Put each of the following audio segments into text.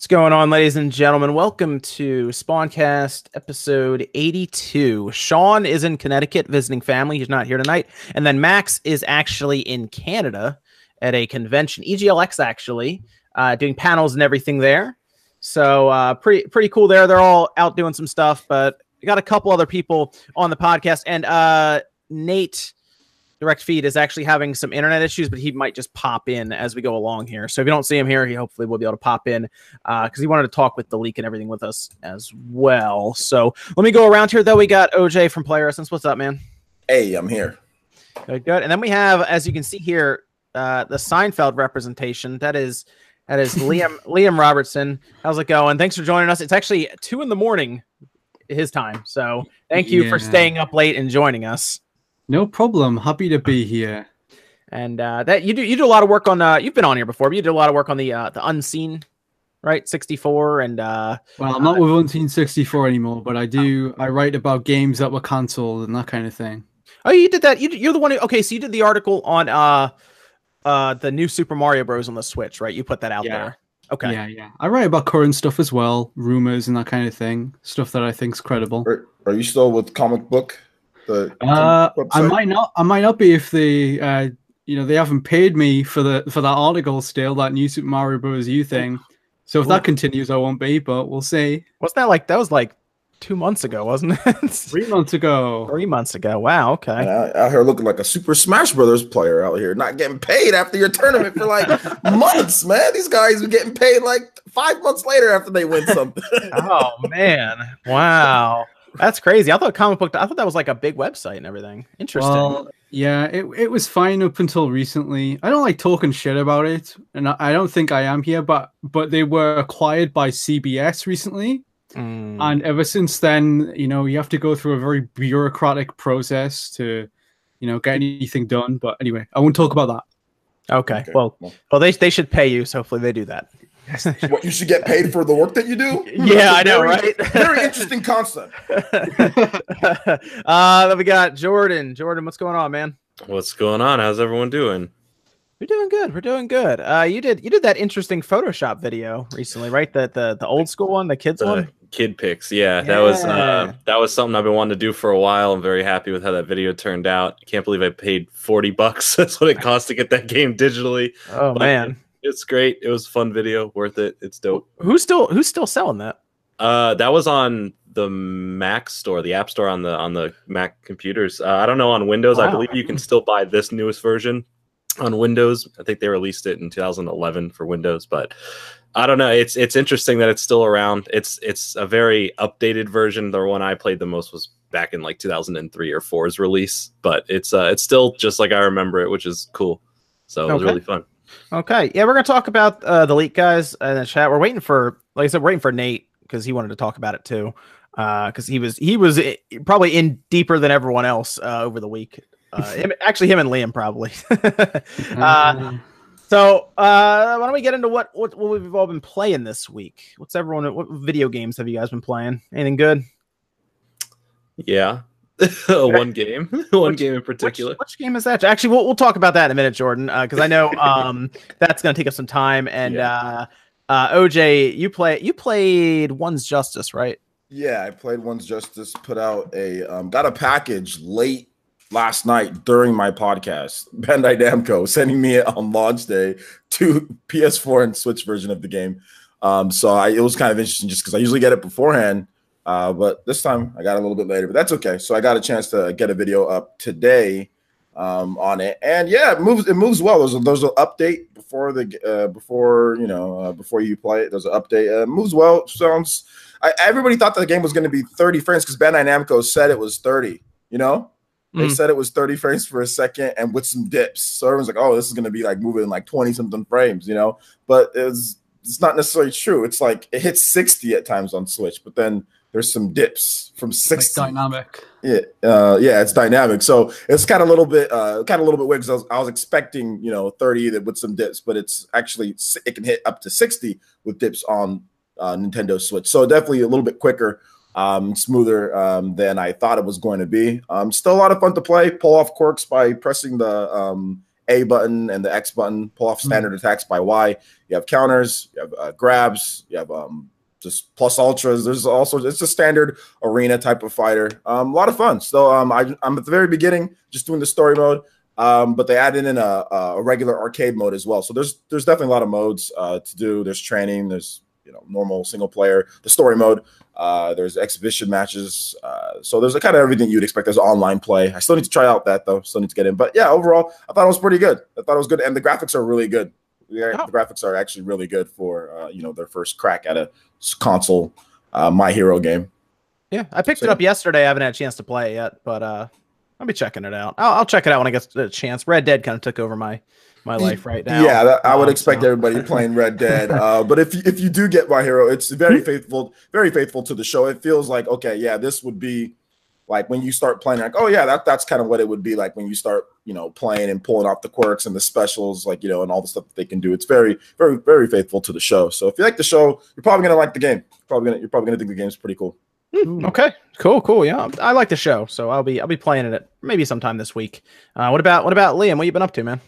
What's going on, ladies and gentlemen? Welcome to Spawncast episode 82. Sean is in Connecticut visiting family. He's not here tonight. And then Max is actually in Canada at a convention, EGLX actually, uh, doing panels and everything there. So uh, pretty pretty cool there. They're all out doing some stuff, but we got a couple other people on the podcast. And uh, Nate direct feed is actually having some internet issues, but he might just pop in as we go along here. So if you don't see him here, he hopefully will be able to pop in because uh, he wanted to talk with the leak and everything with us as well. So let me go around here though. We got OJ from Player Essence. What's up, man? Hey, I'm here. Good, good. And then we have, as you can see here, uh, the Seinfeld representation. That is that is Liam Liam Robertson. How's it going? Thanks for joining us. It's actually two in the morning his time. So thank you yeah. for staying up late and joining us. No problem. Happy to be here. And uh, that you do you do a lot of work on. Uh, you've been on here before, but you did a lot of work on the uh, the unseen, right? Sixty four and. Uh, well, I'm not with Unseen sixty four anymore, but I do. I write about games that were cancelled and that kind of thing. Oh, you did that. You, you're the one who. Okay, so you did the article on uh, uh, the new Super Mario Bros. on the Switch, right? You put that out yeah. there. Okay. Yeah, yeah. I write about current stuff as well, rumors and that kind of thing, stuff that I think's credible. Are, are you still with comic book? The uh, I might not. I might not be if they, uh, you know, they haven't paid me for the for that article still. That new Super Mario Bros. U thing. So if that continues, I won't be, but we'll see. What's that like? That was like two months ago, wasn't it? Three months ago. Three months ago. Wow. Okay. Yeah, out here looking like a Super Smash Brothers player out here, not getting paid after your tournament for like months, man. These guys are getting paid like five months later after they win something. oh man! Wow. That's crazy. I thought comic book. I thought that was like a big website and everything. Interesting. Well, yeah, it it was fine up until recently. I don't like talking shit about it, and I, I don't think I am here. But but they were acquired by CBS recently, mm. and ever since then, you know, you have to go through a very bureaucratic process to, you know, get anything done. But anyway, I won't talk about that. Okay. okay. Well, well, they they should pay you. So hopefully they do that. What you should get paid for the work that you do? Yeah, I know, very, right? very interesting concept. uh, then we got Jordan. Jordan, what's going on, man? What's going on? How's everyone doing? We're doing good. We're doing good. Uh, you did you did that interesting Photoshop video recently, right? The the the old school one, the kids the one. Kid Pix, yeah, yeah, that was uh, that was something I've been wanting to do for a while. I'm very happy with how that video turned out. Can't believe I paid forty bucks. That's what it cost to get that game digitally. Oh but man, it's great. It was a fun video, worth it. It's dope. Who's still who's still selling that? Uh, that was on the Mac store, the App Store on the on the Mac computers. Uh, I don't know on Windows. Wow. I believe you can still buy this newest version on Windows. I think they released it in 2011 for Windows, but I don't know. It's it's interesting that it's still around. It's it's a very updated version. The one I played the most was back in like 2003 or 4's release, but it's uh it's still just like I remember it, which is cool. So it was really fun. Okay, yeah, we're gonna talk about uh, the leak guys in the chat. We're waiting for, like I said, we're waiting for Nate because he wanted to talk about it too, because uh, he was he was eh, probably in deeper than everyone else uh, over the week. Uh, him, actually, him and Liam probably. uh, so uh, why don't we get into what, what what we've all been playing this week? What's everyone? What video games have you guys been playing? Anything good? Yeah, one game, one which, game in particular. Which, which, game is that? Actually, we'll, we'll talk about that in a minute, Jordan, because uh, I know um, that's going to take us some time. And yeah. uh, uh, OJ, you play you played One's Justice, right? Yeah, I played One's Justice. Put out a um, got a package late last night during my podcast. Bandai Namco sending me on launch day to PS4 and Switch version of the game. Um, so I, it was kind of interesting just because I usually get it beforehand uh, but this time I got a little bit later, but that's okay. So I got a chance to get a video up today um, on it, and yeah, it moves. It moves well. There's a, there's an update before the uh, before you know uh, before you play it. There's an update. Uh, moves well. Sounds. I, everybody thought the game was going to be 30 frames because Bandai Namco said it was 30. You know, they mm. said it was 30 frames for a second and with some dips. So everyone's like, oh, this is going to be like moving like 20 something frames, you know. But it's it's not necessarily true. It's like it hits 60 at times on Switch, but then there's some dips from 60 like dynamic. Yeah uh, yeah it's dynamic. So it's kind of a little bit uh, kind of a little bit weird because I was, I was, expecting you know 30 with some dips but it's actually it can hit up to 60 with dips on uh, nintendo switch. So definitely a little bit quicker um, smoother um, than i thought it was going to be. Um, still a lot of fun to play. Pull off quirks by pressing the um, A button and the X button, pull off standard mm-hmm. attacks by Y. You have counters, you have uh, grabs, you have um, just plus ultras. There's also it's a standard arena type of fighter. Um, a lot of fun. So um, I, am at the very beginning, just doing the story mode. Um, but they added in a, a, regular arcade mode as well. So there's there's definitely a lot of modes uh, to do. There's training. There's you know normal single player. The story mode. Uh, there's exhibition matches. Uh, so there's a kind of everything you'd expect. There's online play. I still need to try out that though. Still need to get in. But yeah, overall, I thought it was pretty good. I thought it was good, and the graphics are really good. Yeah, oh. the graphics are actually really good for uh, you know their first crack at a console uh, My Hero game. Yeah, I picked so, it up yesterday. I haven't had a chance to play it yet, but uh, I'll be checking it out. I'll, I'll check it out when I get a chance. Red Dead kind of took over my my life right now. Yeah, that, I would um, expect so. everybody playing Red Dead. Uh, but if if you do get My Hero, it's very faithful, very faithful to the show. It feels like okay, yeah, this would be like when you start playing, like oh yeah, that that's kind of what it would be like when you start, you know, playing and pulling off the quirks and the specials, like you know, and all the stuff that they can do. It's very, very, very faithful to the show. So if you like the show, you're probably gonna like the game. You're probably gonna you're probably gonna think the game's pretty cool. Mm, okay, cool, cool. Yeah, I like the show, so I'll be I'll be playing it maybe sometime this week. Uh, what about what about Liam? What you been up to, man?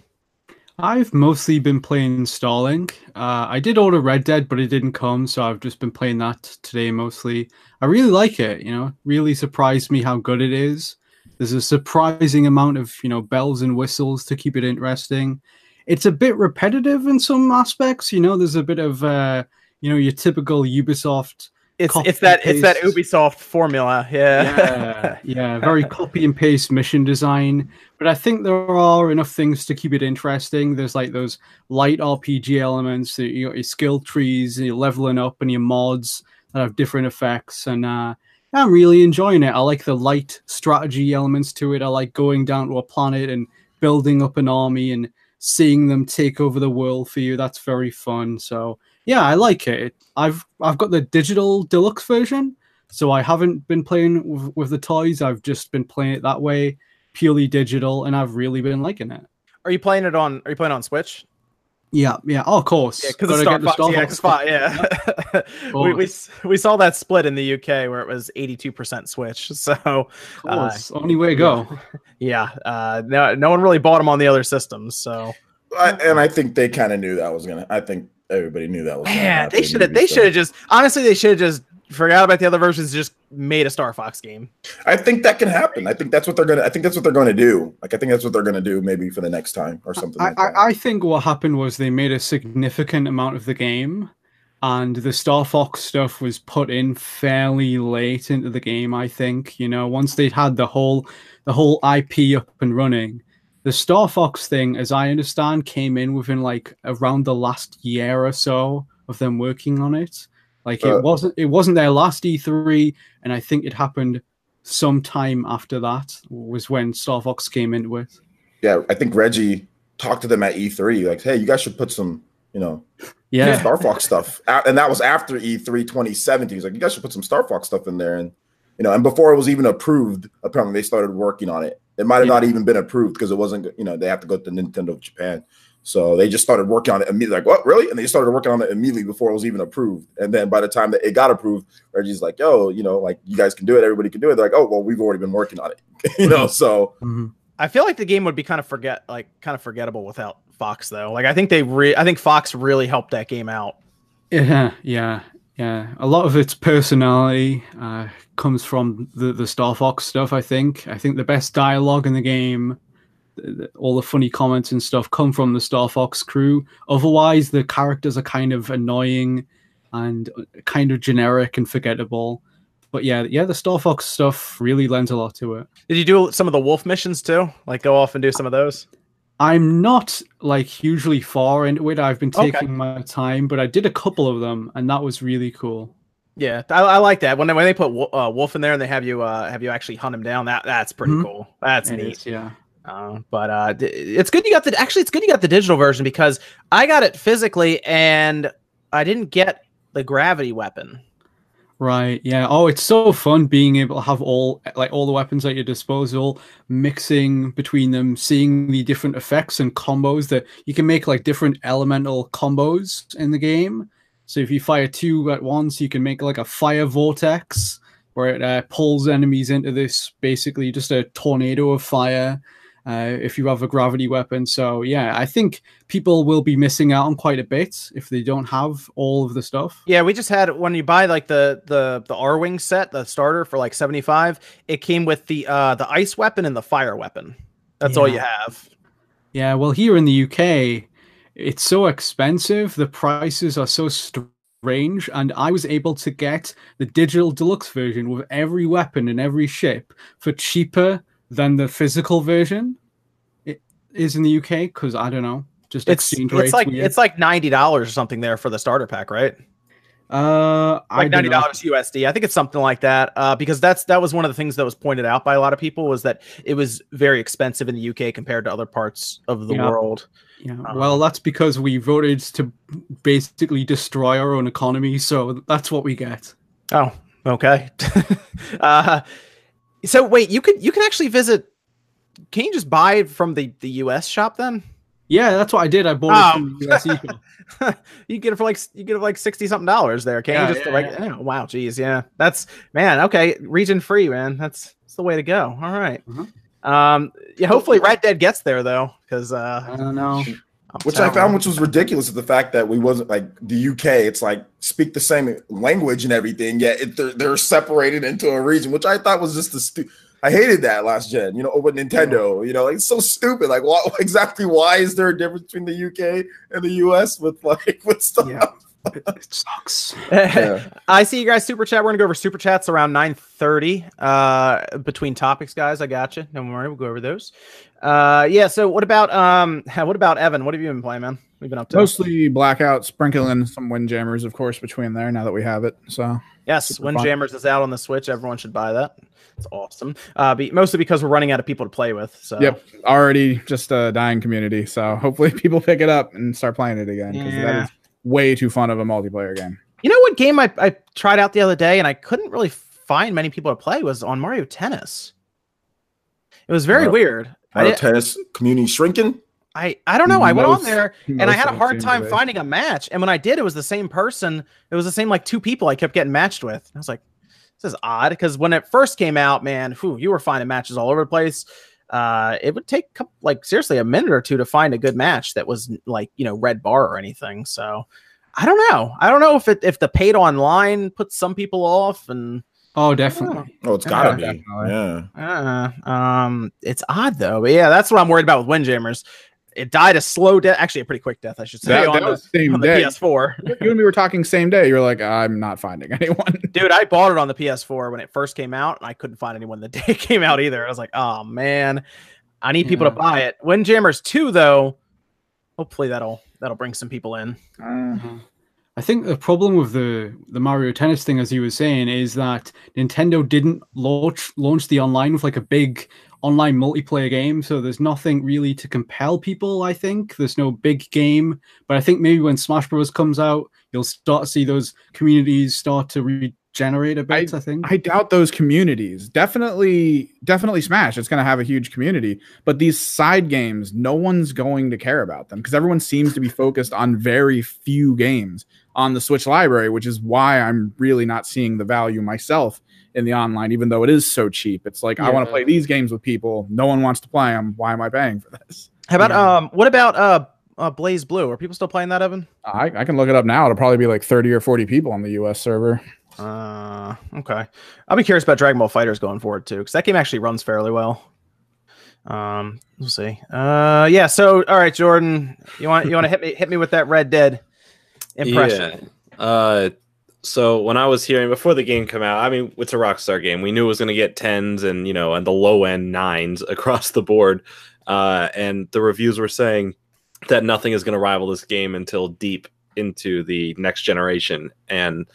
I've mostly been playing Starlink. Uh, I did order Red Dead, but it didn't come, so I've just been playing that today mostly. I really like it. You know, really surprised me how good it is. There's a surprising amount of you know bells and whistles to keep it interesting. It's a bit repetitive in some aspects. You know, there's a bit of uh, you know your typical Ubisoft it's it's that it's that Ubisoft formula. Yeah. yeah. Yeah, very copy and paste mission design. But I think there are enough things to keep it interesting. There's like those light RPG elements, you got your skill trees, and you're leveling up and your mods that have different effects. And uh, I'm really enjoying it. I like the light strategy elements to it. I like going down to a planet and building up an army and seeing them take over the world for you. That's very fun. So yeah, I like it. I've I've got the digital deluxe version, so I haven't been playing with, with the toys. I've just been playing it that way, purely digital, and I've really been liking it. Are you playing it on? Are you playing on Switch? Yeah, yeah. Oh, of course. Yeah, because Star Fox Star Fox. Yeah, we, we we saw that split in the UK where it was eighty two percent Switch. So, uh, only way to go. Yeah, uh, no, no one really bought them on the other systems. So, I, and I think they kind of knew that was gonna. I think everybody knew that was. Yeah, they should have. They should have just honestly. They should have just forgot about the other versions. Just made a Star Fox game. I think that can happen. I think that's what they're gonna. I think that's what they're gonna do. Like I think that's what they're gonna do. Maybe for the next time or something. I, like I, I think what happened was they made a significant amount of the game. And the Star Fox stuff was put in fairly late into the game. I think you know once they had the whole the whole IP up and running, the Star Fox thing, as I understand, came in within like around the last year or so of them working on it. Like uh, it wasn't it wasn't their last E3, and I think it happened sometime after that was when Star Fox came into it. Yeah, I think Reggie talked to them at E3, like, hey, you guys should put some, you know, yeah, Star Fox stuff. And that was after E3 2017. He's like, you guys should put some Star Fox stuff in there. And you know, and before it was even approved, apparently they started working on it. It might have yeah. not even been approved because it wasn't, you know, they have to go to Nintendo of Japan. So they just started working on it immediately. Like, what, really? And they started working on it immediately before it was even approved. And then by the time that it got approved, Reggie's like, yo, you know, like you guys can do it. Everybody can do it. They're like, oh, well, we've already been working on it. you know, so. Mm-hmm. I feel like the game would be kind of forget, like kind of forgettable without Fox, though. Like I think they, re- I think Fox really helped that game out. Yeah, yeah, yeah. A lot of its personality, uh, comes from the the Star Fox stuff. I think. I think the best dialogue in the game, all the funny comments and stuff, come from the Star Fox crew. Otherwise, the characters are kind of annoying and kind of generic and forgettable. But yeah, yeah, the Star Fox stuff really lends a lot to it. Did you do some of the wolf missions too? Like go off and do some of those? I'm not like hugely far into it. I've been taking okay. my time, but I did a couple of them, and that was really cool. Yeah, I, I, like that when they, when they put uh, Wolf in there and they have you uh, have you actually hunt him down. That that's pretty mm-hmm. cool. That's it neat. Is, yeah. Uh, but uh, it's good you got the actually it's good you got the digital version because I got it physically and I didn't get the gravity weapon. Right. Yeah. Oh, it's so fun being able to have all like all the weapons at your disposal, mixing between them, seeing the different effects and combos that you can make like different elemental combos in the game so if you fire two at once, you can make like a fire vortex where it uh, pulls enemies into this basically just a tornado of fire. Uh, if you have a gravity weapon. So yeah, I think people will be missing out on quite a bit if they don't have all of the stuff. Yeah, we just had when you buy like the the the Arwing set, the starter for like seventy five. It came with the uh the ice weapon and the fire weapon. That's yeah. all you have. Yeah, well, here in the UK, it's so expensive. The prices are so strange, and I was able to get the digital deluxe version with every weapon and every ship for cheaper than the physical version. It is in the UK because I don't know, just it's, it's like weird. it's like ninety dollars or something there for the starter pack, right? Uh, like ninety dollars USD. I think it's something like that. Uh, because that's that was one of the things that was pointed out by a lot of people was that it was very expensive in the UK compared to other parts of the world. Yeah. Um, well, that's because we voted to basically destroy our own economy, so that's what we get. Oh, okay. uh, so wait, you could you can actually visit. Can you just buy it from the the US shop then? Yeah, that's what I did. I bought oh. it from the US you get it for like you get it for like sixty something dollars there. Can yeah, you just yeah, like yeah. Oh, wow, geez, yeah, that's man. Okay, region free, man. That's that's the way to go. All right. mm-hmm. Um, yeah. Hopefully, Red Dead gets there though, because uh, I don't know. I'm which I found, which was ridiculous, is the fact that we wasn't like the UK. It's like speak the same language and everything, yet it, they're, they're separated into a region, which I thought was just the stu- I hated that last gen, you know, with Nintendo. You know, like, it's so stupid. Like, what exactly? Why is there a difference between the UK and the US with like with stuff? Yeah. It sucks. yeah. I see you guys super chat. We're gonna go over super chats around 9 30 uh between topics, guys. I got you. Don't worry, we'll go over those. Uh yeah, so what about um what about Evan? What have you been playing, man? We've been up to mostly blackout, sprinkling some Windjammers, of course, between there now that we have it. So yes, Windjammers is out on the Switch. Everyone should buy that. It's awesome. Uh, be, mostly because we're running out of people to play with. So yep, already just a dying community. So hopefully people pick it up and start playing it again because yeah. That is way too fun of a multiplayer game. You know what game I, I tried out the other day and I couldn't really find many people to play was on Mario Tennis. It was very Mario, weird. Mario Tennis community shrinking. I I don't know. Most, I went on there and I had a hard time finding a match. And when I did, it was the same person. It was the same like two people I kept getting matched with. I was like, this is odd because when it first came out, man, whew, you were finding matches all over the place. Uh, it would take like seriously a minute or two to find a good match that was like you know red bar or anything. So I don't know. I don't know if it if the paid online puts some people off and. Oh, definitely. Oh, it's gotta yeah, be. Yeah. Uh, um, it's odd though, but yeah, that's what I'm worried about with Windjammers it died a slow death, actually a pretty quick death, I should say. That, on, that the, same on the day. PS4. you and me were talking same day. You're like, I'm not finding anyone. Dude, I bought it on the PS4 when it first came out, and I couldn't find anyone the day it came out either. I was like, oh man, I need people yeah. to buy it. Windjammers 2, though, hopefully that'll that'll bring some people in. Uh-huh. I think the problem with the the Mario Tennis thing, as you were saying, is that Nintendo didn't launch launch the online with like a big online multiplayer game, so there's nothing really to compel people. I think there's no big game, but I think maybe when Smash Bros comes out, you'll start to see those communities start to regenerate a bit. I, I think. I doubt those communities. Definitely, definitely Smash. It's going to have a huge community, but these side games, no one's going to care about them because everyone seems to be focused on very few games on the Switch library, which is why I'm really not seeing the value myself in the online, even though it is so cheap. It's like yeah. I want to play these games with people. No one wants to play them. Why am I paying for this? How about yeah. um? What about uh, uh BlazBlue? Are people still playing that, Evan? I, I can look it up now. It'll probably be like thirty or forty people on the U.S. server. Uh, okay. I'll be curious about Dragon Ball FighterZ going forward too, because that game actually runs fairly well. Um, we'll see. Uh, yeah. So, all right, Jordan, you want you want to hit me hit me with that Red Dead impression? Yeah. Uh, so when I was hearing before the game come out, I mean, it's a Rockstar game. We knew it was going to get tens and you know, and the low end nines across the board. Uh, and the reviews were saying that nothing is going to rival this game until deep into the next generation. And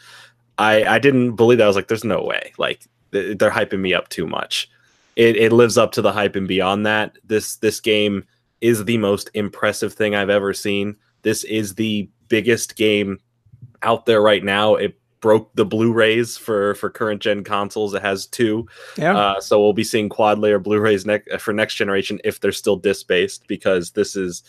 I, I didn't believe that. I was like, there's no way. Like they're hyping me up too much. It, it lives up to the hype and beyond that. This this game is the most impressive thing I've ever seen. This is the biggest game out there right now. It broke the Blu-rays for for current gen consoles. It has two, yeah. Uh, so we'll be seeing quad layer Blu-rays next for next generation if they're still disc based because this is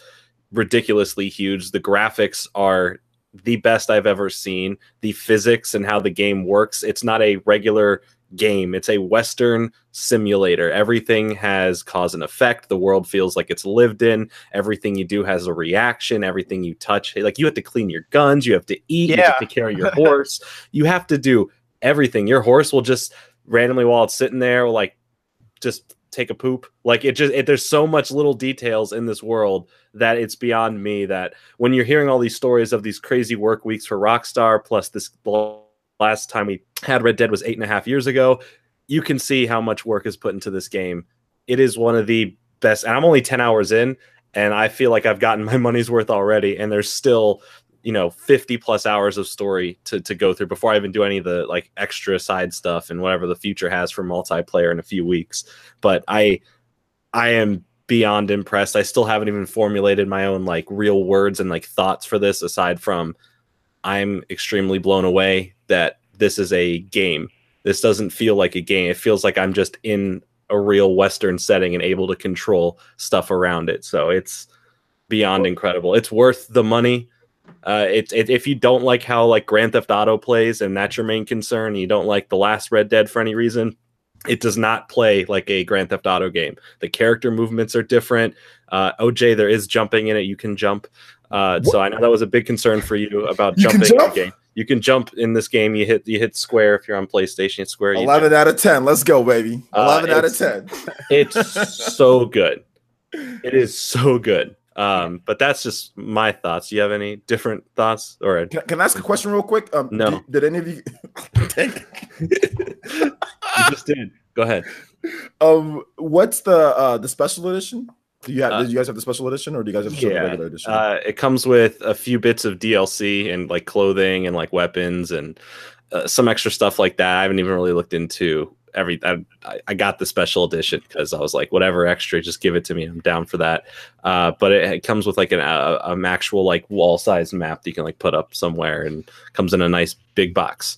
ridiculously huge. The graphics are the best I've ever seen. The physics and how the game works. It's not a regular game. It's a Western simulator. Everything has cause and effect. The world feels like it's lived in. Everything you do has a reaction. Everything you touch, like you have to clean your guns, you have to eat, you have to of your horse. you have to do everything. Your horse will just randomly while it's sitting there, will, like just take a poop. Like it just it, there's so much little details in this world that it's beyond me that when you're hearing all these stories of these crazy work weeks for Rockstar, plus this last time we had Red Dead was eight and a half years ago, you can see how much work is put into this game. It is one of the best, and I'm only 10 hours in, and I feel like I've gotten my money's worth already, and there's still you know 50 plus hours of story to, to go through before i even do any of the like extra side stuff and whatever the future has for multiplayer in a few weeks. But i i am beyond impressed. I still haven't even formulated my own like real words and like thoughts for this aside from i'm extremely blown away that this is a game this doesn't feel like a game it feels like i'm just in a real western setting and able to control stuff around it so it's beyond incredible it's worth the money uh, it's it, if you don't like how like Grand Theft Auto plays and that's your main concern, and you don't like the last Red Dead for any reason, it does not play like a Grand Theft Auto game. The character movements are different. Uh, OJ, there is jumping in it. You can jump. Uh, so I know that was a big concern for you about You jumping in the game. You can jump in this game. You hit you hit square if you're on PlayStation. Square. Eleven out of ten. Let's go, baby. Uh, Eleven out of ten. it's so good. It is so good. Um, but that's just my thoughts. Do you have any different thoughts or Can, can I ask a question real quick? Um, No. Did, did any of you? you just did? Go ahead. um, what's the uh the special edition? Do you have? Uh, did you guys have the special edition, or do you guys have the Yeah, regular edition? Uh, it comes with a few bits of DLC and like clothing and like weapons and uh, some extra stuff like that. I haven't even really looked into every. I, I- I got the special edition because I was like, whatever extra, just give it to me. I'm down for that. Uh, but it, it comes with like an uh, an actual like wall sized map that you can like put up somewhere and comes in a nice big box.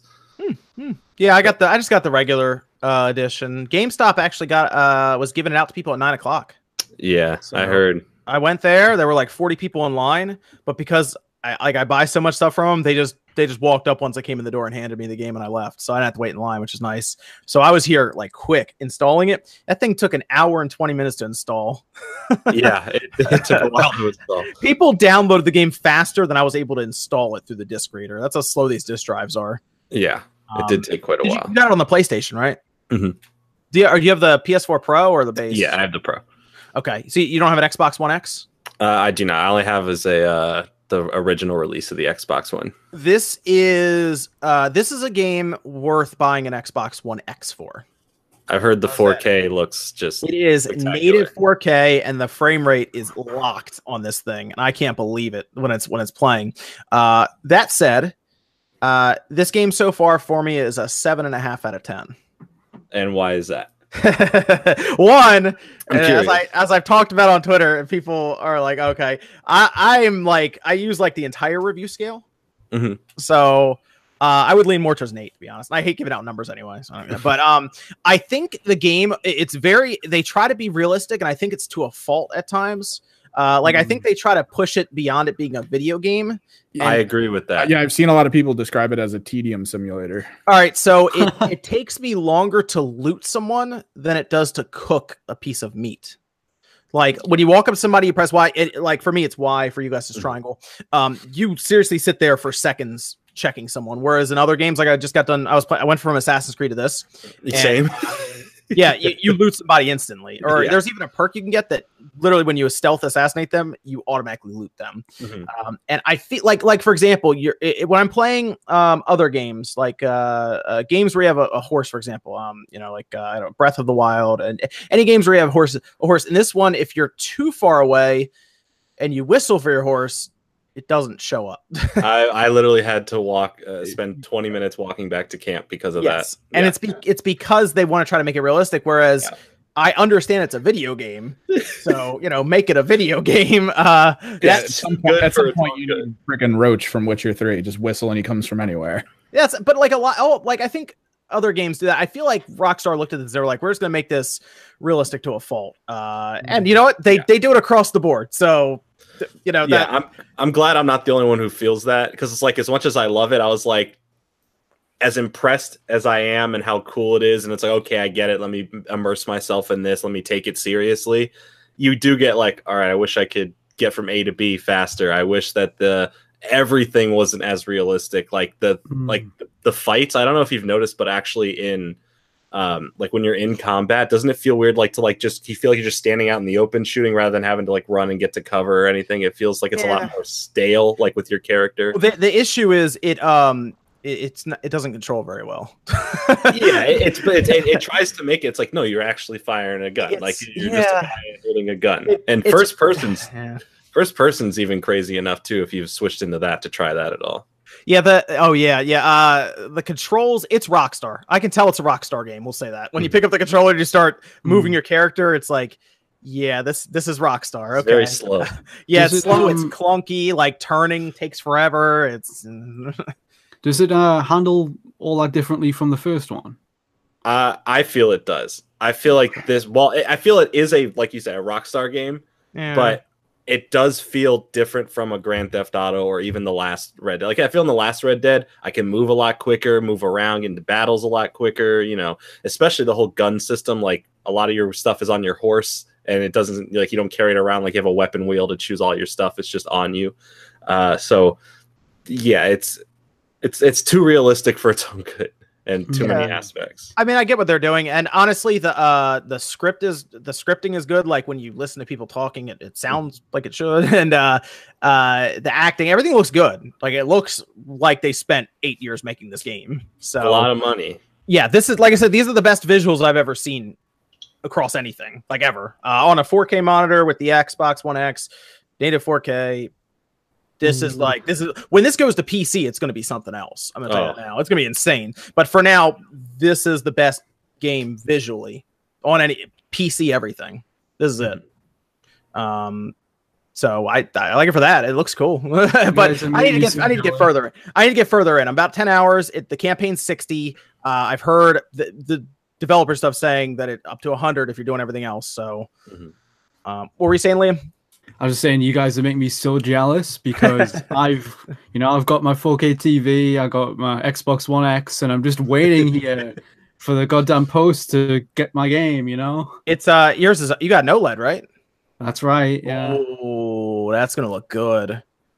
Yeah, I got the I just got the regular uh, edition. GameStop actually got uh was giving it out to people at nine o'clock. Yeah, So- I heard. I went there. There were like forty people in line, but because I like I buy so much stuff from them, they just they just walked up once I came in the door and handed me the game and I left. So I didn't have to wait in line, which is nice. So I was here like quick installing it. That thing took an hour and twenty minutes to install. Yeah, it, it took a while to install. People downloaded the game faster than I was able to install it through the disk reader. That's how slow these disk drives are. Yeah, it Um, did take quite a while. you got it on the PlayStation, right? Mhm. Do you, or do you have the PS4 Pro or the base? Yeah, I have the Pro. Okay. So you don't have an Xbox One X? Uh, I do not. I only have as a uh, the original release of the Xbox One. This is uh this is a game worth buying an Xbox One X for. I've heard the How's 4K looks just It is native 4K and the frame rate is locked on this thing, and I can't believe it when it's when it's playing. Uh, that said, uh, this game so far for me is a seven and a half out of ten. and why is that? One, as. I as I've talked about on Twitter, and people are like, okay, I I am like I use like the entire review scale, Mhm. so uh, I would lean more towards eight to be honest. I hate giving out numbers anyway, so I don't know. but um, I think the game it's very they try to be realistic, and I think it's to a fault at times. Uh, like I think they try to push it beyond it being a video game. I agree with that. yeah, I've seen a lot of people describe it as a tedium simulator. All right, so it, it takes me longer to loot someone than it does to cook a piece of meat. Like when you walk up to somebody, you press Y. It, like for me, it's Y. For you guys, it's triangle. Um, you seriously sit there for seconds checking someone. Whereas in other games, like I just got done, I was play- I went from Assassin's Creed to this. Same. Yeah, you, you loot somebody instantly. Or Yeah. there's even a perk you can get that literally when you stealth assassinate them, you automatically loot them. Mhm. Um, and I feel like, like for example, you're it, when I'm playing um, other games, like uh, uh, games where you have a, a horse, for example, um, you know, like uh, I don't know, Breath of the Wild, and any games where you have horse. A horse. In this one, if you're too far away and you whistle for your horse, it doesn't show up. I, I literally had to walk, uh, spend 20 minutes walking back to camp because of yes, that. and Yeah. it's be- it's because they want to try to make it realistic. Whereas Yeah. I understand it's a video game, so you know, make it a video game. Uh, Yeah, at that's some point, at some point you good. need freaking Roach from Witcher Three. Just whistle and he comes from anywhere. Yes, but like a lot. Oh, like I think other games do that. I feel like Rockstar looked at this. They were like, "We're just gonna make this realistic to a fault." Uh, and you know what? They Yeah. they do it across the board. So, th- you know, yeah, that I'm I'm glad I'm not the only one who feels that because it's like as much as I love it, I was like, as impressed as I am and how cool it is, and it's like, okay, I get it. Let me immerse myself in this. Let me take it seriously. You do get like, all right, I wish I could get from A to B faster. I wish that the everything wasn't as realistic. Like the mm. like the fights. I don't know if you've noticed, but actually in um like when you're in combat doesn't it feel weird like to like just you feel like you're just standing out in the open shooting rather than having to like run and get to cover or anything? It feels like it's yeah. a lot more stale like with your character. The, the issue is it um it, it's not it doesn't control very well. Yeah it, it's it, it, it, tries to make it it's like no you're actually firing a gun. It's, like you're yeah. just holding a gun. And first person's yeah. first person's even crazy enough too if you've switched into that to try that at all yeah, the oh yeah, yeah. Uh the controls, it's Rockstar. I can tell it's a Rockstar game. We'll say that. When you hmm. pick up the controller you start moving mm. your character, it's like, yeah, this this is Rockstar. Okay. Very slow. yeah, Does it's it, slow, um, it's clunky, like turning takes forever. It's Does it uh handle all that differently from the first one? Uh I feel it does. I feel like this well I feel it is a like you said a Rockstar game, yeah. but it does feel different from a Grand Theft Auto or even the last Red Dead. Like I feel in the last Red Dead, I can move a lot quicker, move around into battles a lot quicker. You know, especially the whole gun system. Like a lot of your stuff is on your horse, and it doesn't like you don't carry it around like you have a weapon wheel to choose all your stuff. It's just on you. Uh, so yeah, it's it's it's too realistic for its own good and too yeah. many aspects. I mean, I get what they're doing, and honestly, the uh the script is the scripting is good. Like when you listen to people talking, it, it sounds like it should, and uh uh the acting, everything looks good. Like it looks like they spent eight years making this game. So a lot of money. Yeah, this is like I said, these are the best visuals I've ever seen across anything, like ever, uh, on a 4K monitor with the Xbox One X, native 4K, this is mm. like this is when this goes to PC, it's going to be something else. I'm going to tell oh. you now. It's going to be insane. But for now, this is the best game visually on any PC. Everything. This is it. Um, so I, I like it for that. It looks cool, but I need to get I need to get further. I need to get further in. I'm about ten hours. It, the campaign's sixty. Uh, I've heard the, the developer stuff saying that it up to hundred if you're doing everything else. So, mm-hmm. um, what were you saying, Liam? I was just saying, you guys are making me so jealous because I've, you know, I've got my 4K TV, I got my Xbox One X, and I'm just waiting here for the goddamn post to get my game. You know, it's uh, yours is you got no OLED, right? That's right. Yeah. Oh, that's gonna look good.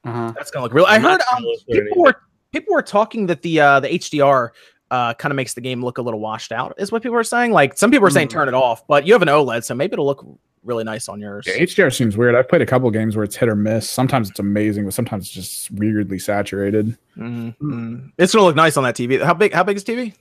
Uh-huh. That's gonna look real. I heard um, people were people were talking that the uh the HDR uh, kind of makes the game look a little washed out, is what people are saying. Like some people are saying mm. turn it off, but you have an OLED, so maybe it'll look really nice on yours. Yeah, HDR seems weird. I've played a couple games where it's hit or miss. Sometimes it's amazing, but sometimes it's just weirdly saturated. Mm-hmm. It's gonna look nice on that TV. How big? How big is TV?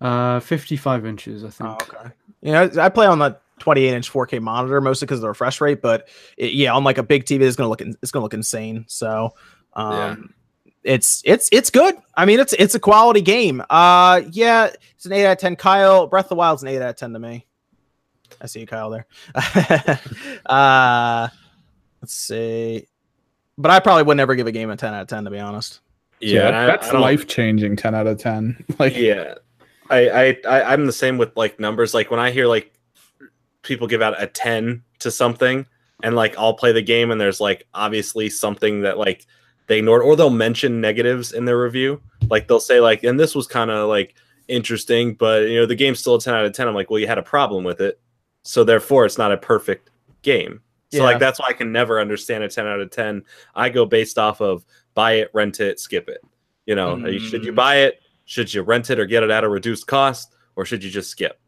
Uh, fifty-five inches, I think. Oh, okay. Yeah, I play on the 28 inch 4K monitor mostly because of the refresh rate, but it, yeah, on like a big TV, it's gonna look it's gonna look insane. So, um, yeah. It's it's it's good. I mean, it's it's a quality game. Uh, yeah, it's an eight out of ten. Kyle, Breath of the Wild's an eight out of ten to me. I see you, Kyle there. uh, let's see. But I probably would never give a game a 10 out of 10, to be honest. Yeah, yeah that's life changing 10 out of 10. Like, yeah, I, I, I, am the same with like numbers. Like, when I hear like people give out a 10 to something, and like I'll play the game, and there's like obviously something that like they ignored, or they'll mention negatives in their review. Like, they'll say, like, and this was kind of like interesting, but you know, the game's still a 10 out of 10. I'm like, well, you had a problem with it so therefore it's not a perfect game. So yeah. like that's why I can never understand a 10 out of 10. I go based off of buy it, rent it, skip it. You know, mm. should you buy it? Should you rent it or get it at a reduced cost, or should you just skip?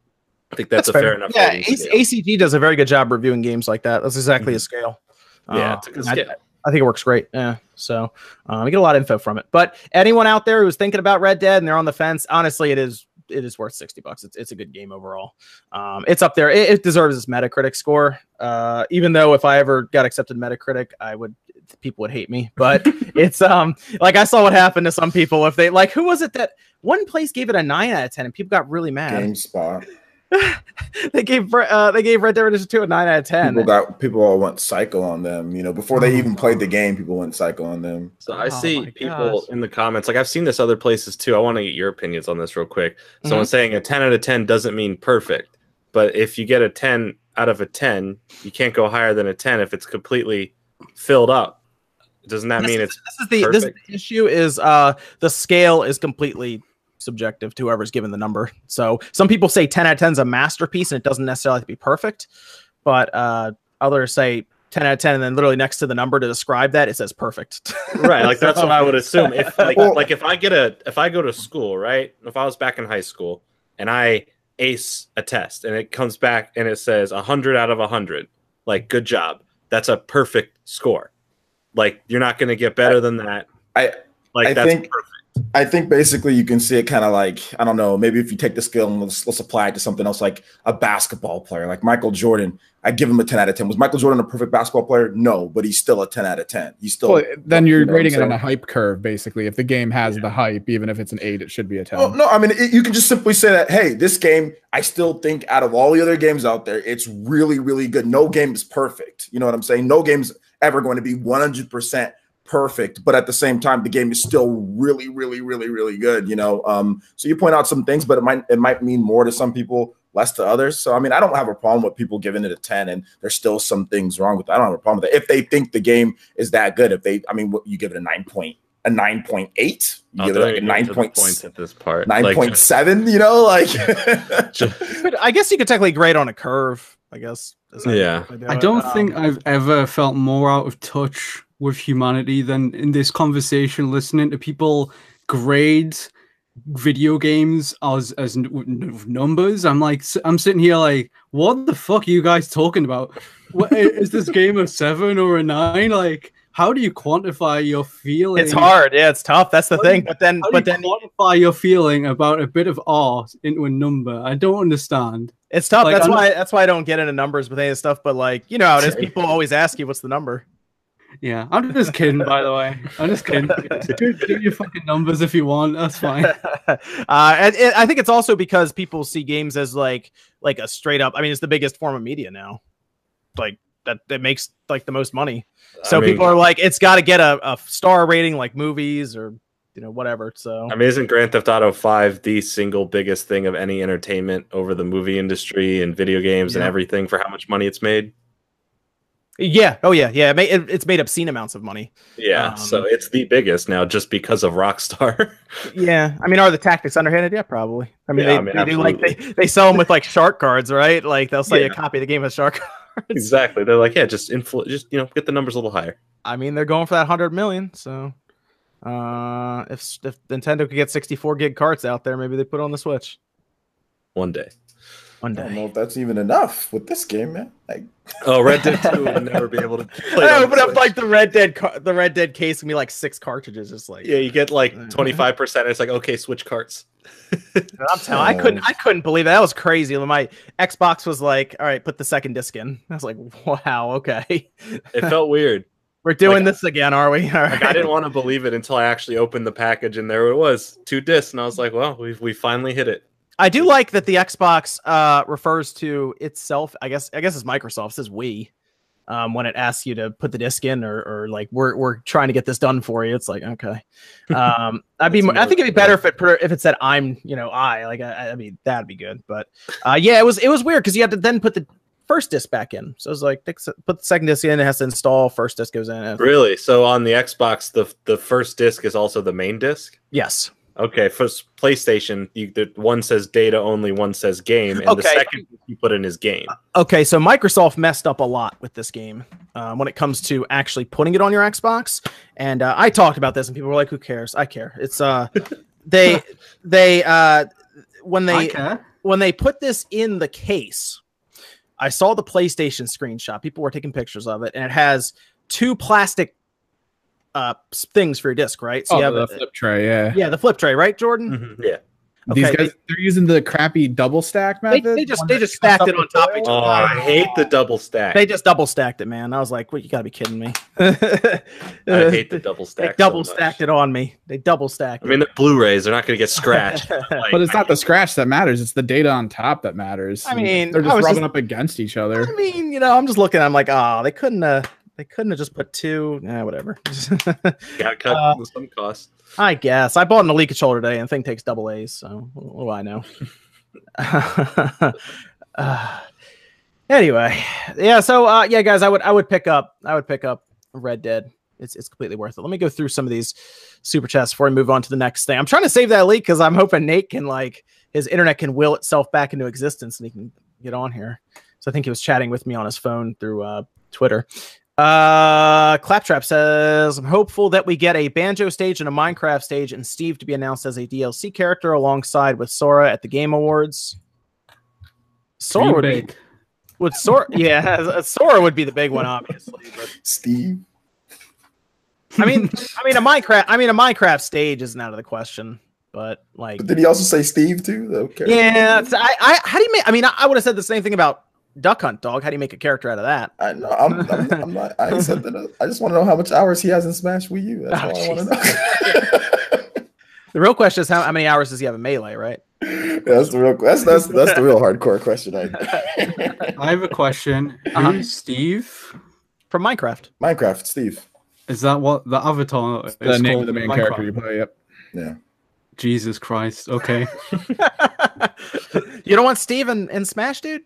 I think that's, that's a fair, fair enough. Yeah, ACG does a very good job reviewing games like that. That's exactly mm-hmm. a scale. Yeah, uh, I, I, think it works great. Yeah, so um, we get a lot of info from it. But anyone out there who's thinking about Red Dead and they're on the fence, honestly, it is it is worth 60 bucks. It's, it's a good game overall. Um, it's up there. It, it, deserves its Metacritic score. Uh, even though if I ever got accepted Metacritic, I would people would hate me. But it's um like I saw what happened to some people if they like who was it that one place gave it a nine out of ten and people got really mad. GameSpot. they gave uh, they gave Red Dead Redemption 2 a 9 out of 10. People got people all went psycho on them. You know, before they even played the game, people went psycho on them. So I oh see people gosh. in the comments, like I've seen this other places too. I want to get your opinions on this real quick. Someone mm-hmm. saying a 10 out of 10 doesn't mean perfect, but if you get a 10 out of a 10, you can't go higher than a 10 if it's completely filled up. Doesn't that this mean is, it's this is the perfect? this issue is uh the scale is completely subjective to whoever's given the number. So some people say 10 out of 10 is a masterpiece and it doesn't necessarily have to be perfect, but uh, others say 10 out of 10 and then literally next to the number to describe that it says perfect. right, like that's what I would assume. If like, like if I get a if I go to school, right? If I was back in high school and I ace a test and it comes back and it says 100 out of 100, like good job. That's a perfect score. Like you're not going to get better than that. I like I that's think- perfect. I think basically you can see it kind of like I don't know maybe if you take the skill and let's, let's apply it to something else like a basketball player like Michael Jordan I give him a 10 out of 10 was Michael Jordan a perfect basketball player no but he's still a 10 out of 10 he's still Well, then you're you know what rating it on a hype curve, basically. If the game has the hype, even if it's an eight, it should be a ten. Well, no, I mean, it, you can just simply say that, hey, this game, I still think out of all the other games out there, it's really, really good. No game is perfect. You know what I'm saying? No game's ever going to be 100% perfect, but at the same time, the game is still really, really, really, really good. You know, um, so you point out some things, but it might it might mean more to some people, less to others. So I mean, I don't have a problem with people giving it a 10, and there's still some things wrong with that. I don't have a problem with that. If they think the game is that good, if they, I mean, what, you give it a nine point, a nine point eight, you I'll give it like a nine point points at this part. nine Like, point seven. You know, like But I guess you could technically grade on a curve, I guess. is Yeah. typically do I it. don't Um, think I've ever felt more out of touch with humanity than in this conversation, listening to people grade video games as as numbers. I'm like, i'm sitting here like, what the fuck are you guys talking about? What, is this game a seven or a nine? Like, how do you quantify your feeling? it's hard. Yeah, it's tough. That's the How thing. you- But then, but then quantify your feeling about a bit of art into a number? I don't understand. it's tough. like, that's I'm- why. That's why I don't get into numbers with any of this stuff. But like, you know how it is. People always ask you what's the number. Yeah, I'm just kidding, by the way. I'm just kidding. do, do your fucking numbers if you want. That's fine. uh, and, and I think it's also because people see games as like like a straight up. I mean, it's the biggest form of media now. Like that, that makes like the most money. So I mean, people are like, it's got to get a, a star rating like movies or you know whatever. So I mean, isn't Grand Theft Auto 5 the single biggest thing of any entertainment over the movie industry and video games and everything for how much money it's made? Yeah, oh yeah, yeah. It it, it's made obscene amounts of money. Yeah, Um, so it's the biggest now just because of Rockstar. Yeah, I mean, are the tactics underhanded? Yeah, probably. I mean, Yeah, they, I mean, they do like they, they sell them with like shark cards, right? Like they'll sell you a copy of the game with shark cards. exactly. They're like, yeah, just influ- just you know, get the numbers a little higher. I mean, they're going for that hundred million. So, uh, if if Nintendo could get sixty four gig carts out there, maybe they put it on the Switch One day. One I don't know if that's even enough with this game, man. Like, Oh, Red Dead 2 would never be able to play. I open up like the Red Dead car- the Red Dead case and be like six cartridges, just like Yeah, you get like 25%. It's like, okay, switch carts. I'm telling. I couldn't. I couldn't believe that. That was crazy. My Xbox was like, "All right, put the second disc in." I was like, "Wow, okay, It felt weird. we're doing Like, this again, are we?" All right. Like I didn't want to believe it until I actually opened the package and there it was, two discs, and I was like, well, we've we finally hit it. I do like that the Xbox uh, refers to itself. I guess. I guess it's Microsoft. It says we. Um, when it asks you to put the disc in, or, or like we're we're trying to get this done for you, it's like okay. Um, I'd be. That's mo- I think it'd be better if it if it said I'm. You know, I like. I, I mean, that'd be good. But uh, yeah, it was it was weird because you had to then put the first disc back in. So it's like put the second disc in. It has to install. First disc goes in. Really? So on the Xbox, the the first disc is also the main disc. Yes. Okay, for PlayStation, you, the one says data only, one says game, and the second you put in is game. Okay, so Microsoft messed up a lot with this game um, when it comes to actually putting it on your Xbox. And uh, I talked about this, and people were like, "Who cares? I care." It's uh, they they uh, when they when they put this in the case, I saw the PlayStation screenshot. People were taking pictures of it, and it has two plastic uh things for your disc, right? So Oh, you have the a- flip tray, yeah. yeah, the flip tray, right, Jordan? Mhm, Yeah. These guys, they're using the crappy double stack They, method. they just they just stacked it on top of each foil. Oh, I hate the double stack. They just double stacked it, man. I was like, "What? You gotta be kidding me!" I hate the double stack. They stack. double stacked it on me. They double stacked. I mean, they're Blu-rays; they're not going to get scratched. it. Like, But it's not the scratch that matters; it's the data on top that matters. I mean, they're just rubbing just- up against each other. I mean, you know, I'm just looking. I'm like, oh, they couldn't. Uh, they couldn't have just put two. Yeah, whatever. got cut Uh, some cost. I guess I bought an Elite controller today, and the thing takes double A's. So what do I know? uh, anyway, yeah. So uh, yeah, guys, I would I would pick up I would pick up Red Dead it's it's completely worth it. Let me go through some of these super chats before we move on to the next thing. I'm trying to save that leak because I'm hoping Nate can like his internet can will itself back into existence and he can get on here. So I think he was chatting with me on his phone through uh, Twitter. Uh, Claptrap says, I'm hopeful that we get a banjo stage and a Minecraft stage and Steve to be announced as a DLC character alongside with Sora at the Game Awards. Sora Dream would be, big. would Sora, yeah, Sora would be the big one, obviously. But Steve. I mean, I mean, a Minecraft, I mean, a Minecraft stage isn't out of the question, but like, But did he also say Steve too? Okay. yeah, I, I, how do you make? I mean, I, I would have said the same thing about Duck Hunt Dog. How do you make a character out of that? I know. I'm, I'm, I'm not. I said that. I just want to know how much hours he has in Smash Wii U. That's Oh, all I want to know. The real question is how, how many hours does he have in Melee, right? that's the real. That's that's that's the real hardcore question. I, I have a question. Uh-huh. Who's Steve? From Minecraft. Minecraft, Steve. Is that what the avatar is The name called of the main Minecraft? character you play. Yep. Yeah. Jesus Christ. Okay. you don't want Steve in, in Smash, dude?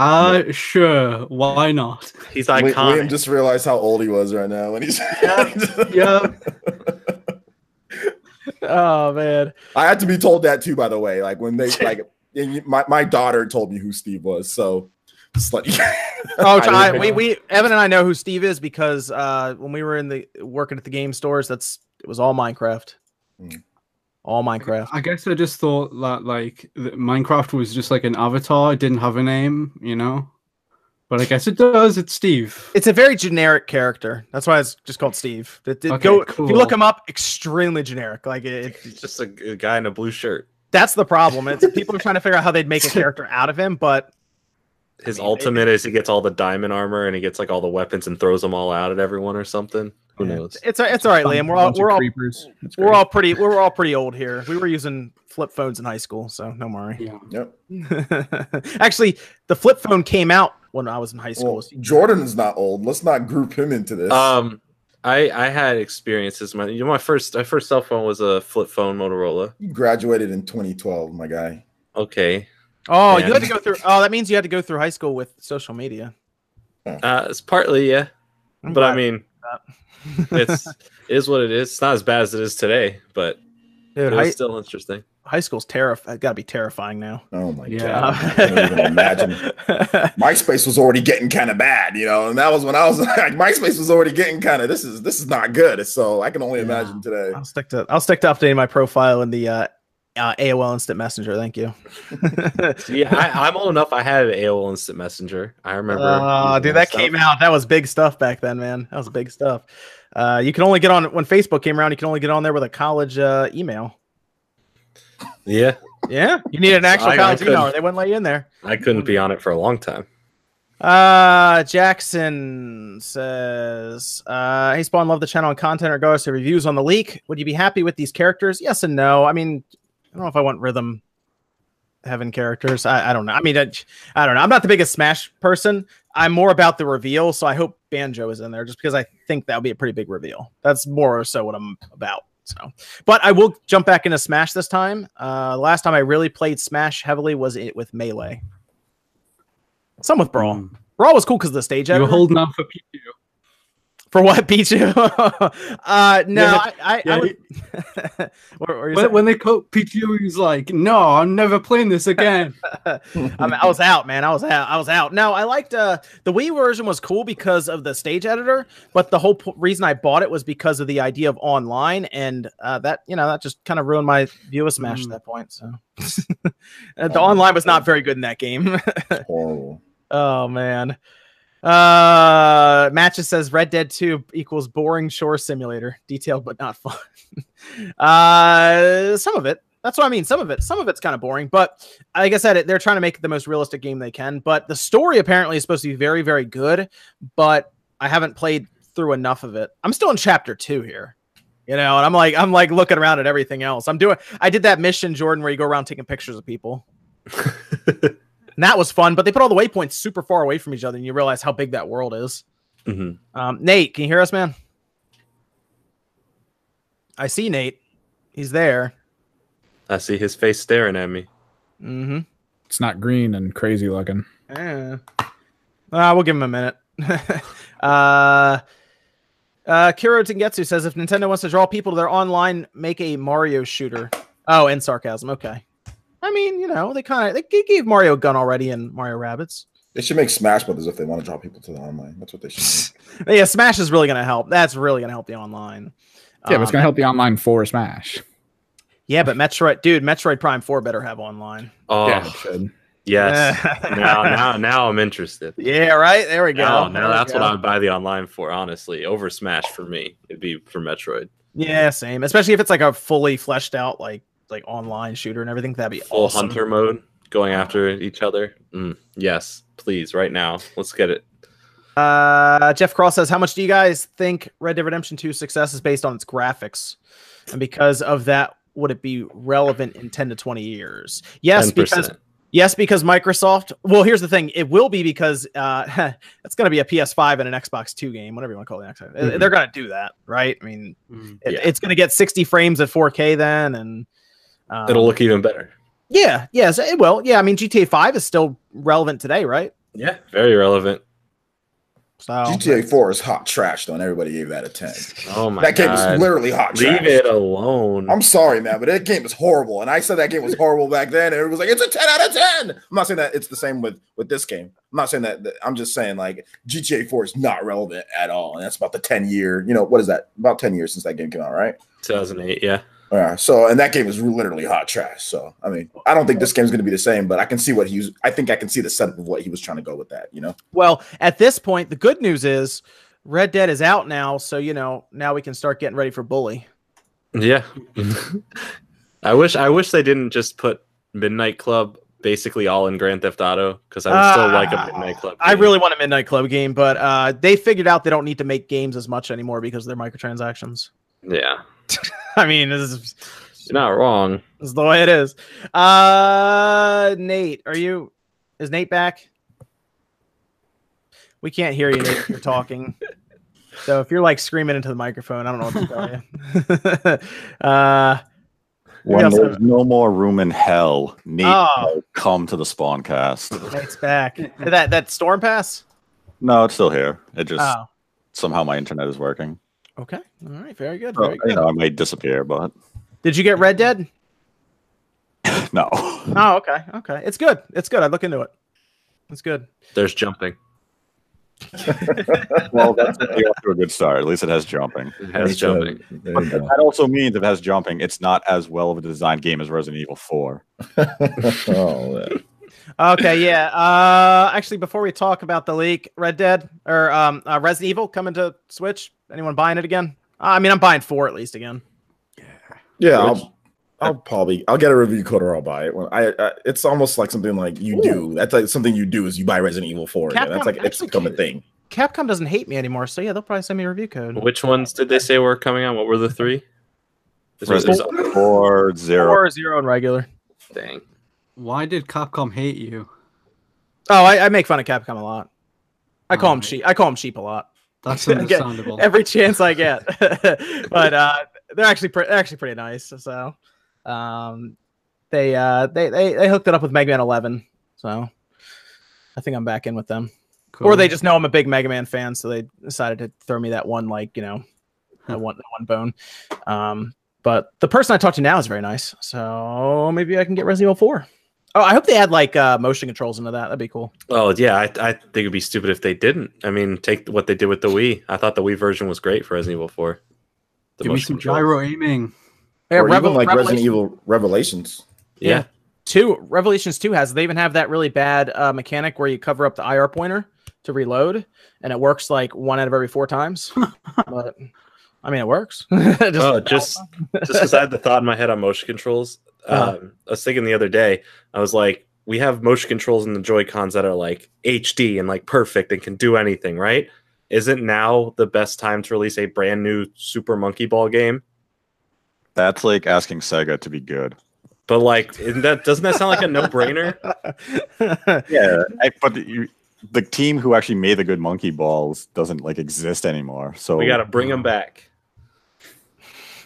Uh sure. Why not? He's Wi- iconic. William just realized how old he was right now when he's. Yeah. Oh man. I had to be told that too. By the way, like when they like, my my daughter told me who Steve was. So, just. Oh, I I, we, we Evan and I know who Steve is because uh, when we were in the working at the game stores, that's it was all Minecraft. Hmm. All Minecraft. I guess I just thought that like that Minecraft was just like an avatar. It didn't have a name, you know. But I guess it does. It's Steve. It's a very generic character. That's why it's just called Steve. It, it- Okay, go if you look him up, extremely generic. Like it, He's it- just a, a guy in a blue shirt. that's the problem. It's people are trying to figure out how they'd make a character out of him, but His I mean, ultimate is he gets all the diamond armor and he gets like all the weapons and throws them all out at everyone or something. Who Yeah. knows? it's it's all right, Liam. We're all we're all creepers. We're all pretty we're all pretty old here. We were using flip phones in high school, so no worry. Yeah. Yep. Actually, the flip phone came out when I was in high school. Well, Jordan's not old. Let's not group him into this. Um, I I had experiences. My you know my first my first cell phone was a flip phone Motorola. you graduated in 2012, my guy. Okay, Oh, you had to go through. Oh, that means you had to go through high school with social media. uh, it's partly yeah, I'm but I mean that. It's it is what it is. It's not as bad as it is today, but dude, it high, was still interesting. high school's terrifying. Got to be terrifying now. Oh my Yeah. god, I can't even imagine. MySpace was already getting kind of bad, you know, and that was when I was like, MySpace was already getting kind of this is this is not good. So I can only Yeah. imagine today. I'll stick to I'll stick to updating my profile in the uh, uh, AOL Instant Messenger. Thank you. Yeah, I, I'm old enough. I had an AOL Instant Messenger. I remember. Oh, using dude, that stuff. came out. That was big stuff back then, man. That was big stuff. Uh, you can only get on when Facebook came around. You can only get on there with a college uh, email. Yeah, Yeah, you need an actual I- I college email, or they wouldn't let you in there. I couldn't be on it for a long time. Uh, Jackson says, uh, "Hey, Spawn, love the channel and content in regards to reviews on the leak. Would you be happy with these characters? Yes and no. I mean, I don't know if I want Rhythm Heaven characters. I, I don't know. I mean, I, I don't know. I'm not the biggest Smash person. I'm more about the reveal, so I hope Banjo is in there just because I think that would be a pretty big reveal. That's more or so what I'm about. So, but I will jump back into Smash this time. Uh, last time I really played Smash heavily was it with Melee. Some with Brawl. Mm. Brawl was cool because the stage You were holding out for Pichu. For what, Pichu? uh, no, Yeah, I, I, yeah, I would. what, what When, saying? when they quote Pichu, he's like, "No, I'm never playing this again." I, mean, I was out, man. I was out. I was out. No, I liked uh, the Wii version was cool because of the stage editor, but the whole p- reason I bought it was because of the idea of online, and uh, that you know that just kind of ruined my view of Smash Mm. at that point. So the online was not very good in that game. Horrible. Oh man. Uh Matches says Red Dead 2 equals boring shore simulator. Detailed but not fun. uh some of it. That's what I mean. Some of it. Some of it's kind of boring, but like I said, they're trying to make the most realistic game they can. But the story apparently is supposed to be very, very good. But I haven't played through enough of it. I'm still in chapter two here. You know, and I'm like, I'm like looking around at everything else. I'm doing I did that mission, Jordan, where you go around taking pictures of people. And that was fun, but they put all the waypoints super far away from each other, and you realize how big that world is. Mhm. Um, Nate, can you hear us, man? I see Nate. He's there. I see his face staring at me. Mm-hmm. It's not green and crazy looking. Yeah. Uh, we'll give him a minute. uh, Uh, Kiro Tengetsu says if Nintendo wants to draw people to their online, make a Mario shooter. Oh, and sarcasm. Okay. I mean, you know, they kind of they gave Mario a gun already in Mario Rabbids. They should make Smash Brothers if they want to draw people to the online. That's what they should. But yeah, Smash is really going to help. That's really going to help the online. Yeah, but it's Um, gonna help the online for Smash. Yeah, but Metroid, dude, Metroid Prime Four better have online. Oh, Yeah, it should. yes. now, now, now I'm interested. Yeah, right. There we go. Now, now that's go. what I would buy the online for. Honestly, over Smash for me, it'd be for Metroid. Yeah, same. Especially if it's like a fully fleshed out like like online shooter and everything. That'd be Full awesome. hunter mode, going after each other. Mm, yes, please, right now. Let's get it. Uh, Jeff Cross says, "How much do you guys think Red Dead Redemption 2 success is based on its graphics, and because of that, would it be relevant in 10 to 20 years?" Yes, 10%. because yes, because Microsoft. Well, here's the thing: it will be because uh, it's going to be a PS5 and an Xbox Two game, whatever you want to call it. Xbox. Mhm. They're going to do that, right? I mean, it- Yeah. it's going to get 60 frames at 4K then, and um, It'll look even better. Yeah, yes, it will. Yeah, I mean, GTA 5 is still relevant today, right? Yeah, very relevant. So GTA 4 is hot trash, though, and everybody gave that a 10. Oh my that game god! is literally hot Leave trash. it alone. I'm sorry, man, but that game is horrible. And I said that game was horrible back then, and it was like it's a 10 out of 10. I'm not saying that it's the same with with this game. I'm not saying that. that- I'm just saying like GTA 4 is not relevant at all, and that's about the 10 year. You know what is that? About 10 years since that game came out, right? 2008. Yeah. Yeah. So and that game is literally hot trash. So I mean, I don't think this game's going to be the same, but I can see what he was. I think I can see the setup of what he was trying to go with that. You know. Well, at this point, the good news is Red Dead is out now, so you know now we can start getting ready for Bully. Yeah. I wish I wish they didn't just put Midnight Club basically all in Grand Theft Auto because I would still like a Ah, Midnight Club. I really want a Midnight Club game, but uh, they figured out they don't need to make games as much anymore because they're microtransactions. yeah. I mean, this is, You're not wrong. this is the way it is. Uh, Nate, are you? Is Nate back? We can't hear you, Nate. If you're talking. So if you're like screaming into the microphone, I don't know what to tell you. uh, When there's have- no more room in hell, Nate Oh. come to the spawn cast. Nate's back. that that storm pass. No, it's still here. It just Oh, somehow my internet is working. Okay. All right. Very good. Very you good. know, I may disappear, but Did you get Red Dead? no. Oh, okay. Okay. It's good. It's good. I'd look into it. It's good. There's jumping. well, that's off to a good start. At least it has jumping. It has jumping. But that also means if it has jumping, it's not as well of a designed game as Resident Evil 4. oh, yeah. Okay, yeah. Uh actually before we talk about the leak, Red Dead or um uh, Resident Evil coming to Switch. Anyone buying it again? Uh, I mean, I'm buying 4 at least again. Yeah, Yeah. I'll, I'll probably I'll get a review code or I'll buy it. When I, I it's almost like something like you do. That's like something you do is you buy Resident Evil Four. again. Capcom That's like it's actually become a thing. Capcom doesn't hate me anymore, so yeah, they'll probably send me a review code. Which ones did they say were coming out? What were the three? This was, this Resident was- 4, 0. 4 0 and regular. dang. Why did Capcom hate you? Oh, I, I make fun of Capcom a lot. I call them Alright. sheep. I call them sheep a lot. That's understandable. every chance I get. but uh, they're actually pre- they're actually pretty nice. So um, they uh they, they they hooked it up with Mega Man 11. So I think I'm back in with them. Or they just know I'm a big Mega Man fan, so they decided to throw me that one like you know that one that one bone. Um, but the person I talked to now is very nice, so maybe I can get Resident Evil 4. Oh, I hope they add like uh, motion controls into that. That'd be cool. Oh yeah, I, I think it'd be stupid if they didn't. I mean, take what they did with the Wii. I thought the Wii version was great for Resident Evil 4. The Give me some control. gyro aiming. Yeah, or Revel- even like Resident Evil Revelations. Yeah. two revelations 2 has they even have that really bad uh, mechanic where you cover up the ir pointer to reload and it works like one out of every four times but i mean it works just, oh, just just because I had the thought in my head on motion controls. Uh-huh. Um, I was thinking the other day, I was like, we have motion controls in the Joy Cons that are like HD and like perfect and can do anything, right? Isn't now the best time to release a brand new Super Monkey Ball game? That's like asking Sega to be good. But like, isn't that doesn't that sound like a no brainer? Yeah, I, but you, the team who actually made the good monkey balls doesn't like exist anymore. So We got to bring them back.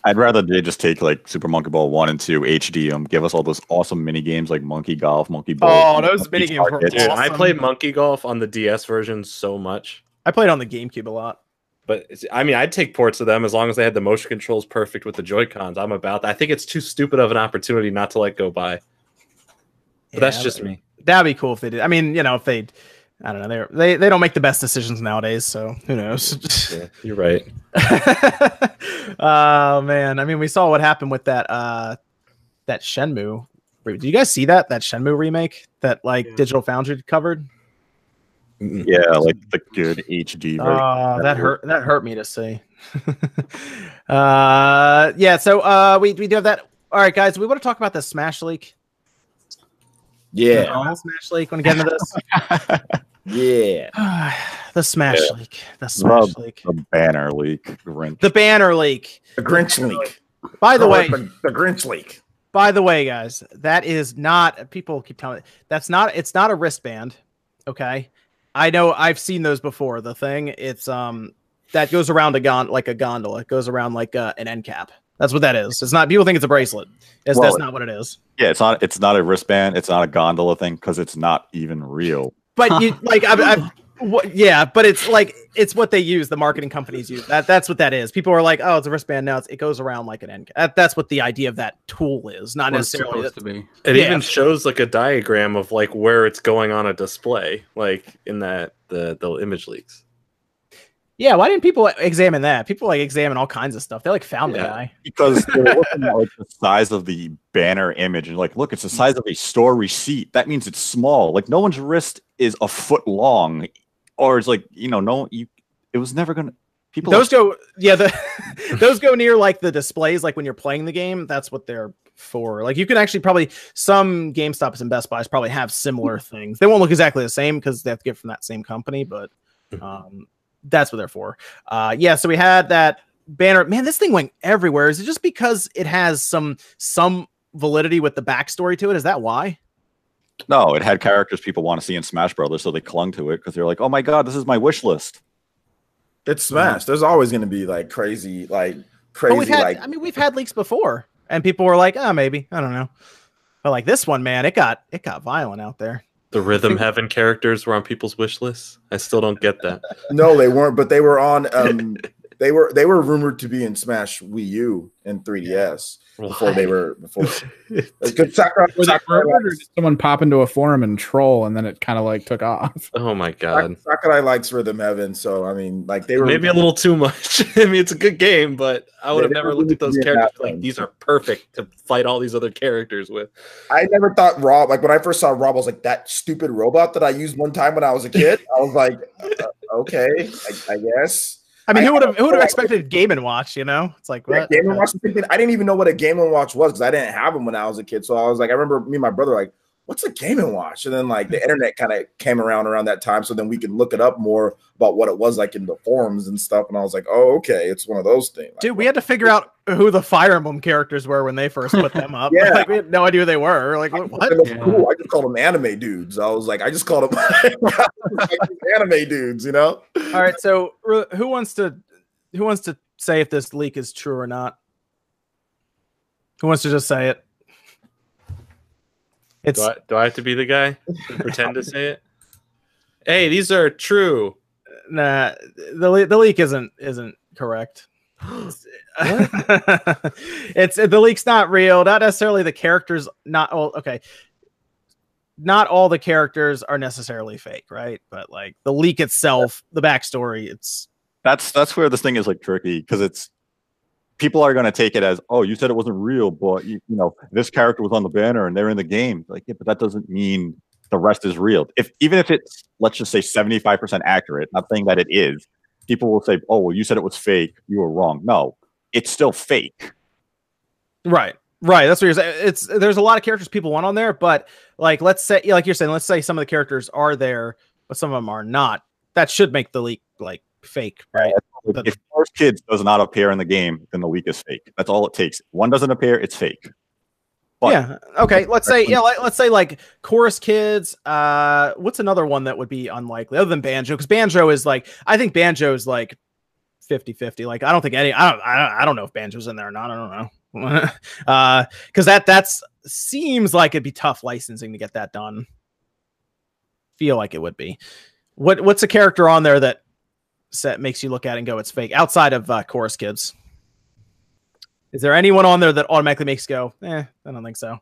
I'd rather they just take like Super Monkey Ball one and two, HD and give us all those awesome mini games like Monkey Golf, Monkey Ball. Oh, those mini games were Target. Dude, I Awesome. played Monkey Golf on the DS version so much. i played on the gamecube a lot But I mean, I'd take ports of them as long as they had the motion controls perfect with the Joy Cons. I'm about. That. I think it's too stupid of an opportunity not to let go by. But that's just me. That'd be cool if they did. I mean, you know, if they, I don't know, they they they don't make the best decisions nowadays, so who knows? yeah, you're right. oh man, I mean, we saw what happened with that uh that Shenmue. Do you guys see that that Shenmue remake that like yeah. Digital Foundry covered? Yeah, like the good HD. Oh, that hurt. That hurt me to see. uh, yeah. So, uh, we we do have that. All right, guys. We want to talk about the Smash leak. Yeah, Smash leak. Want to get into this? yeah, the Smash yeah. leak. The Smash the, leak. The banner leak. Grinch. The banner leak. The Grinch leak. By the way, the, the Grinch leak. By the way, guys, that is not. People keep telling me that's not. It's not a wristband. Okay, I know I've seen those before. The thing it's um that goes around a gon like a gondola. It goes around like uh, an end cap. That's what that is. It's not. People think it's a bracelet. It's well, that's not what it is. Yeah, it's not. It's not a wristband. It's not a gondola thing because it's not even real. But you like I've, I've what, yeah, but it's like it's what they use. The marketing companies use that. That's what that is. People are like, "Oh, it's a wristband." Now it goes around like an end. That, that's what the idea of that tool is. Not what necessarily supposed to be. It yeah. even shows like a diagram of like where it's going on a display, like in that the the image leaks. Yeah, why didn't people examine that? People like examine all kinds of stuff. They like found yeah. the guy because they're looking at like the size of the banner image and like, look, it's the size of a store receipt. That means it's small. Like no one's wrist is a foot long or it's like you know no you it was never gonna people those go yeah the those go near like the displays like when you're playing the game that's what they're for. Like you can actually probably some GameStops and Best Buys probably have similar things. They won't look exactly the same because they have to get from that same company but mm-hmm. um that's what they're for. Uh yeah so we had that banner. Man this thing went everywhere. Is it just because it has some some validity with the backstory to it? Is that why no, it had characters people want to see in Smash Brothers, so they clung to it because they're like, "Oh my god, this is my wish list." It's Smash. There's always going to be like crazy, like crazy. Had, like I mean, we've had leaks before, and people were like, "Oh, maybe I don't know," but like this one, man, it got it got violent out there. The Rhythm Heaven characters were on people's wish lists. I still don't get that. no, they weren't, but they were on. Um, they were they were rumored to be in Smash Wii U and 3DS before they were before. Because Sakurai, Sakurai likes, did someone pop into a forum and troll, and then it kind of like took off. Oh my god! Sakurai likes Rhythm Heaven, so I mean, like they were maybe a little too much. I mean, it's a good game, but I would have never looked at those characters like these are perfect to fight all these other characters with. I never thought Rob like when I first saw Rob, I was like that stupid robot that I used one time when I was a kid. I was like, uh, okay, I, I guess. I mean, who would have who would have expected Game and Watch? You know, it's like what? Yeah, Game and Watch. I didn't even know what a Game and Watch was because I didn't have them when I was a kid. So I was like, I remember me and my brother like, what's a Game and Watch? And then like the internet kind of came around around that time, so then we could look it up more about what it was like in the forums and stuff. And I was like, oh, okay, it's one of those things. Dude, like, we had to figure out who the Fire Emblem characters were when they first put them up. yeah, like, we had no idea who they were. Like, what? I, yeah. cool. I just called them anime dudes. I was like, I just called them anime dudes. You know. All right, so who wants to who wants to say if this leak is true or not? Who wants to just say it? It's do I, do I have to be the guy pretend to say it? Hey, these are true. Nah, the the leak isn't isn't correct. it's the leak's not real. Not necessarily the characters. Not well. Okay, not all the characters are necessarily fake, right? But like the leak itself, the backstory, it's that's that's where this thing is like tricky because it's people are going to take it as oh you said it wasn't real but you, you, know this character was on the banner and they're in the game. Like yeah but that doesn't mean the rest is real. If even if it's let's just say 75% accurate not saying that it is people will say oh well you said it was fake. You were wrong. No it's still fake. Right. Right. That's what you're saying it's there's a lot of characters people want on there but like let's say like you're saying let's say some of the characters are there but some of them are not. That should make the leak like fake, right? If Chorus Kids does not appear in the game, then the leak is fake. That's all it takes. One doesn't appear, it's fake. But, yeah. Okay. Let's say yeah. Let, us say like chorus kids. Uh, what's another one that would be unlikely other than banjo? Because banjo is like I think banjo is like 50-50. Like I don't think any. I don't. I don't know if banjo's in there or not. I don't know. uh, because that that's seems like it'd be tough licensing to get that done. Feel like it would be. What what's a character on there that set makes you look at and go, it's fake. Outside of uh, Chorus Kids, is there anyone on there that automatically makes go, eh? I don't think so.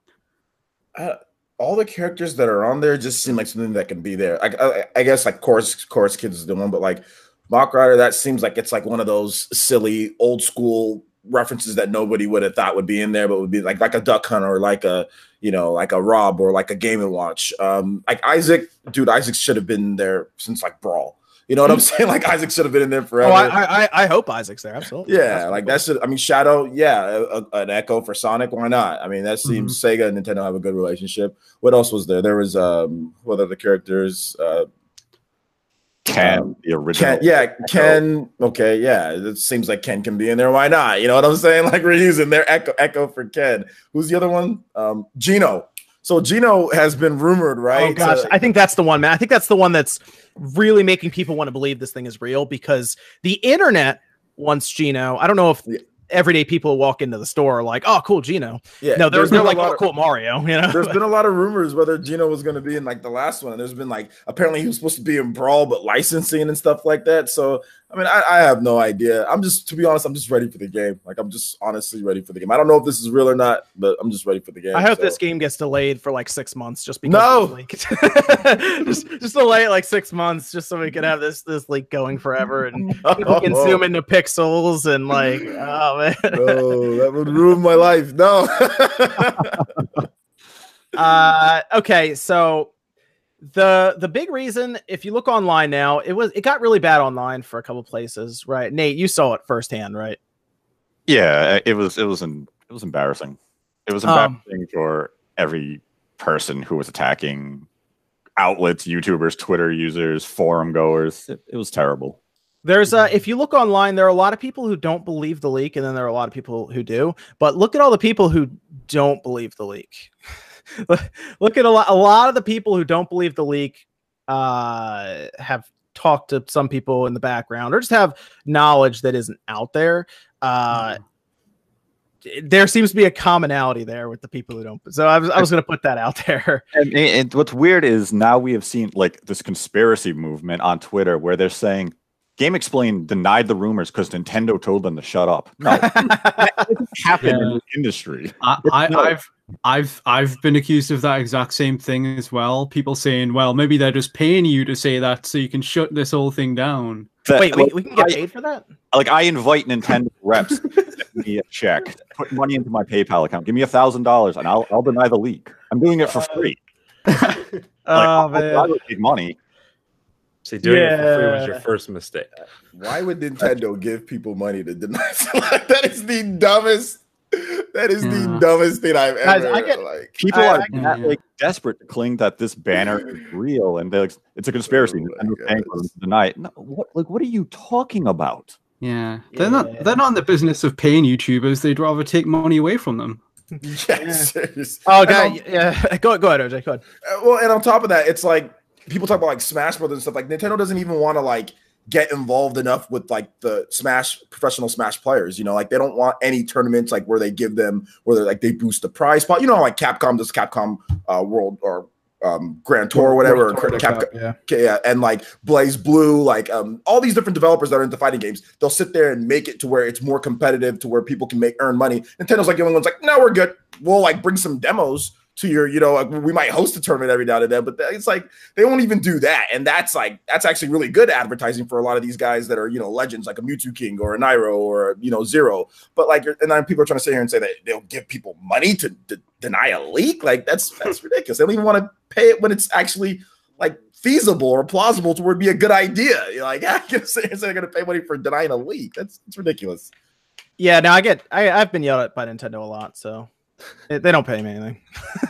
Uh, all the characters that are on there just seem like something that can be there. I, I, I guess like Chorus Chorus Kids is the one, but like Mach Rider, that seems like it's like one of those silly old school references that nobody would have thought would be in there, but would be like like a Duck Hunt or like a you know like a Rob or like a Game and Watch. Um, like Isaac, dude, Isaac should have been there since like Brawl. You know what I'm saying? Like Isaac should have been in there forever. Oh, I, I, I hope Isaac's there. Absolutely. Yeah, That's like cool. that should. I mean, Shadow. Yeah, a, a- an Echo for Sonic. Why not? I mean, that seems Sega and Nintendo have a good relationship. What else was there? There was um, what other characters? Uh, Ken, Um, the original. Ken. Yeah, Ken. Okay, yeah. It seems like Ken can be in there. Why not? You know what I'm saying? Like we're using their Echo Echo for Ken. Who's the other one? Um, Geno. So Geno has been rumored, right? Oh gosh, to- I think that's the one, man. I think that's the one that's really making people want to believe this thing is real because the internet wants Geno. I don't know if Yeah. everyday people walk into the store are like, "Oh, cool, Geno." yeah. no, there's they're, they're been a like, "Oh, of- cool, Mario." You know, There's been a lot of rumors whether Geno was going to be in like the last one. And there's been like apparently he was supposed to be in Brawl, but licensing and stuff like that. So I mean, I, I have no idea. I'm just to be honest, I'm just ready for the game. Like I'm just honestly ready for the game. I don't know if this is real or not, but I'm just ready for the game. I hope so. this game gets delayed for like six months just because No! just just delay it like six months just so we can have this this leak going forever and people can zoom into pixels and like oh man. No, that would ruin my life. No. uh okay so the the big reason if you look online now it was it got really bad online for a couple places right nate you saw it firsthand right Yeah, it was it was an, it was embarrassing. It was Um, embarrassing for every person who was attacking outlets, YouTubers, Twitter users, forum goers. It, it was terrible. there's uh if you look online there are a lot of people who don't believe the leak and then there are a lot of people who do but look at all the people who don't believe the leak look at a lot a lot of the people who don't believe the leak uh have talked to some people in the background or just have knowledge that isn't out there uh there seems to be a commonality there with the people who don't so i was, I was going to put that out there And, and what's weird is now we have seen like this conspiracy movement on Twitter where they're saying GameXplain denied the rumors because Nintendo told them to shut up. No, that doesn't happen in the industry. I, I, No. I've I've I've been accused of that exact same thing as well. People saying, "Well, maybe they're just paying you to say that so you can shut this whole thing down." That- wait we, like, we can get I- paid for that like I invite Nintendo reps to send me a check, put money into my PayPal account, give me a thousand dollars, and I'll I'll deny the leak. I'm doing it for uh, free. Like, oh I'll, man I'll take money. See, doing it for free was your first mistake. Why would Nintendo give people money to deny? like, that is the dumbest. That is the dumbest thing I've Guys, ever I get- like. People I- are I- that, Yeah. like desperate to cling that this banner is real, and they're like, it's a conspiracy. Oh my Nintendo's paying for them goodness. to deny. No, what, like, what are you talking about? Yeah, they're Yeah. not they're not in the business of paying YouTubers. They'd rather take money away from them. Yeah, oh god yeah go, go ahead oj go ahead Uh, well, and on top of that, it's like people talk about like Smash Brothers and stuff. Like Nintendo doesn't even want to like get involved enough with like the Smash professional Smash players. You know, like they don't want any tournaments like where they give them where they're like they boost the prize pot. You know, like Capcom does Capcom uh, World or um, Grand Tour or whatever. or Tour Capcom, Cup, yeah. Yeah, and like BlazBlue, like um, all these different developers that are into fighting games, they'll sit there and make it to where it's more competitive, to where people can make earn money. Nintendo's like the only one's like, no, we're good. We'll like bring some demos to your, you know, like, we might host a tournament every now and then, but it's like they won't even do that, and that's like that's actually really good advertising for a lot of these guys that are you know legends like a Mewtwo King or a Nairo or you know Zero. But like, and then people are trying to sit here and say that they'll give people money to, to deny a leak. Like that's that's ridiculous. They don't even want to pay it when it's actually like feasible or plausible to where it'd be a good idea. You're like, I can say they're going to pay money for denying a leak. That's it's ridiculous. Yeah, now I get. I, I've been yelled at by Nintendo a lot, so they they don't pay me anything.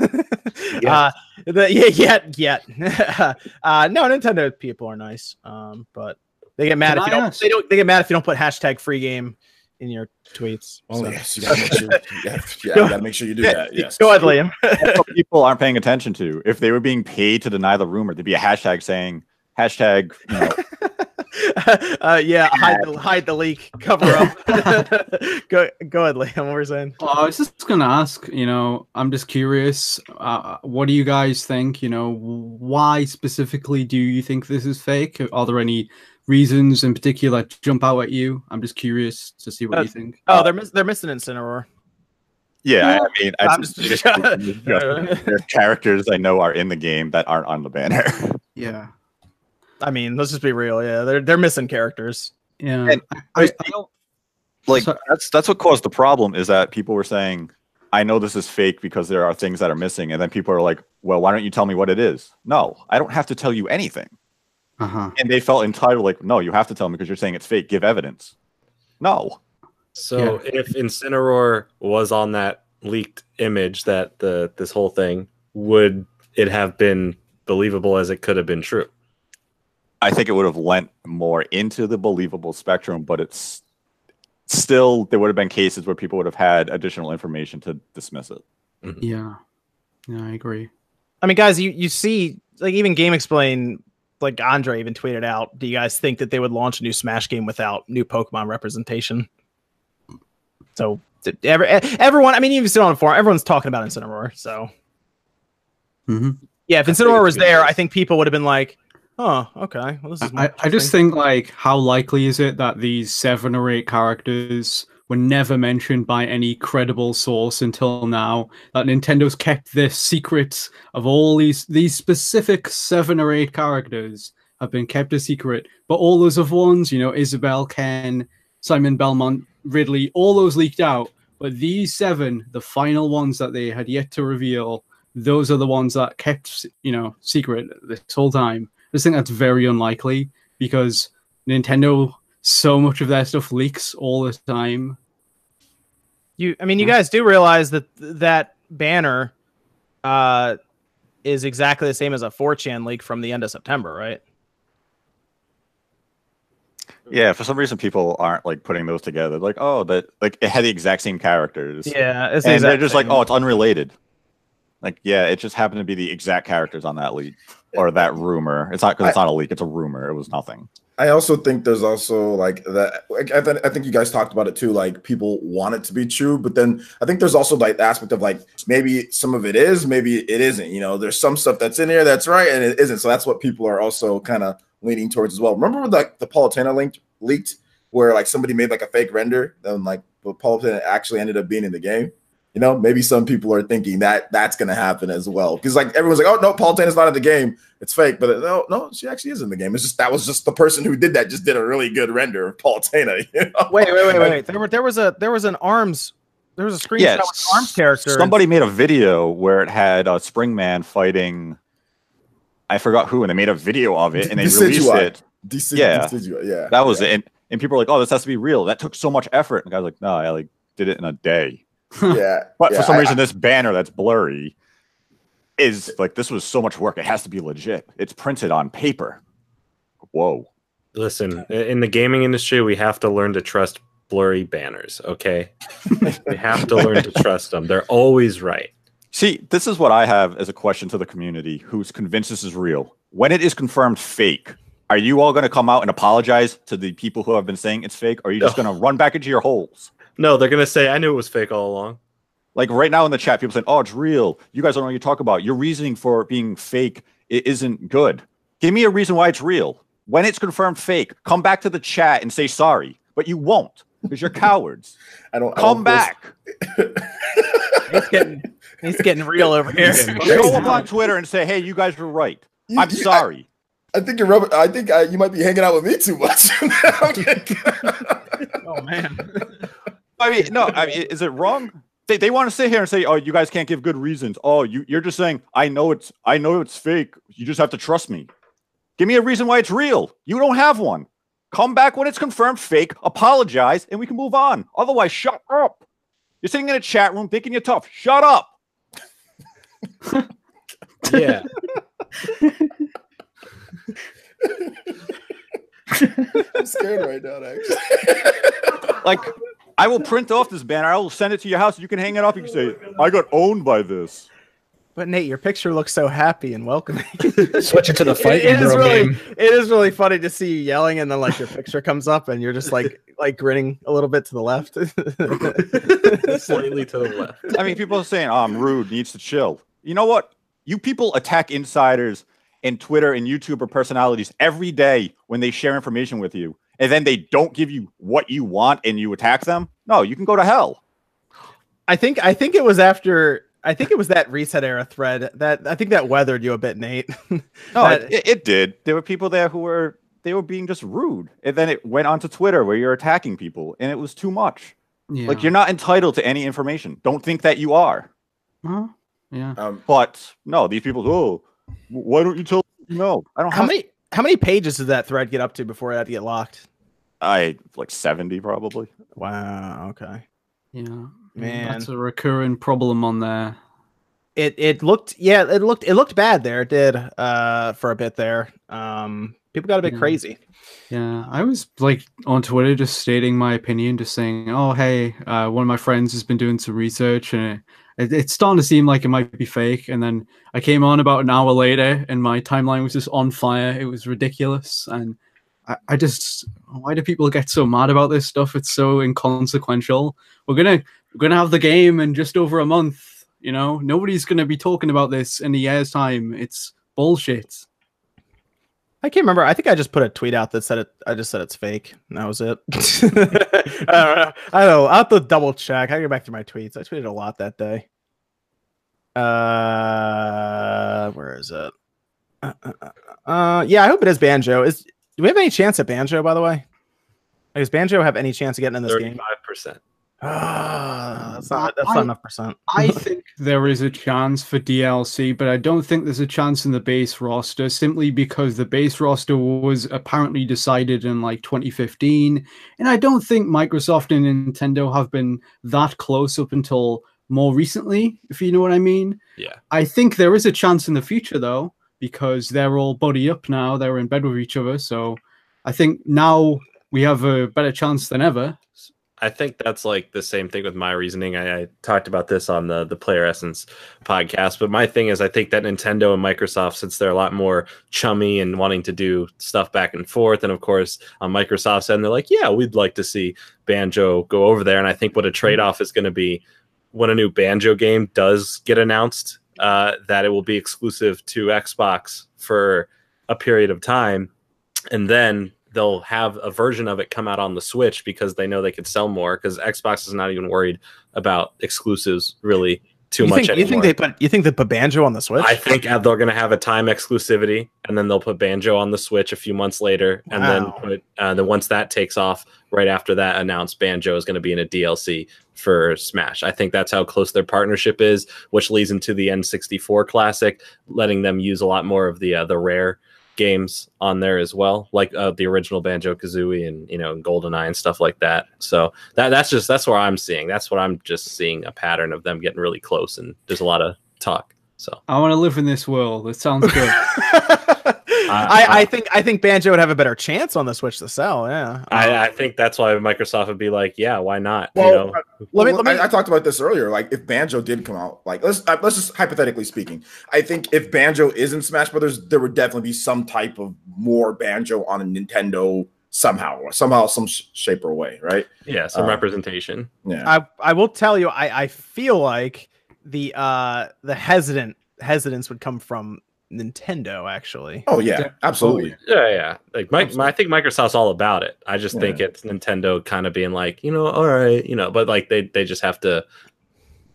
uh, the, yeah, yet, yet. uh, no, Nintendo people are nice, um, but they get mad Can if you I don't. ask- They don't. They get mad if you don't put hashtag free game in your tweets. Oh so. yes, you got to make sure. Yeah, yeah, you got to make sure you do that. Yes. Go ahead, Liam. What people aren't paying attention to. If they were being paid to deny the rumor, there'd be a hashtag saying hashtag. You know, uh, yeah, hide the hide the leak, cover up. go go ahead, Liam. What were you saying? Oh, I was just gonna ask. You know, I'm just curious. Uh, what do you guys think? You know, why specifically do you think this is fake? Are there any reasons in particular jump out at you? I'm just curious to see what Uh, you think. Oh, they're miss- they're missing Incineroar. Yeah, I, I mean, I I'm just, just- just- there are characters I know are in the game that aren't on the banner. Yeah, I mean, let's just be real. Yeah, they're they're missing characters. yeah. And I, I, I, don't like So- that's that's what caused the problem is that people were saying, I know this is fake because there are things that are missing, and then people are like, Well, why don't you tell me what it is? No, I don't have to tell you anything. uh-huh. And they felt entitled, like, no, you have to tell me because you're saying it's fake. Give evidence. No. So if Incineroar was on that leaked image that the this whole thing would it have been believable as it could have been true? I think it would have lent more into the believable spectrum, but it's still there would have been cases where people would have had additional information to dismiss it. Yeah, yeah, I agree. I mean, guys, you you see, like even GameXplain, like Andre even tweeted out. Do you guys think that they would launch a new Smash game without new Pokemon representation? So every, everyone, I mean, even still on the forum, everyone's talking about Incineroar. So Mhm. yeah, if I Incineroar was there. I think people would have been like, "Oh, okay, well, this is." I, I just think like how likely is it that these seven or eight characters were never mentioned by any credible source until now? That Nintendo's kept this secret of all these these specific seven or eight characters have been kept a secret. But all those of ones you know Isabelle Ken Simon Belmont Ridley all those leaked out. But these seven the final ones that they had yet to reveal those are the ones that kept you know secret this whole time just think that's very unlikely because Nintendo so much of their stuff leaks all the time. You, I mean, you guys do realize that that banner uh, is exactly the same as a 4chan leak from the end of September, right? Yeah, for some reason people aren't like putting those together. Like, oh, that like it had the exact same characters. Yeah, it's the and they're exact just like, oh, it's unrelated. Like, yeah, it just happened to be the exact characters on that leak or that rumor. It's not because it's not a leak; it's a rumor. It was nothing. I also think there's also like that. Like, I, th- I think you guys talked about it too. Like people want it to be true, but then I think there's also like the aspect of like maybe some of it is, maybe it isn't. You know, there's some stuff that's in here that's right and it isn't. So that's what people are also kind of leaning towards as well. Remember like the Palutena link leaked, where like somebody made like a fake render, then like the Palutena actually ended up being in the game. You know, maybe some people are thinking that that's going to happen as well because like everyone's like, oh no, Palutena's not in the game it's fake, but no, no, she actually is in the game. It's just that was just the person who did that just did a really good render of Palutena. You know? Wait, wait, wait, wait, wait. There were there was a there was an arms there was a screenshot Yeah, with arms character. Somebody made a video where it had uh, Springman fighting. I forgot who, and they made a video of it and they released it. Deci- Yeah. Decidueye, yeah, That was yeah. it, and, and people were like, "Oh, this has to be real." That took so much effort. And the guy's like, "No, I like did it in a day." Yeah, But yeah, for some I- reason, this banner that's blurry is like this was so much work. It has to be legit. It's printed on paper. Whoa. Listen, in the gaming industry, we have to learn to trust blurry banners. Okay, we have to learn to trust them. They're always right. See, this is what I have as a question to the community who's convinced this is real. When it is confirmed fake, are you all going to come out and apologize to the people who have been saying it's fake? Or are you just No. going to run back into your holes? No, they're gonna say, "I knew it was fake all along." Like right now in the chat, people saying, "Oh, it's real." You guys don't know what you talk about. Your reasoning for being fake it isn't good. Give me a reason why it's real. When it's confirmed fake, come back to the chat and say sorry. But you won't because you're cowards. I don't I Come don't back. He's getting he's getting real over here. Go up on Twitter and say, "Hey, you guys were right. You- I'm you- sorry." I, I think you're rubbing. I think uh, you might be hanging out with me too much. oh man. I mean, no. I mean, is it wrong? They, they want to sit here and say, "Oh, you guys can't give good reasons." Oh, you you're just saying, "I know it's I know it's fake. You just have to trust me." Give me a reason why it's real. You don't have one. Come back when it's confirmed fake. Apologize, and we can move on. Otherwise, shut up. You're sitting in a chat room thinking you're tough. Shut up. Yeah, I'm scared right now. Actually, Like, I will print off this banner. I will send it to your house. You can hang it up. You can say, "I got owned by this." But Nate, your picture looks so happy and welcoming. Switch it to the fight it, it is really game. it is really funny to see you yelling and then like your picture comes up and you're just like like grinning a little bit to the left. slightly to the left. I mean, people are saying, "Oh, I'm rude. Needs to chill." You know what? You people attack insiders and Twitter and YouTuber personalities every day when they share information with you, and then they don't give you what you want and you attack them. No, you can go to hell. I think I think it was after I think it was that ResetEra thread that I think that weathered you a bit, Nate. No, That- it, it did. There were people there who were they were being just rude, and then it went onto Twitter where you're attacking people, and it was too much. Yeah. Like you're not entitled to any information. Don't think that you are. Huh? Yeah. Um, But no, these people. Oh, why don't you tell? No, I don't how have. many how many pages did that thread get up to before it had to get locked? I like seventy probably. Wow. Okay. Yeah. Man. That's a recurring problem on there. It it looked yeah it looked it looked bad there. It did uh for a bit there. Um, people got a bit Yeah. crazy. Yeah, I was like on Twitter just stating my opinion, just saying, "Oh, hey, uh, one of my friends has been doing some research, and it, it's starting to seem like it might be fake." And then I came on about an hour later, and my timeline was just on fire. It was ridiculous, and I, I just, why do people get so mad about this stuff? It's so inconsequential. We're gonna we're gonna have the game in just over a month. You know, nobody's gonna be talking about this in a year's time. It's bullshit. I can't remember. I think I just put a tweet out that said it. I just said it's fake. And that was it. I don't know. I don't know. I'll have to double check. I go back through my tweets. I tweeted a lot that day. Uh, where is it? Uh, uh, uh, uh, yeah, I hope it is Banjo. Is do we have any chance at Banjo? By the way, Like, does Banjo have any chance of getting in this game? Thirty-five percent. Ah, that's not. That's I- not enough percent. I think there is a chance for DLC, but I don't think there's a chance in the base roster simply because the base roster was apparently decided in like 2015. And I don't think Microsoft and Nintendo have been that close up until more recently, if you know what I mean. Yeah. I think there is a chance in the future though, because they're all buddy up now, they're in bed with each other. So I think now we have a better chance than ever. I think that's like the same thing with my reasoning. I, I talked about this on the the Player Essence podcast, but my thing is, I think that Nintendo and Microsoft, since they're a lot more chummy and wanting to do stuff back and forth, and of course on Microsoft's end, they're like, yeah, we'd like to see Banjo go over there. And I think what a trade off is going to be when a new Banjo game does get announced, uh, that it will be exclusive to Xbox for a period of time, and then they'll have a version of it come out on the Switch because they know they could sell more. Because Xbox is not even worried about exclusives really too you much think, anymore. You think they put? You think they put Banjo on the Switch? I think uh, they're going to have a time exclusivity, and then they'll put Banjo on the Switch a few months later, and then put uh, then once that takes off, right after that, announce Banjo is going to be in a DLC for Smash. I think that's how close their partnership is, which leads into the N64 Classic, letting them use a lot more of the uh, the rare games on there as well, like uh, the original Banjo Kazooie and you know GoldenEye and stuff like that. So that that's just that's where I'm seeing. That's what I'm just seeing a pattern of them getting really close, and there's a lot of talk. So I want to live in this world. It sounds good. I, I think I think Banjo would have a better chance on the Switch to sell. Yeah. I, I think that's why Microsoft would be like, yeah, why not? Well, you know, uh, Let me- let me- I, I talked about this earlier. Like, if Banjo did come out, like let's uh, let's just hypothetically speaking, I think if Banjo is in Smash Brothers, there would definitely be some type of more Banjo on a Nintendo somehow, or somehow, some sh- shape or way, right? yeah, some uh, representation. Yeah. I I will tell you, I I feel like the uh the hesitant hesitance would come from Nintendo actually. oh yeah, absolutely. Yeah, yeah. Like Mike, I think Microsoft's all about it. I just think it's Nintendo kind of being like, you know, all right, you know, but like they they just have to.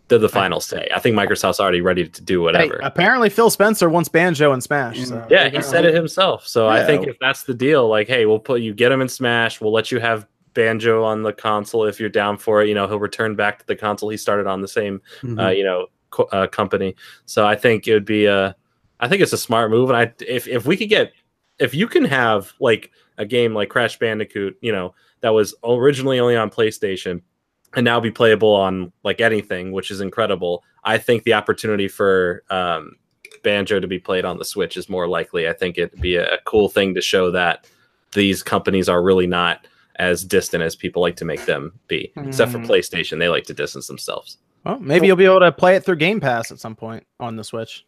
They're the final say. I think Microsoft's already ready to do Hey, whatever. apparently Phil Spencer wants Banjo and Smash. So yeah, there he said it himself. So I think if that's the deal, like, hey, we'll put you get him in Smash. We'll let you have Banjo on the console if you're down for it. You know, he'll return back to the console he started on the same Mhm. uh, you know, co- uh, company. So I think it would be a, I think it's a smart move. And I, if if we could get, if you can have like a game like Crash Bandicoot, you know, that was originally only on PlayStation, and now be playable on like anything, which is incredible. I think the opportunity for um, Banjo to be played on the Switch is more likely. I think it'd be a, a cool thing to show that these companies are really not as distant as people like to make them be. Except for Mm. PlayStation, they like to distance themselves. Well, maybe you'll be able to play it through Game Pass at some point on the Switch.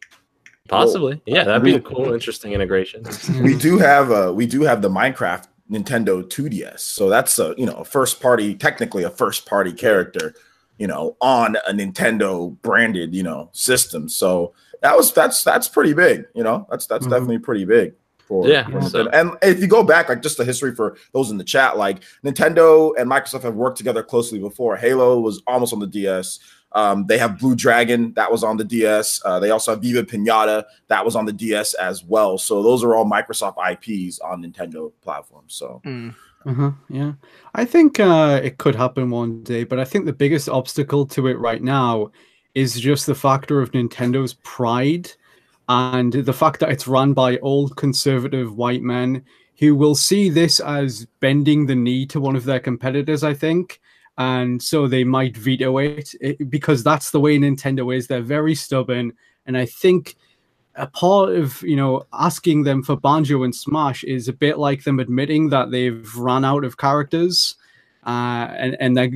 Possibly, yeah, that'd be a cool, interesting integration. we do have uh we do have the Minecraft Nintendo 2DS, so that's a you know a first party, technically a first party character. you know, on a Nintendo branded, you know, system. So that was that's that's pretty big, you know. That's that's Mhm. definitely pretty big. For, Yeah, for so- and if you go back, like just the history for those in the chat, like Nintendo and Microsoft have worked together closely before. Halo was almost on the DS. Um, they have Blue Dragon that was on the DS. Uh, they also have Viva Pinata that was on the DS as well. So those are all Microsoft IPs on Nintendo platforms. So Mm. Uh-huh, yeah. I think uh, it could happen one day, but I think the biggest obstacle to it right now is just the factor of Nintendo's pride and the fact that it's run by old conservative white men who will see this as bending the knee to one of their competitors, I think. And so they might veto it, it because that's the way Nintendo is. They're very stubborn. And I think a part of you know asking them for banjo and smash is a bit like them admitting that they've run out of characters uh, and and they're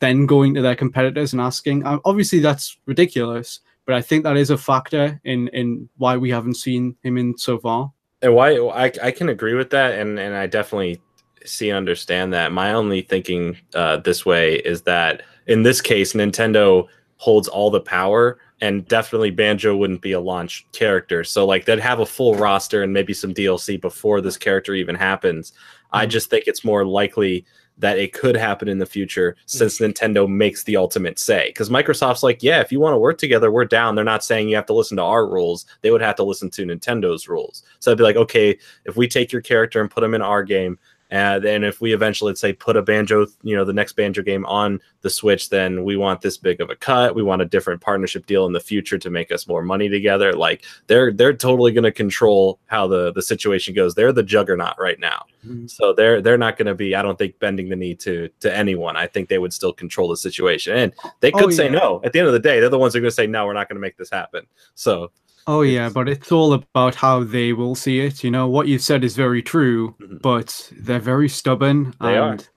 then going to their competitors and asking uh, obviously that's ridiculous but i think that is a factor in in why we haven't seen him in so far And why I, I can agree with that, and and I definitely see and understand that. My only thinking uh, this way is that in this case, Nintendo holds all the power, and definitely Banjo wouldn't be a launch character. So like they'd have a full roster and maybe some DLC before this character even happens. I just think it's more likely that it could happen in the future hmm. since Nintendo makes the ultimate say. Because Microsoft's like, yeah, if you want to work together, we're down. They're not saying you have to listen to our rules. They would have to listen to Nintendo's rules. So I'd be like, okay, if we take your character and put them in our game, and then if we eventually let's say put a banjo, you know, the next banjo game on the Switch, then we want this big of a cut. We want a different partnership deal in the future to make us more money together. Like they're they're totally going to control how the the situation goes. They're the juggernaut right now. Mhm. So they're they're not going to be, I don't think, bending the knee to to anyone. I think they would still control the situation, and they could Oh, say no. At the end of the day, they're the ones who are going to say no. We're not going to make this happen. So oh yeah but it's all about how they will see it you know what you've said is very true Mhm. but they're very stubborn They are. and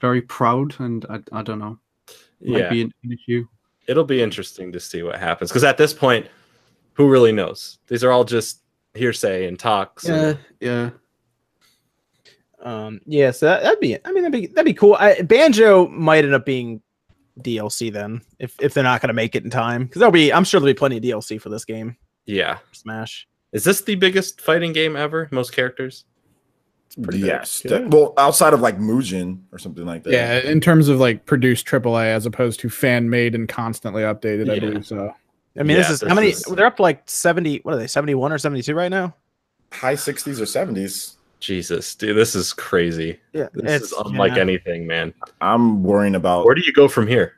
very proud and i, I don't know might yeah, be an, an issue it'll be interesting to see what happens because at this point, who really knows? These are all just hearsay and talks. and- yeah Um, yeah, so that, that'd be. I mean, that'd be that'd be cool. I, Banjo might end up being DLC then, if if they're not going to make it in time, because there'll be. I'm sure there'll be plenty of DLC for this game. Yeah. Smash. Is this the biggest fighting game ever? Most characters? pretty big. yes, Yeah. that- well, outside of like Mugen or something like that. Yeah, in terms of like produced AAA as opposed to fan made and constantly updated, I believe so. I mean, this is this how many? is- They're up to like seventy. What are they? Seventy one or seventy two right now? high 60s or 70s. Jesus, dude, this is crazy. Yeah, This is unlike yeah. anything, man. I'm worrying about Where do you go from here?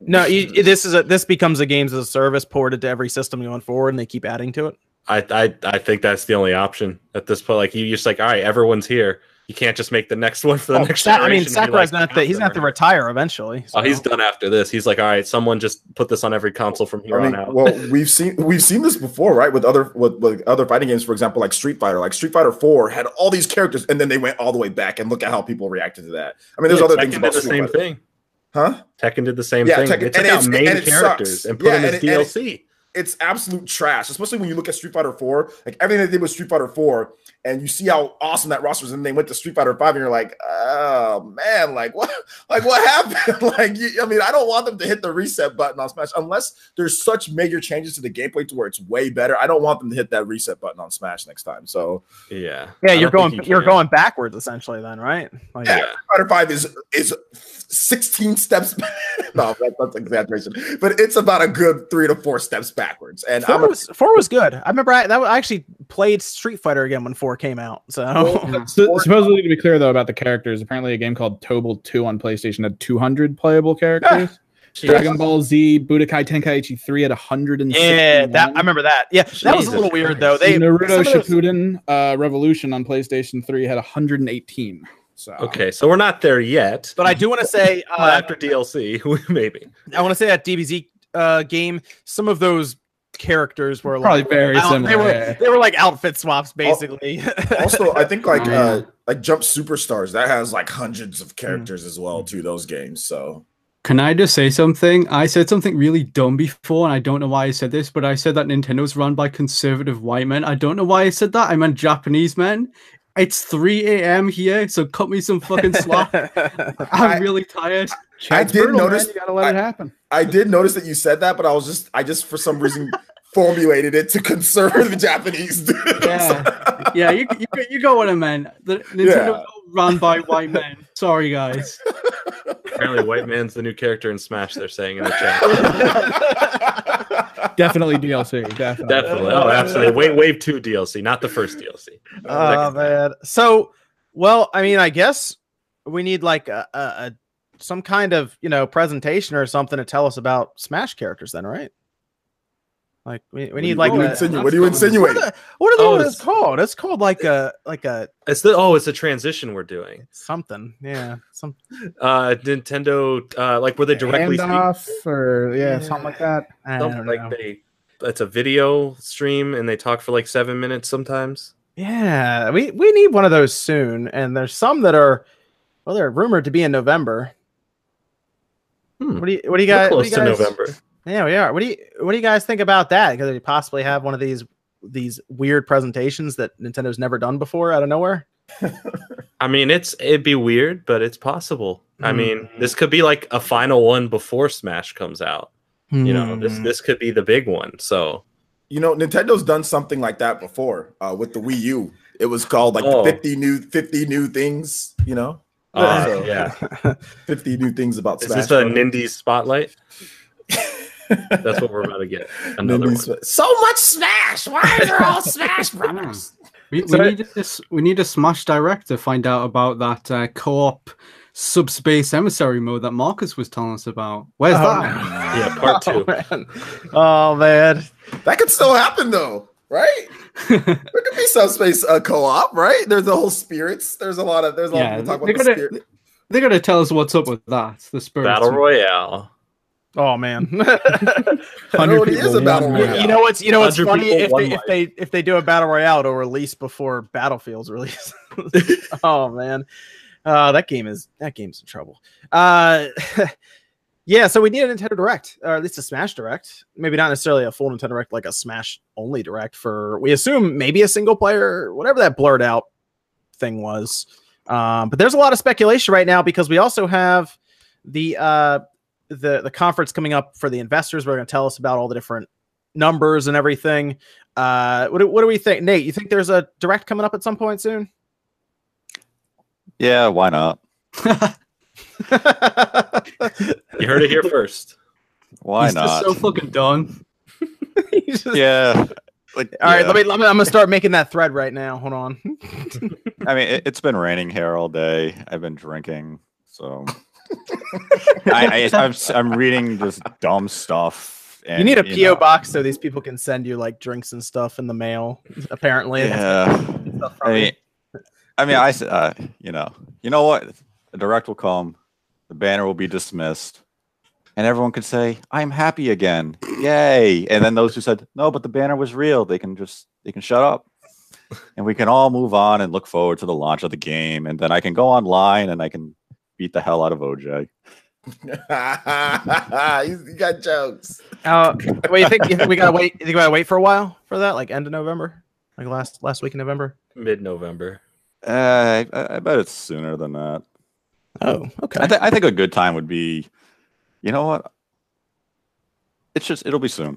No, you, this is a this becomes a games as a service ported to every system going forward, and they keep adding to it. I I I think that's the only option at this point. Like you just like, all right, everyone's here. You can't just make the next one for the Oh, next. Sa- I mean, generation and Sakurai's like, not that he's not to retire eventually. Oh, he's done after this. He's like, all right, someone just put this on every console from here I mean, on out. well, we've seen we've seen this before, right? With other with, with other fighting games, for example, like Street Fighter. Like Street Fighter Four had all these characters, and then they went all the way back. And look at how people reacted to that. I mean, there's Yeah, other Tekken things did about the Street same Fighter. thing. Huh? Tekken did the same Yeah, thing. Tekken- they took out it's- main characters sucks. and put Yeah, them as and and it- DLC. It's absolute trash, especially when you look at Street Fighter Four. Like everything they did with Street Fighter Four, and you see how awesome that roster is. And they went to Street Fighter Five, and you're like, oh man, like what? Like what happened? like you, I mean, I don't want them to hit the reset button on Smash unless there's such major changes to the gameplay to where it's way better. I don't want them to hit that reset button on Smash next time. So yeah. yeah, you're going you you're going backwards essentially then, right? Like, Yeah. Yeah. Fighter Five is is 16 steps. no, that, that's exaggeration, but it's about a good three to four steps backwards. And I'm Four a, was four was good. I remember I that I actually played Street Fighter again when four came out. So Yeah. So, supposedly, to be clear though about the characters, apparently a game called Tobal 2 on PlayStation had 200 playable characters. Dragon Ball Z, Budokai Tenkaichi 3 at 160. yeah, that I remember that. Yeah, that was a Jesus little weird Christ. though. They Naruto some those- Shippuden uh, Revolution on PlayStation 3 had 118. So Okay, so we're not there yet. but I do want to say uh, after DLC, maybe. I want to say that DBZ uh, game, some of those characters were probably like very out- similar. They were they were like outfit swaps basically. also I think like Oh, uh like Jump Superstars that has like hundreds of characters as well to those games. So Can I just say something? I said something really dumb before, and I don't know why I said this, but I said that Nintendo's run by conservative white men. I don't know why I said that. I meant Japanese men. It's 3 a.m. here, so cut me some fucking slack. I'm really tired. I did brutal, man. notice- You gotta let it happen. I did notice that you said that, but I was just I just for some reason formulated it to conserve the Japanese. dude. Yeah. Yeah, you, you, you got what I meant. The Nintendo run by white men. Sorry, guys. Apparently, White Man's the new character in Smash. They're saying in the chat. Definitely DLC. Definitely. Definitely. Oh, absolutely. Wave Wave Two DLC, not the first DLC. Oh man. So, well, I mean, I guess we need like a, a, a some kind of you know presentation or something to tell us about Smash characters, then, right? Like we, we need like what, a, do you insinu- what do you fine. what insinuate? what are the Oh, what it's- it's called? It's called like a like a It's the oh, it's a transition we're doing. something. Yeah, some Uh, Nintendo, uh, like were they directly speak, Handoff or yeah, something like that. I something don't like know. they. It's a video stream, and they talk for like seven minutes sometimes. Yeah, we we need one of those soon. And there's some that are well, they're rumored to be in November. Hmm. What do you what do you We're what do close you to guys- November. Yeah, we are. What do you what do you guys think about that? Because they possibly have one of these these weird presentations that Nintendo's never done before out of nowhere. I mean, it's it'd be weird, but it's possible. I mean, Mm. this could be like a final one before Smash comes out. You know, this Hmm. this could be the big one. So You know, Nintendo's done something like that before uh, with the Wii U. It was called like Oh. 50 new 50 new things, you know? uh, So, yeah, 50 new things about is Smash. this a Brothers. Nindies spotlight? That's what we're about to get. Another one. So much Smash. Why are there all Smash Brothers? We, we need this. We need a Smash Direct to find out about that uh, co-op subspace emissary mode that Marcus was telling us about. Where's Oh, that? man. Yeah, part two. Oh man. Oh, man. That could still happen though, right? There could be subspace uh, co-op, right? There's the whole spirits. There's a lot of there's a lot Yeah, of people talk they about the gotta- spirit. They gotta tell us what's up with that. The spirit Battle Royale. Oh man. Hundred people, is a battle royale. you know what's you know what's funny people, if they, if they if they do a battle royale it'll release before Battlefield's release. oh man. Uh that game is that game's in trouble. Uh yeah, so we need a Nintendo Direct, or at least a Smash Direct. Maybe not necessarily a full Nintendo Direct, like a Smash only Direct for we assume maybe a single player, whatever that blurred out thing was. Um, but there's a lot of speculation right now because we also have the uh the the conference coming up for the investors. We're going to tell us about all the different numbers and everything. Uh, what do, what do we think, Nate? You think there's a direct coming up at some point soon? Yeah, why not? You heard it here first. Why He's just not? so fucking done. Just- yeah. Like, All right, yeah. let me, let me. I'm gonna start making that thread right now. Hold on. I mean, it, it's been raining here all day. I've been drinking, so I, I, I'm, s- I'm reading just dumb stuff. And, you need a PO know, box so these people can send you like drinks and stuff in the mail. Apparently, Yeah. I mean. I mean, I uh, you know, you know what? The direct will come, the banner will be dismissed, and everyone could say, "I'm happy again, yay!" And then those who said, "No, but the banner was real," they can just they can shut up, and we can all move on and look forward to the launch of the game. And then I can go online and I can beat the hell out of OJ. He's- you got jokes. Uh, wait, you think, you think we gotta wait? You think we gotta wait for a while for that? Like end of November, like last last week in November. Mid November. Uh, I, I bet it's sooner than that. Oh, okay. I, th- I think a good time would be, you know what? It's just it'll be soon.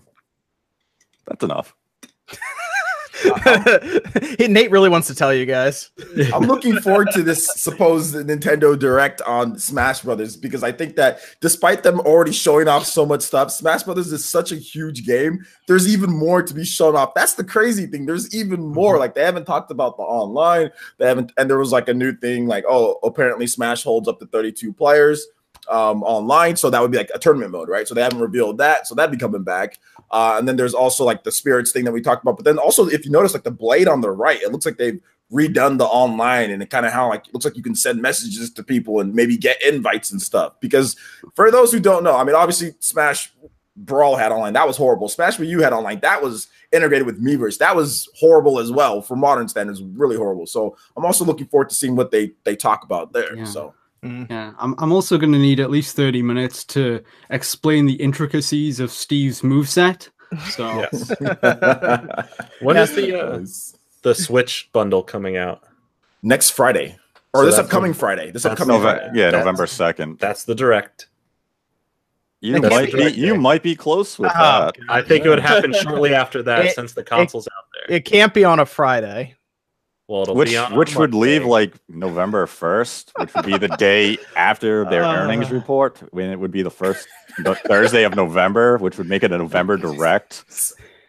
That's enough. Nate really wants to tell you guys. I'm looking forward to this supposed Nintendo Direct on Smash Brothers because I think that despite them already showing off so much stuff, Smash Brothers is such a huge game. There's even more to be shown off. That's the crazy thing. There's even more. Mm-hmm. Like they haven't talked about the online. They haven't, and there was like a new thing like, oh, apparently Smash holds up to 32 players um online so that would be like a tournament mode right? So they haven't revealed that so that'd be coming back. Uh and then there's also like the spirits thing that we talked about but then also if you notice like the blade on the right it looks like they've redone the online and it kind of how like it looks like you can send messages to people and maybe get invites and stuff because for those who don't know i mean obviously smash brawl had online that was horrible. Smash Wii U had online that was integrated with Miiverse that was horrible as well for modern standards really horrible. So i'm also looking forward to seeing what they they talk about there Yeah. so Yeah, I'm, I'm also going to need at least 30 minutes to explain the intricacies of Steve's moveset. So, Yes. When is the uh, the Switch bundle coming out? next Friday or So this upcoming Nov- Friday. This upcoming Nove- Friday. yeah, That's- November second. That's the direct. You That's might be you might be close with Oh, that. I think it would happen shortly after that, It- since the console's out there. It can't be on a Friday. Well, it'll Which be on which would leave like November first, which would be the day after their Uh. earnings report, when it would be the first the Thursday of November, which would make it a November direct.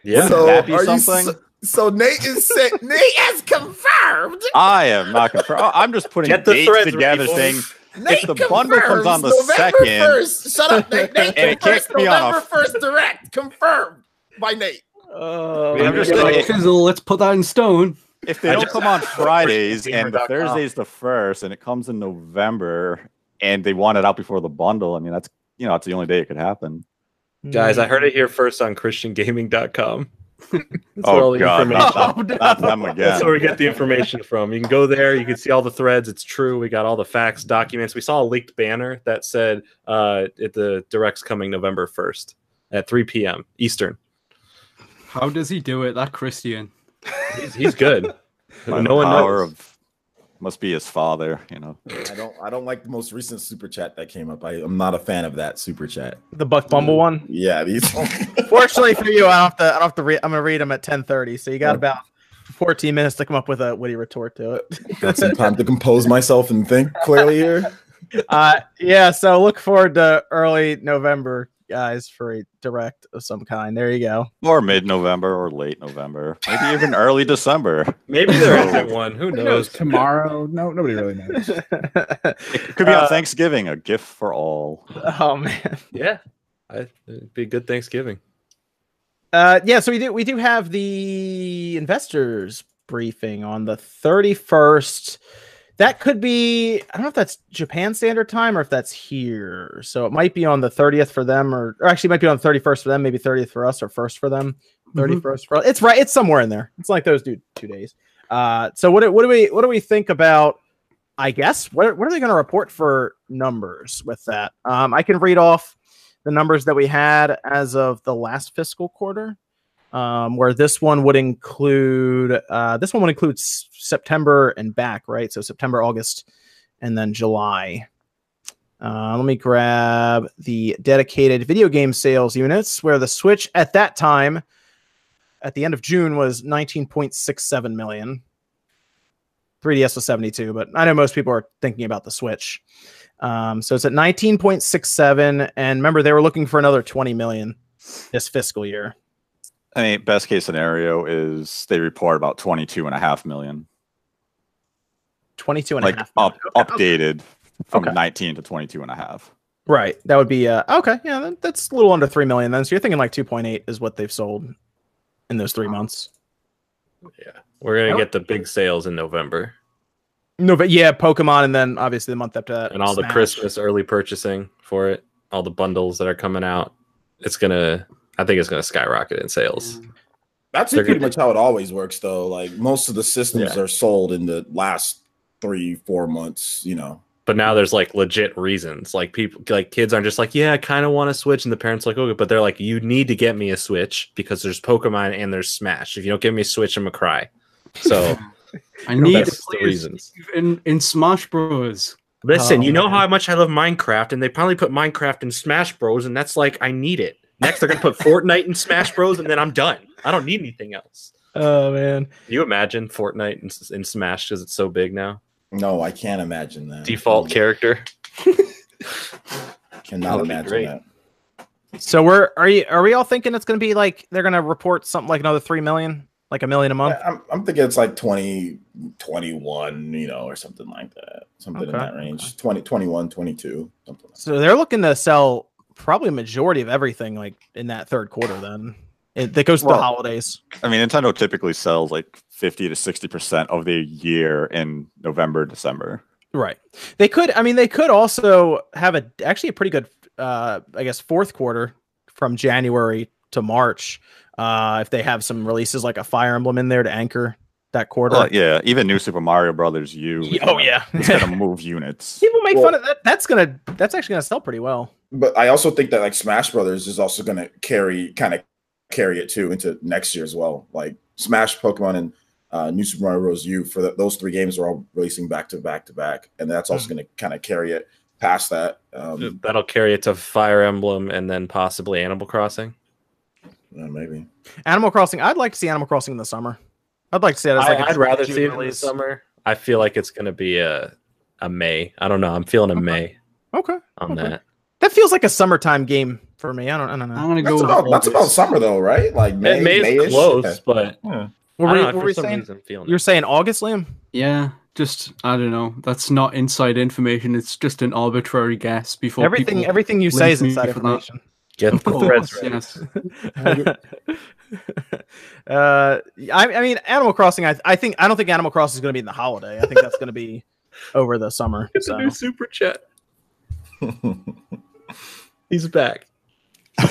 yeah. Wouldn't that be are you something? so, so Nate is saying Nate has confirmed. I am not confirmed. I'm just putting Get the dates together, ready, saying boys. Nate the bundle comes on the confirms November second- 1st. Shut up, Nate. Nate And it confirms kicked me on a- November first direct confirmed by Nate. Oh, I'm just Yeah, saying- like, Fizzle, let's put that in stone. If they I don't just- come on Fridays and the Thursday's the first, and it comes in November, and they want it out before the bundle, I mean that's you know that's the only day it could happen. Guys, I heard it here first on ChristianGaming.com. That's where all Oh the god, information- not, Oh, not, not them That's where we get the information from. You can go there. You can see all the threads. It's true. We got all the facts, documents. We saw a leaked banner that said uh, it, the direct's coming November 1st at 3 p.m. Eastern. How does he do it? That Christian. He's, he's good. By no the one power knows. of must be his father, you know. I don't I don't like the most recent super chat that came up. I, I'm not a fan of that super chat. the Buck Bumble one. Yeah, these Fortunately for you, I don't have to. I don't have to read. I'm gonna read them at 10:30. So you got about 14 minutes to come up with a witty retort to it. got some time to compose myself and think clearly here. uh, yeah. So look forward to early November, guys, for a direct of some kind. There you go. Or mid November or late November. Maybe even early December. Maybe there isn't one. Who knows? Tomorrow, no, nobody really knows. It could be on Uh, Thanksgiving, a gift for all. oh man. Yeah. I, it'd be a good Thanksgiving. Uh, yeah, so we do we do have the investors briefing on the 31st. That could be I don't know if that's Japan Standard Time or if that's here. So it might be on the 30th for them, or, or actually might be on the 31st for them, maybe 30th for us, or first for them. 31st for it's right, it's somewhere in there. It's like those do two days. Uh, so what do, what do we what do we think about? I guess what what are they going to report for numbers with that? Um, I can read off the numbers that we had as of the last fiscal quarter, um, where this one would include uh, this one would include September and back, right? So September, August, and then July. Uh, let me grab the dedicated video game sales units, where the Switch at that time, at the end of June, was 19.67 million. 3DS was 72, but I know most people are thinking about the Switch. Um, so it's at 19.67. And remember, they were looking for another 20 million this fiscal year. I mean, best case scenario is they report about 22 and a half million. 22 and a like half up. Okay, updated from Okay. 19 to 22 and a half. Right. That would be, uh, okay. Yeah, that, that's a little under 3 million then. So you're thinking like 2.8 is what they've sold in those three months. Yeah. We're going to get the big sales in November No, but yeah, Pokemon, and then obviously the month after that. and all the Christmas early purchasing for it, all the bundles that are coming out. It's going to, I think it's going to skyrocket in sales. That's They're pretty gonna- much how it always works, though. Like most of the systems Yeah. are sold in the last three, four months. You know, But now there's like legit reasons. Like people, like kids aren't just like, yeah, I kind of want a Switch, and the parents are like, okay, but they're like, you need to get me a Switch because there's Pokemon and there's Smash. If you don't give me a Switch, I'm gonna cry. So I need to that's the reasons. In in Smash Bros. Listen, Oh, you know man. how much I love Minecraft, and they probably put Minecraft in Smash Bros, and that's like I need it. Next, they're gonna put Fortnite and Smash Bros, and then I'm done. I don't need anything else. Oh, man. Can you imagine Fortnite and, in Smash because it's so big now? no, I can't imagine that. Default um, character. Cannot That would be imagine that. So we're, are you, are we all thinking it's going to be like, they're going to report something like another 3 million? Like a million a month? I- I'm, I'm thinking it's like 20, 21, you know, or something like that. Something in that range. 20, 21, 22, something like So they're looking to sell probably a majority of everything like in that third quarter then. It, that goes to the holidays. I mean, Nintendo typically sells like 50 to 60% of the year in November, December. Right. They could. I mean, they could also have a actually a pretty good, uh, I guess, fourth quarter from January to March. Uh, if they have some releases like a Fire Emblem in there to anchor that quarter. Well, yeah, even New Super Mario Brothers U. is oh gonna- yeah. It's to move units. People make Well- fun of that. That's gonna. That's actually gonna sell pretty well. But I also think that like Smash Brothers is also going to carry kind of carry it too into next year as well. Like Smash, Pokemon, and uh, New Super Mario Bros. U for the, those three games are all releasing back to back to back, and that's also Hmm. going to kind of carry it past that. Um, That'll carry it to Fire Emblem and then possibly Animal Crossing. yeah, maybe. Animal Crossing. I'd like to see Animal Crossing in the summer. I'd like to see it as I, like a I'd rather see it in the summer. I feel like it's going to be a a May. I don't know. I'm feeling a Okay. May Okay, on Okay. that. That feels like a summertime game for me. I don't. I don't know. I'm gonna That's go. about that's about summer though, right? Like May, May, May May-ish? is close, Okay. but Yeah. What I were, don't you- know, what for were you some saying? reason feeling You're it. saying August, Liam? Yeah, just I don't know. That's not inside information. It's just an arbitrary guess. Before Everything, everything you say is inside for that. information. Get Of the course, threads ready. yes. uh, I, I mean, Animal Crossing. I, I think I don't think Animal Crossing is going to be in the holiday. I think that's going to be over the summer. It's a new super chat. He's back. he,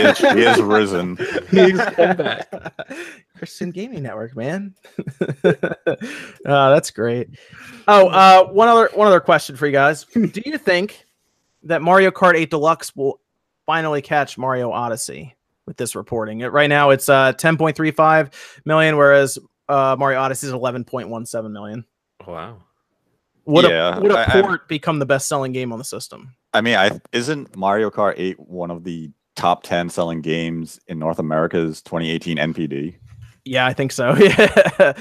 is, he is risen. He's come back. Christian Gaming Network, man. uh, that's great. Oh, uh, one other one other question for you guys. Do you think that Mario Kart 8 Deluxe will finally catch Mario Odyssey with this reporting? It- Right now, it's uh 10.35 million, whereas uh, Mario Odyssey is 11.17 million. Wow. Would Yeah, a would a I- I- port become the best selling game on the system? I mean, I isn't Mario Kart 8 one of the top 10 selling games in North America's 2018 NPD? Yeah, I think so. Yeah,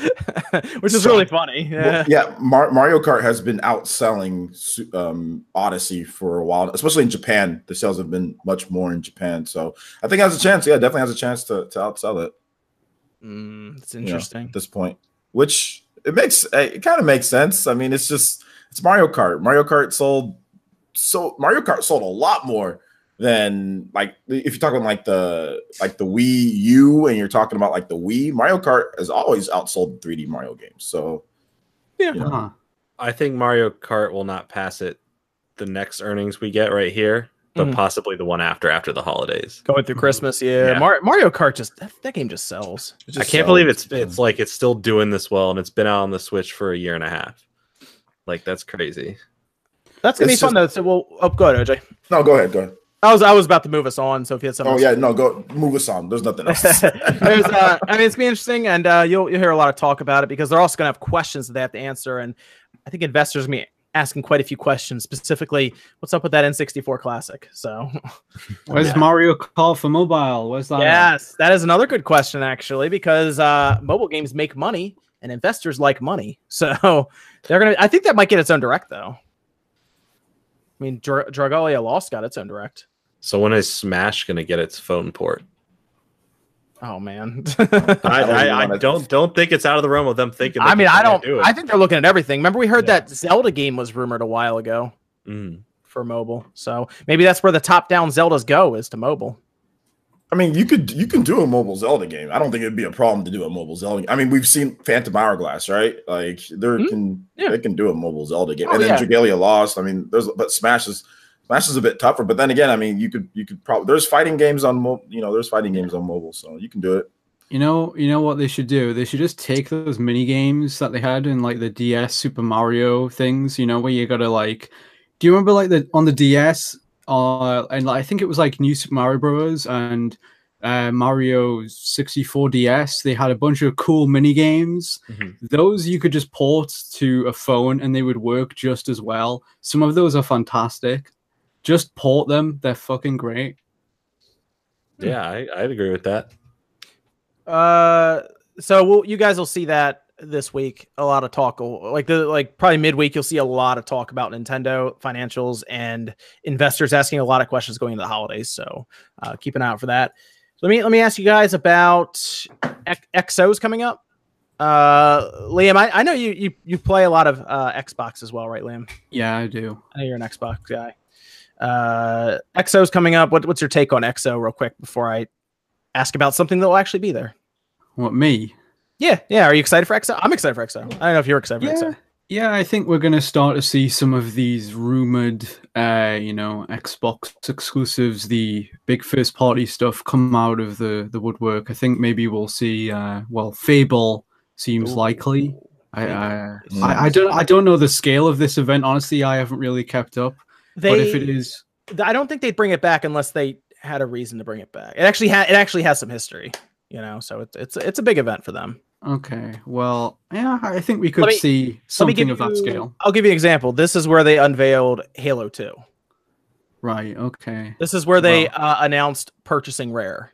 which is So- really funny. Well, Yeah. yeah, Mar- Mario Kart has been outselling um, Odyssey for a while, especially in Japan. The sales have been much more in Japan, so I think it has a chance. Yeah, definitely has a chance to to outsell it. Mm, it's you know, interesting. at this point, which it makes it kind of makes sense. I mean, it's just it's Mario Kart. Mario Kart sold so Mario Kart sold a lot more than like if you're talking like the like the Wii U and you're talking about like the Wii. Mario Kart has always outsold 3D Mario games. So Yeah. you know, Huh. I think Mario Kart will not pass it the next earnings we get right here, but Mhm. possibly the one after after the holidays. Going through Christmas, yeah. Yeah. Mar- Mario Kart just that, that game just sells. it I can't believe it's it's like it's still doing this well and it's been out on the Switch for a year and a half. Like that's crazy. That's gonna It's be fun though. So we'll oh, go ahead, OJ. no. Go ahead. Go ahead. I was I was about to move us on. So if you had something, Oh yeah, no. Go move us on. There's nothing else. There's, uh, I mean, it's gonna be interesting, and uh, you'll you'll hear a lot of talk about it because they're also going to have questions that they have to answer, and I think investors are going to be asking quite a few questions, specifically, what's up with that N64 Classic? So, Where's Yeah. Mario Kart for mobile? Where's that? at? yes, that is another good question actually, because uh, mobile games make money, and investors like money, so they're gonna. I think that might get its own direct though. I mean, Dra- Dragalia Lost got its own direct. So when is Smash gonna get its phone port? Oh man. I, don't I, I don't don't think it's out of the realm of them thinking. I mean, I don't. do I think they're looking at everything. Remember, we heard Yeah. that Zelda game was rumored a while ago Mm. for mobile. So maybe that's where the top-down Zeldas go is to mobile. I mean, you could you can do a mobile Zelda game. I don't think it'd be a problem to do a mobile Zelda. Game. I mean, we've seen Phantom Hourglass, right? Like they Hmm? can Yeah. they can do a mobile Zelda game, Oh, and then yeah. Dragalia Lost. I mean, there's but Smash is Smash is a bit tougher. But then again, I mean, you could you could probably there's fighting games on mobile. You know, there's fighting games on mobile, so you can do it. You know, you know what they should do? They should just take those mini games that they had in like the DS Super Mario things. You know, where you gotta like. Do you remember like the on the DS? Uh, and like, I think it was like New Super Mario Bros. and uh, Mario 64 DS. They had a bunch of cool mini games. Mhm. Those you could just port to a phone and they would work just as well. Some of those are fantastic. Just port them; they're fucking great. Yeah, I, I'd agree with that. Uh, so we'll, you guys will see that this week. A lot of talk, like the like probably midweek, you'll see a lot of talk about Nintendo financials and investors asking a lot of questions going into the holidays. So uh, keep an eye out for that. So let me let me ask you guys about X- XOs coming up. Uh, Liam, I, I know you you you play a lot of uh, Xbox as well, right, Liam? Yeah, I do. I know you're an Xbox guy. Uh, XO's coming up. What, what's your take on XO, real quick, before I ask about something that will actually be there? What me? Yeah, yeah. Are you excited for XO? I'm excited for XO. I don't know if you're excited for Yeah, XO. yeah. I think we're gonna start to see some of these rumored, uh, you know, Xbox exclusives, the big first party stuff come out of the the woodwork. I think maybe we'll see. Uh, well, Fable seems Ooh. likely. I, I, Mm. I I don't I don't know the scale of this event. Honestly, I haven't really kept up. They, but if it is, I don't think they'd bring it back unless they had a reason to bring it back. It actually had. It actually has some history, you know. So it's it's it's a big event for them. Okay. Well, yeah, I think we could me- see something of that you- scale. I'll give you an example. This is where they unveiled Halo 2. Right. Okay. This is where they uh, announced purchasing Rare.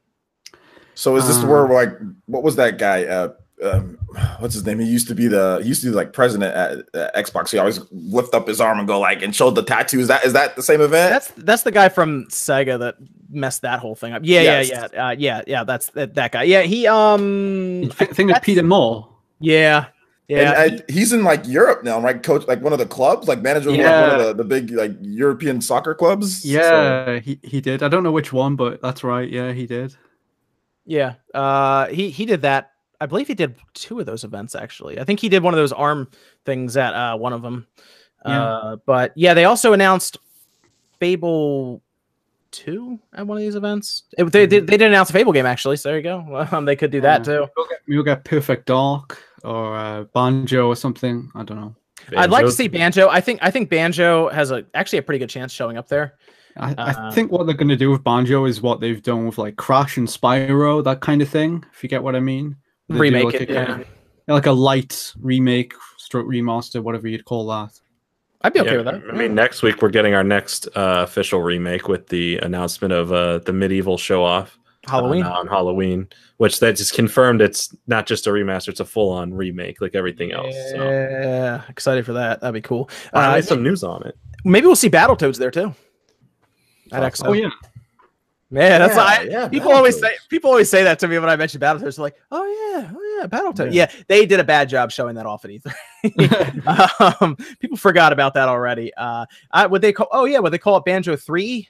So is this Uh, where like what was that guy? Uh, um, what's his name? He used to be the he used to be like president at, at Xbox. He always lift up his arm and go like and showed the tattoos. Is that is that the same event? That's that's the guy from Sega that messed that whole thing up. Yeah, Yes. yeah, yeah, uh, yeah, yeah. That's that, that guy. Yeah, he um, You thi- think of Peter Moore. yeah, yeah. And I, he's in like Europe now, right? Coach like one of the clubs, like manager of like, one Yeah. of the, the big like European soccer clubs. So- Yeah, he, he did. I don't know which one, but that's right. Yeah, he did. Yeah. Uh he he did that. I believe he did two of those events actually. I think he did one of those arm things at uh one of them. Yeah. Uh but yeah, they also announced Fable 2 at one of these events. It- they, they they did announce a Fable game actually, so there you go. Um, they could do that Yeah. too. We'll get, we'll get Perfect Dark or uh, Banjo or something. I don't know. I'd like to see Banjo. I think I think Banjo has a actually a pretty good chance showing up there. I, Uh, think what they're going to do with Banjo is what they've done with like Crash and Spyro, that kind of thing. If you get what I mean. They Remake like it, a, yeah. like a light remake, stroke remaster, whatever you'd call that. I'd be okay Yeah, with that. I mean, next week we're getting our next uh, official remake with the announcement of uh, the MediEvil show off Halloween. on, on Halloween, which that just confirmed it's not just a remaster; it's a full on remake, like everything else. So Yeah, excited for that. That'd be cool. finally Uh, some news on it. maybe we'll see Battletoads there too. At Awesome. XO. Oh yeah, Yeah, that's Yeah, I, yeah, people always Battletoads. say people always say that to me when I mention Battletoads. They're like, "Oh yeah, oh yeah, Battletoads." Yeah. Yeah. they did a bad job showing that off at E3. um, people forgot about that already. Uh, I, would they call? Oh yeah, would they call it Banjo Three?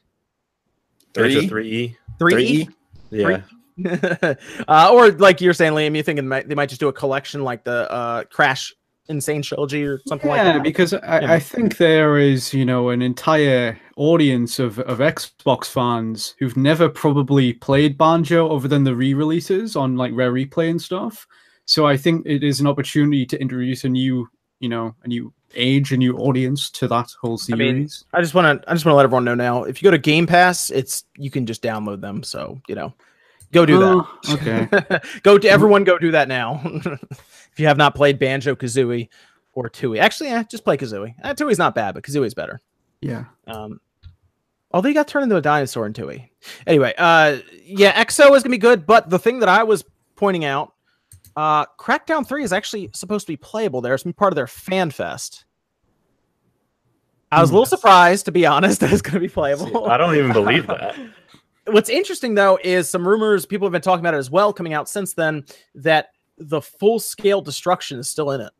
Banjo Three? three E. Yeah, uh, or like you're saying, Liam, you thinking might, they might just do a collection like the uh, Crash N. Sane Trilogy or something yeah. like that? because I, Yeah. I think there is you know an entire audience of of Xbox fans who've never probably played Banjo other than the re-releases on like Rare Replay and stuff. So I think it is an opportunity to introduce a new you know a new age, a new audience to that whole I mean, series. I just want to I just want to let everyone know now. If you go to Game Pass, it's you can just download them. So you know, go do that. Oh, okay. go to everyone. Go do that now. if you have not played Banjo Kazooie or Tooie, actually, yeah, just play Kazooie. Uh, Tooie's not bad, but Kazooie's better. Yeah. Um, although he got turned into a dinosaur in Tooie. Anyway, uh, yeah, XO is gonna be good. But the thing that I was pointing out, uh, Crackdown Three is actually supposed to be playable. there. It's been part of their fan fest. I was a little surprised, to be honest, that it's going to be playable. I don't even believe that. What's interesting though is some rumors people have been talking about it as well coming out since then that the full scale destruction is still in it.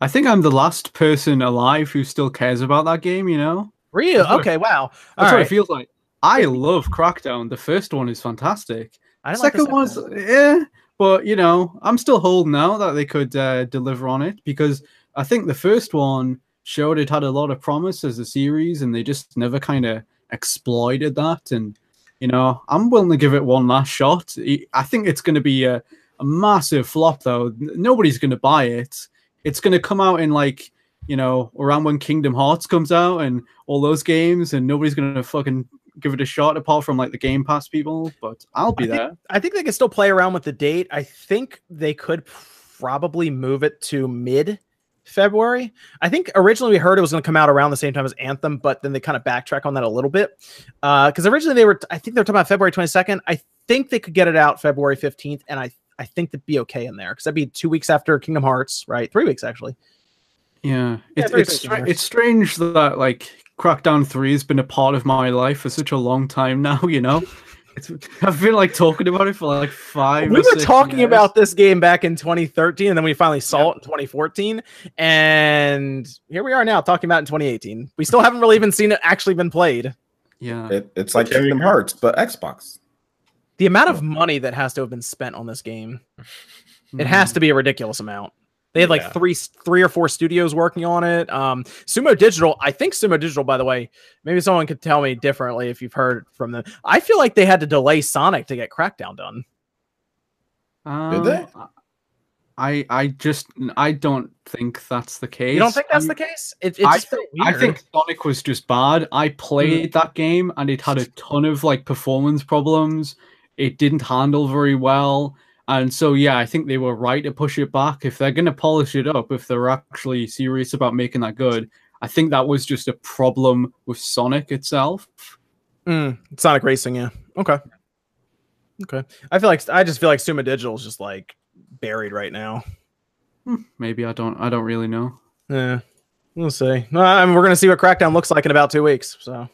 I think I'm the last person alive who still cares about that game, you know? Real? Okay, wow. All That's what it feels like. I love Crackdown. The first one is fantastic. I didn't like the second one's yeah, but you know, I'm still holding out that they could uh, deliver on it because I think the first one showed it had a lot of promise as a series, and they just never kind of exploited that. And you know, I'm willing to give it one last shot. I- think it's going to be a, a massive flop, though. Nobody's going to buy it. It's going to come out in like you know around when Kingdom Hearts comes out and all those games, and nobody's going to fucking give it a shot apart from like the Game Pass people. But I'll be I think- there. I think they can still play around with the date. I think they could probably move it to mid February. I think originally we heard it was going to come out around the same time as Anthem, but then they kind of backtrack on that a little bit. Uh, because originally they were, I think they were talking about February 22nd. I think they could get it out February 15th, and I I think that'd be okay in there because that'd be two weeks after Kingdom Hearts, right? Three weeks actually. Yeah, Yeah, it's it's, it's strange that like Crackdown Three has been a part of my life for such a long time now. You know, it's, I've been like talking about it for like five. we or were six talking years. about this game back in 2013 and then we finally saw it in 2014 and here we are now talking about it in 2018 we still haven't really even seen it actually been played. Yeah, It, it's like Terry Kingdom Hearts, but Xbox. the amount of money that has to have been spent on this game it hmm. has to be a ridiculous amount they had like Yeah. three three or four studios working on it um sumo digital i think sumo digital by the way maybe someone could tell me differently if you've heard from them i feel like they had to delay sonic to get crackdown done Mm. Did they? Um, I I just I don't think that's the case. you don't think that's I'm- the case it, it I just felt think, I. Mm-hmm. think Sonic was just bad. I played that game and it had a ton of like performance problems. It didn't handle very well, And so, yeah, I think they were right to push it back. If they're going to polish it up, if they're actually serious about making that good, I think that was just a problem with Sonic itself. Mm, Sonic Racing, yeah. Okay. Okay. I feel like I just feel like Sumo Digital is just like buried right now. Hmm, maybe I don't. I don't really know. Yeah, we'll see. No, I mean, we're gonna see what Crackdown looks like in about two weeks. So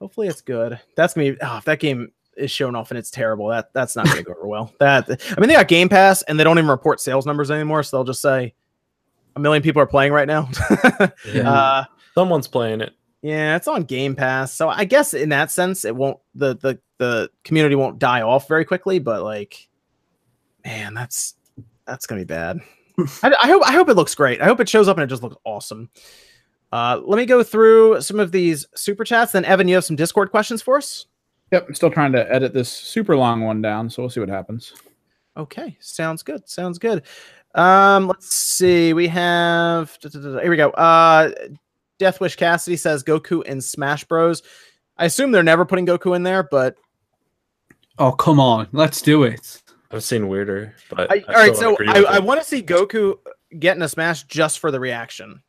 hopefully it's good. That's gonna be. Oh, if that game is shown off and it's terrible, that that's not gonna go over well. That I mean, they got Game Pass and they don't even report sales numbers anymore, so they'll just say a million people are playing right now. Yeah. uh, Someone's playing it. yeah, it's on Game Pass, so I guess in that sense, it won't the the the community won't die off very quickly. But like, man, that's that's gonna be bad. I, I hope I hope it looks great. I hope it shows up and it just looks awesome. Uh, let me go through some of these super chats. Then Evan, you have some Discord questions for us. Yep, I'm still trying to edit this super long one down, so we'll see what happens. Okay, sounds good. Sounds good. Um, let's see. We have here we go. Uh, Death Wish Cassidy says Goku in Smash Bros. I assume they're never putting Goku in there, but Oh, come on. Let's do it. I've seen weirder, but I, I all right. So I, I want to see Goku get in a Smash just for the reaction.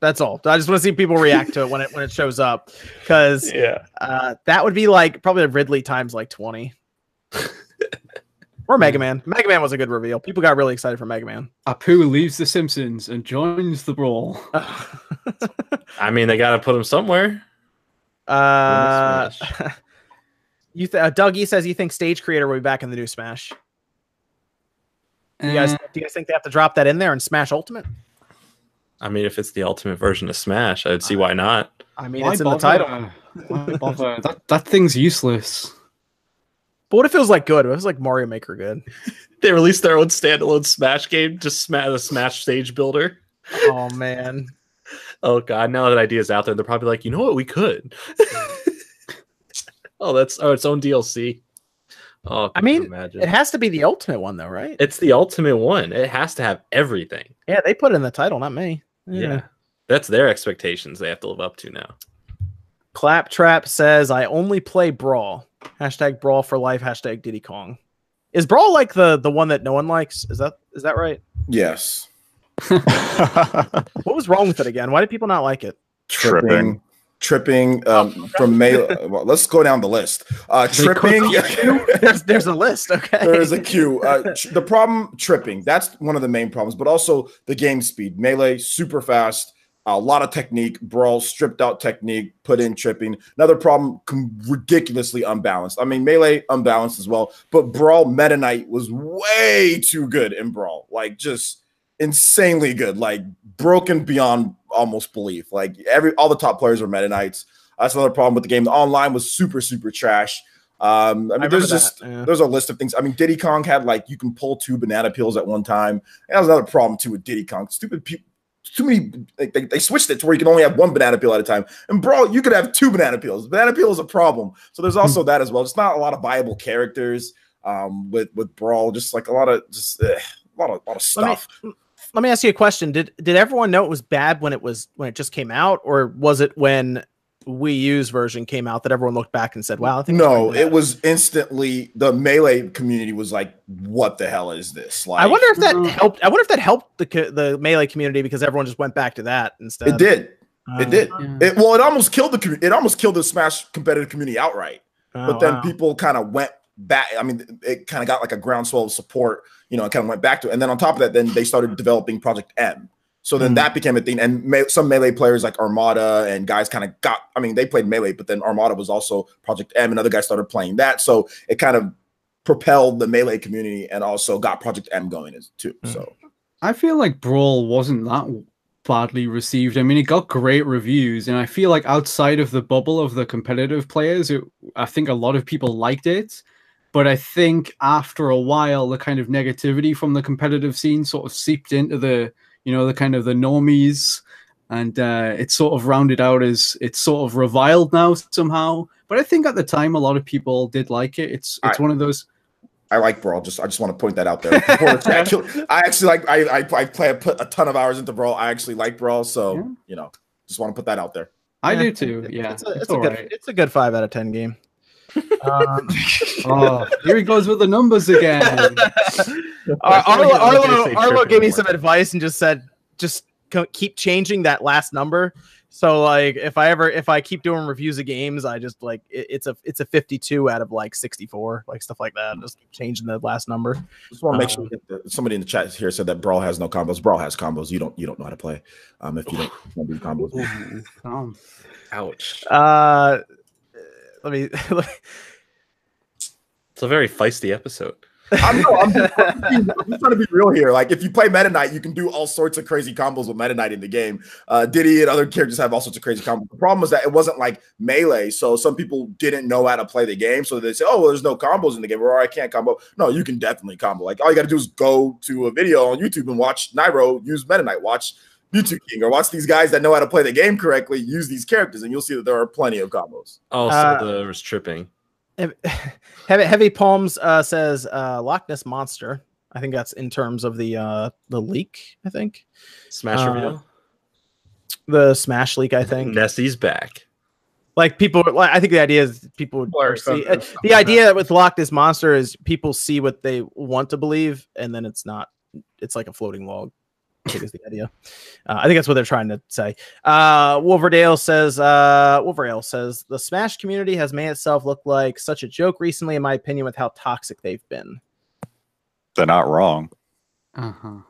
That's all. I just want to see people react to it when it when it shows up, because yeah. uh, that would be like probably a Ridley times like twenty. or Mega Man. Mega Man was a good reveal. People got really excited for Mega Man. Apu leaves The Simpsons and joins the brawl. I mean, they got to put him somewhere. Uh, you th- uh, Dougie says you think Stage Creator will be back in the new Smash. You guys, Eh, do you guys think they have to drop that in there and Smash Ultimate? I mean, if it's the ultimate version of Smash, I'd see why not. I mean, why it's in the title. Why bother? that, that thing's useless. But what if it was like good? What if it was like Mario Maker good? They released their own standalone Smash game, just smash a Smash stage builder. Oh man. Oh god, now that idea's out there, they're probably like, you know what, we could. oh, that's oh, its own DLC. Oh, I mean, imagine? It has to be the ultimate one though, right? it's the ultimate one. It has to have everything. yeah, they put it in the title, not me. Yeah. That's their expectations they have to live up to now. Claptrap says, I only play Brawl. Hashtag Brawl for life. Hashtag Diddy Kong. Is Brawl like the the one that no one likes? Is that is that right? Yes. What was wrong with it again? Why did people not like it? Tripping. Tripping um, from Melee. Well, let's go down the list. Uh, tripping. there's there's a list. Okay. there is a queue. Uh, tr- the problem, tripping. That's one of the main problems, but also the game speed. Melee, super fast. A lot of technique. Brawl, stripped out technique. Put in tripping. Another problem, com- ridiculously unbalanced. I mean, Melee unbalanced as well, but Brawl Meta Knight was way too good in Brawl. Like just insanely good. Like broken beyond almost belief. Like every all the top players were Meta Knights. That's another problem with the game. The online was super super trash. Um, I mean, remember there's just yeah. there's a list of things. I mean, Diddy Kong had like you can pull two banana peels at one time. That was another problem too with Diddy Kong. Stupid people. Too many. They, they, they switched it to where you can only have one banana peel at a time. And Brawl, you could have two banana peels. Banana peel is a problem. So there's also that as well. Just not a lot of viable characters um, with with Brawl. Just like a lot of just a lot of lot of Let me- stuff. Let me ask you a question. Did did everyone know it was bad when it was when it just came out, or was it when Wii U's version came out that everyone looked back and said, "Wow, I think No, it was instantly the melee community was like, "What the hell is this?" Like, I wonder if that Mm. helped. I wonder if that helped the the melee community because everyone just went back to that instead. it did. Uh, It did. Yeah. It, well, it almost killed the commu- it almost killed the Smash competitive community outright. oh, but then wow. people kind of went back. I mean, it kind of got like a groundswell of support, you know, and kind of went back to it. And then on top of that, then they started developing Project M. So then Mhm. that became a thing. And me- some melee players like Armada and guys kind of got, I mean, they played melee, but then Armada was also Project M, and other guys started playing that. So it kind of propelled the melee community and also got Project M going as too. Mhm. So I feel like Brawl wasn't that badly received. I mean, it got great reviews, and I feel like outside of the bubble of the competitive players, it, I think a lot of people liked it. But I think after a while, the kind of negativity from the competitive scene sort of seeped into the, you know, the kind of the normies, and uh, it's sort of rounded out as it's sort of reviled now somehow. But I think at the time, a lot of people did like it. It's it's I- one of those. I like Brawl. Just I just want to point that out there. Actually- I actually like I I, I play I put a ton of hours into Brawl. I actually like Brawl, so Yeah. you know, just want to put that out there. I Yeah, do too. Yeah, it's a, it's it's a good right. it's a good five out of ten game. Um, oh, here he goes with the numbers again. Ar- Arlo, like I was gonna Arlo, Arlo gave me some advice and just said, just co- keep changing that last number. So like, if I ever, if I keep doing reviews of games, I just like it, it's a it's a 52 out of like 64, like stuff like that. Just keep changing the last number. Just want to make Um, sure that somebody in the chat here said that Brawl has no combos. Brawl has combos. You don't you don't know how to play. Um, if you don't, don't do combos. Um, Ouch. Uh, let me. It's a very feisty episode. I'm, no, I'm, just, I'm just being- I'm just trying to be real here. Like, if you play Meta Knight, you can do all sorts of crazy combos with Meta Knight in the game. Uh, Diddy and other characters have all sorts of crazy combos. The problem is that it wasn't like melee, so some people didn't know how to play the game. So they say, "Oh, well, there's no combos in the game," or "I can't combo." No, you can definitely combo. Like, all you got to do is go to a video on YouTube and watch Nairo use Meta Knight. Watch Mewtwo King or watch these guys that know how to play the game correctly use these characters, and you'll see that there are plenty of combos. Oh, so Uh, there was tripping. Heavy, Heavy Palms uh, says uh, Loch Ness monster. I think that's in terms of the uh, the leak. I think Smash uh, reveal. the Smash leak. I think Nessie's back. like people. Like, I think the idea is people would are are see, excited uh, the idea with Loch Ness monster is people see what they want to believe, and then it's not. It's like a floating log. I think is the idea. Uh, I think that's what they're trying to say. Uh, Wolverdale says, uh, Wolverdale says, the Smash community has made itself look like such a joke recently, in my opinion, with how toxic they've been. They're not wrong. Uh-huh.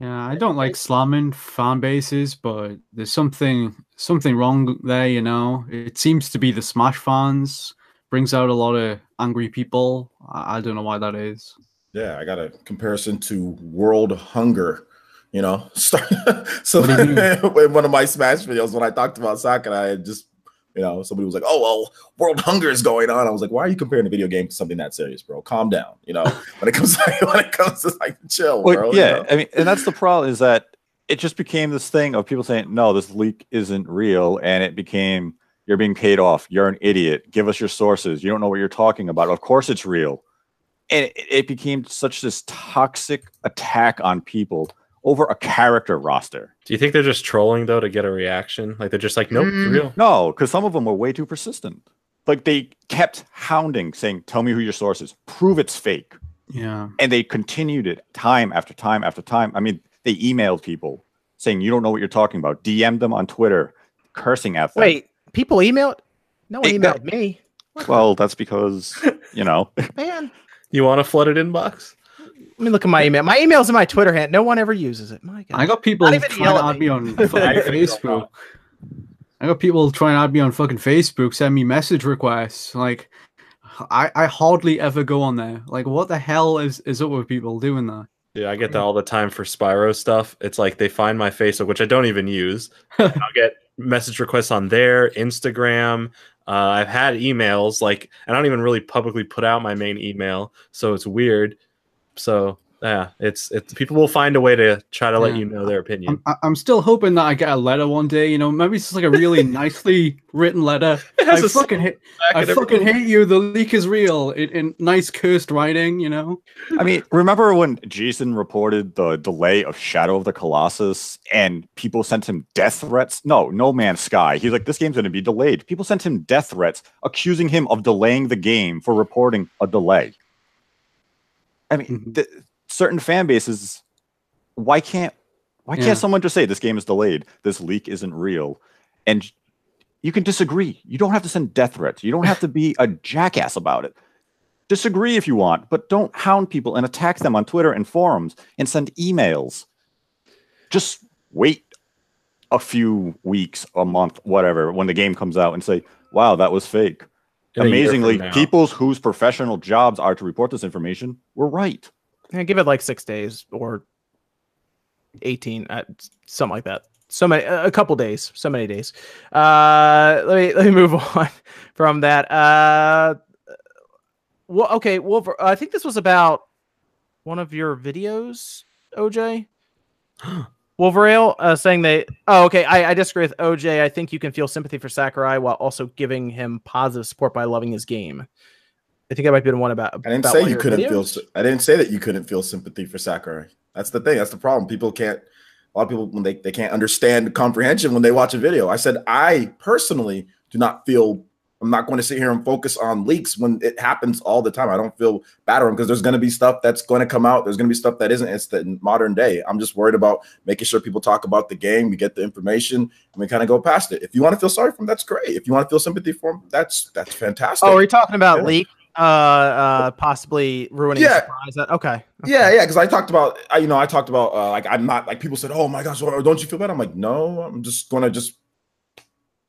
Yeah, I don't like slamming fan bases, but there's something something wrong there, you know. It seems to be the Smash fans brings out a lot of angry people. I, I don't know why that is. Yeah, I got a comparison to world hunger. You know, Start, so you in one of my Smash videos, when I talked about Sakurai, I just you know somebody was like, "Oh well, world hunger is going on." I was like, "Why are you comparing a video game to something that serious, bro? Calm down." You know, when it comes when it comes to like chill, Well, bro. you yeah, know? I mean, and that's the problem is that it just became this thing of people saying, "No, this leak isn't real," and it became, "You're being paid off. You're an idiot. Give us your sources. You don't know what you're talking about. Of course, it's real." And it, it became such this toxic attack on people over a character roster. Do you think they're just trolling though to get a reaction? Like they're just like, nope, Mm. it's real. No, because some of them were way too persistent. Like they kept hounding, saying, "Tell me who your source is. Prove it's fake." Yeah. and they continued it time after time after time. I mean, they emailed people saying you don't know what you're talking about, DM'd them on Twitter, cursing at them. Wait, people emailed? No one Hey, no. emailed me. well, that's because you know. Man, You want a flooded inbox? let me look at my email. My email's in my Twitter hand. No one ever uses it. My God. I got people Not even trying to add me on Facebook. I got people trying to add me on fucking Facebook, send me message requests. Like, I, I hardly ever go on there. Like, what the hell is, is up with people doing that? Yeah, I get that all the time for Spyro stuff. It's like they find my Facebook, which I don't even use. I'll get message requests on there, Instagram. Uh, I've had emails like I don't even really publicly put out my main email, so it's weird. So yeah, it's it's people will find a way to try to let you know their opinion. I'm, I- I'm still hoping that I get a letter one day. You know, maybe it's just like a really nicely written letter. I fucking hate, I fucking hate you. The leak is real. In, in nice cursed writing, you know. I mean, remember when Jason reported the delay of Shadow of the Colossus and people sent him death threats? No, No Man's Sky. He's like, this game's going to be delayed. People sent him death threats, accusing him of delaying the game for reporting a delay. I mean, Mhm. th- certain fan bases, why can't why Yeah. can't someone just say this game is delayed? This leak isn't real, and you can disagree. You don't have to send death threats. You don't have to be a jackass about it disagree if you want, but don't hound people and attack them on Twitter and forums and send emails. Just wait a few weeks, a month, whatever, when the game comes out and say, wow, that was fake. In Amazingly, people whose professional jobs are to report this information were right. Yeah, give it like six days or 18, uh, something like that. So many, a couple days, so many days. Uh, let me let me move on from that. Uh, well, okay, Wolver, I think this was about one of your videos, OJ. Wolverdale uh, saying they. Oh, okay. I, I disagree with OJ. I think you can feel sympathy for Sakurai while also giving him positive support by loving his game. I think that might be the one about. I didn't about say you couldn't feel. videos. sy- I didn't say that you couldn't feel sympathy for Sakurai. That's the thing. That's the problem. People can't. A lot of people when they, they can't understand comprehension when they watch a video. I said I personally do not feel I'm not going to sit here and focus on leaks when it happens all the time. I don't feel bad on because there's going to be stuff that's going to come out. There's going to be stuff that isn't. It's the modern day. I'm just worried about making sure people talk about the game. We get the information and we kind of go past it. If you want to feel sorry for them, that's great. If you want to feel sympathy for them, that's that's fantastic. Oh, are you talking about Yeah. leak? Uh, uh, possibly ruining Yeah. That okay. Yeah, yeah, because I talked about, I, you know, I talked about uh, like I'm not like people said, oh my gosh, don't you feel bad? I'm like, no, I'm just gonna just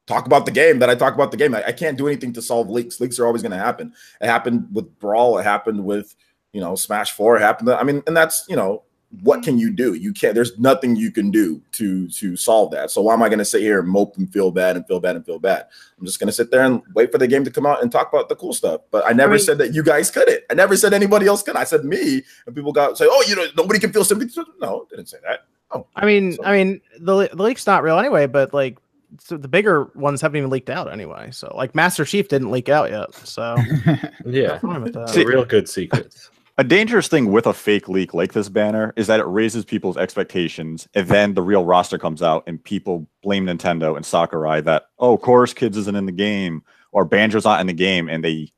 talk about the game that I talk about the game. I, I can't do anything to solve leaks. Leaks are always gonna happen. It happened with Brawl. It happened with you know Smash Four. It happened. I mean, and that's you know what can you do? You can't. There's nothing you can do to to solve that. So why am I gonna sit here and mope and feel bad and feel bad and feel bad? I'm just gonna sit there and wait for the game to come out and talk about the cool stuff. But I never mean- said that you guys couldn't. I never said anybody else could. I said me, and people got say, "Oh, you know, nobody can feel sympathy." No, didn't say that. Oh, I mean, So- I mean, the the leak's not real anyway, but like, so the bigger ones haven't even leaked out anyway. So like, Master Chief didn't leak out yet. So Yeah, fine that. it's a real good secrets. A dangerous thing with a fake leak like this banner is that it raises people's expectations, and then the real roster comes out, and people blame Nintendo and Sakurai that oh, Chorus Kids isn't in the game or Banjo's not in the game, and they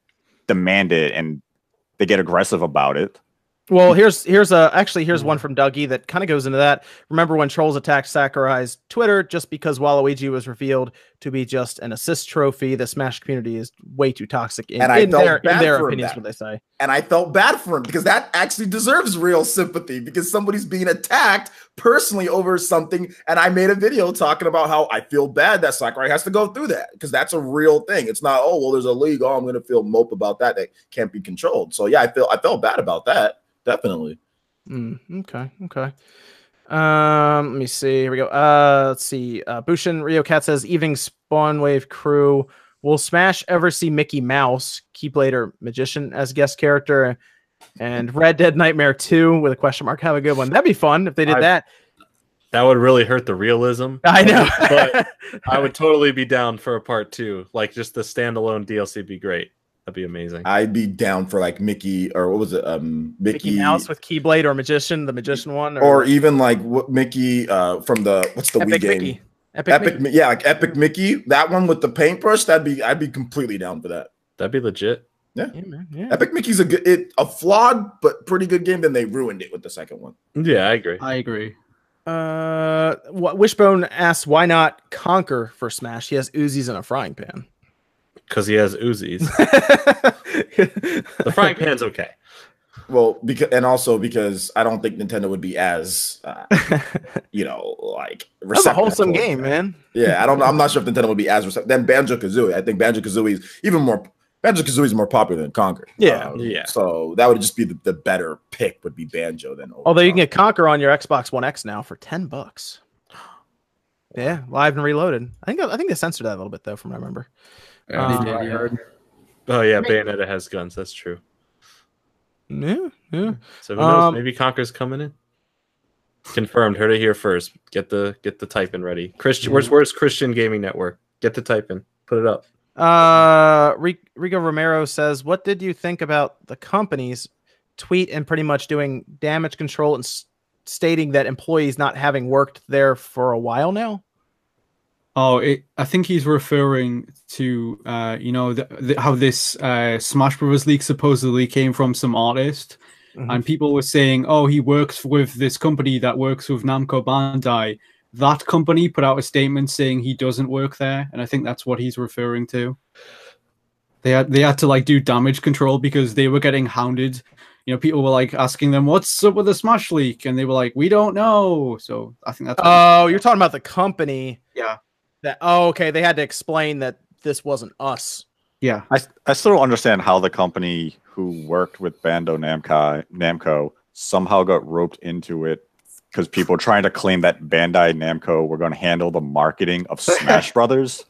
demand it and they get aggressive about it. Well, here's here's a actually here's one hmm. from Dougie that kind of goes into that. Remember when trolls attacked Sakurai's Twitter just because Waluigi was revealed to be just an assist trophy? The Smash community is way too toxic in, And I in felt their in their for opinions. that- What they say. and I felt bad for him because that actually deserves real sympathy because somebody's being attacked personally over something. And I made a video talking about how I feel bad that Sakurai has to go through that because that's a real thing. It's not, oh, well, there's a league. Oh, I'm going to feel mope about that. That can't be controlled. So, yeah, I feel I felt bad about that. Definitely. Mm, okay, okay. Um, let me see. Here we go. Uh, let's see. Uh, Bushin Rio Cat says, "Evening Spawn Wave crew. Will Smash ever see Mickey Mouse, Keyblade Magician as guest character?" And Red Dead Nightmare 2 with a question mark. Have a good one. That'd be fun if they did I- that. That would really hurt the realism. I know. but I would totally be down for a part two. Like just the standalone DLC would be great. That'd be amazing. I'd be down for like Mickey or what was it? Um, Mickey, Mickey Mouse with Keyblade or Magician, the Magician one, or even like what Mickey uh, from the what's the Epic Wii game? Mickey. Epic, Epic, Mickey. Mi- yeah, like Epic Mickey. That one with the paintbrush. That'd be I'd be completely down for that. That'd be legit. Yeah, man. Yeah. Epic Mickey's a good, it, a flawed but pretty good game. Then they ruined it with the second one. Yeah, I agree. I agree. Uh, what Wishbone asks, why not Conker for Smash? He has Uzis in a frying pan. Because he has Uzis. the frying pan's okay. Well, because and also because I don't think Nintendo would be as, uh, you know, like That's a wholesome game, that. man. Yeah, I don't. I'm not sure if Nintendo would be as receptive. Then Banjo Kazooie. I think Banjo Kazooie is even more. Banjo Kazooie is more popular than Conker. Yeah. Um, Yeah. So that would just be the, the better pick. Would be Banjo than. over Although you can get Conker on your Xbox One X now for ten bucks. Yeah, live and reloaded. I think I think they censored that a little bit though, from what I remember. Yeah, Um, did, yeah. Oh yeah, Bayonetta has guns. That's true. Yeah, yeah. So who knows? Um, Maybe Conker's coming in. Confirmed. Heard it here first. Get the get the typing ready. Christian, where's where's Christian Gaming Network? Get the typing. Put it up. Uh, Ri- Rico Romero says, "What did you think about the company's tweet and pretty much doing damage control and s- stating that employees not having worked there for a while now?" Oh, it, I think he's referring to, uh, you know, the, the, how this uh, Smash Brothers leak supposedly came from some artist, Mhm. and people were saying, "Oh, he works with this company that works with Namco Bandai." That company put out a statement saying he doesn't work there, and I think that's what he's referring to. They had they had to like do damage control because they were getting hounded. You know, people were like asking them, "What's up with the Smash leak?" and they were like, "We don't know." So I think that's. Oh, you're talking about the company. Yeah. That oh, okay. They had to explain that this wasn't us. yeah. I, I still don't understand how the company who worked with Bando Namco, Namco somehow got roped into it because people were trying to claim that Bandai Namco were going to handle the marketing of Smash Brothers.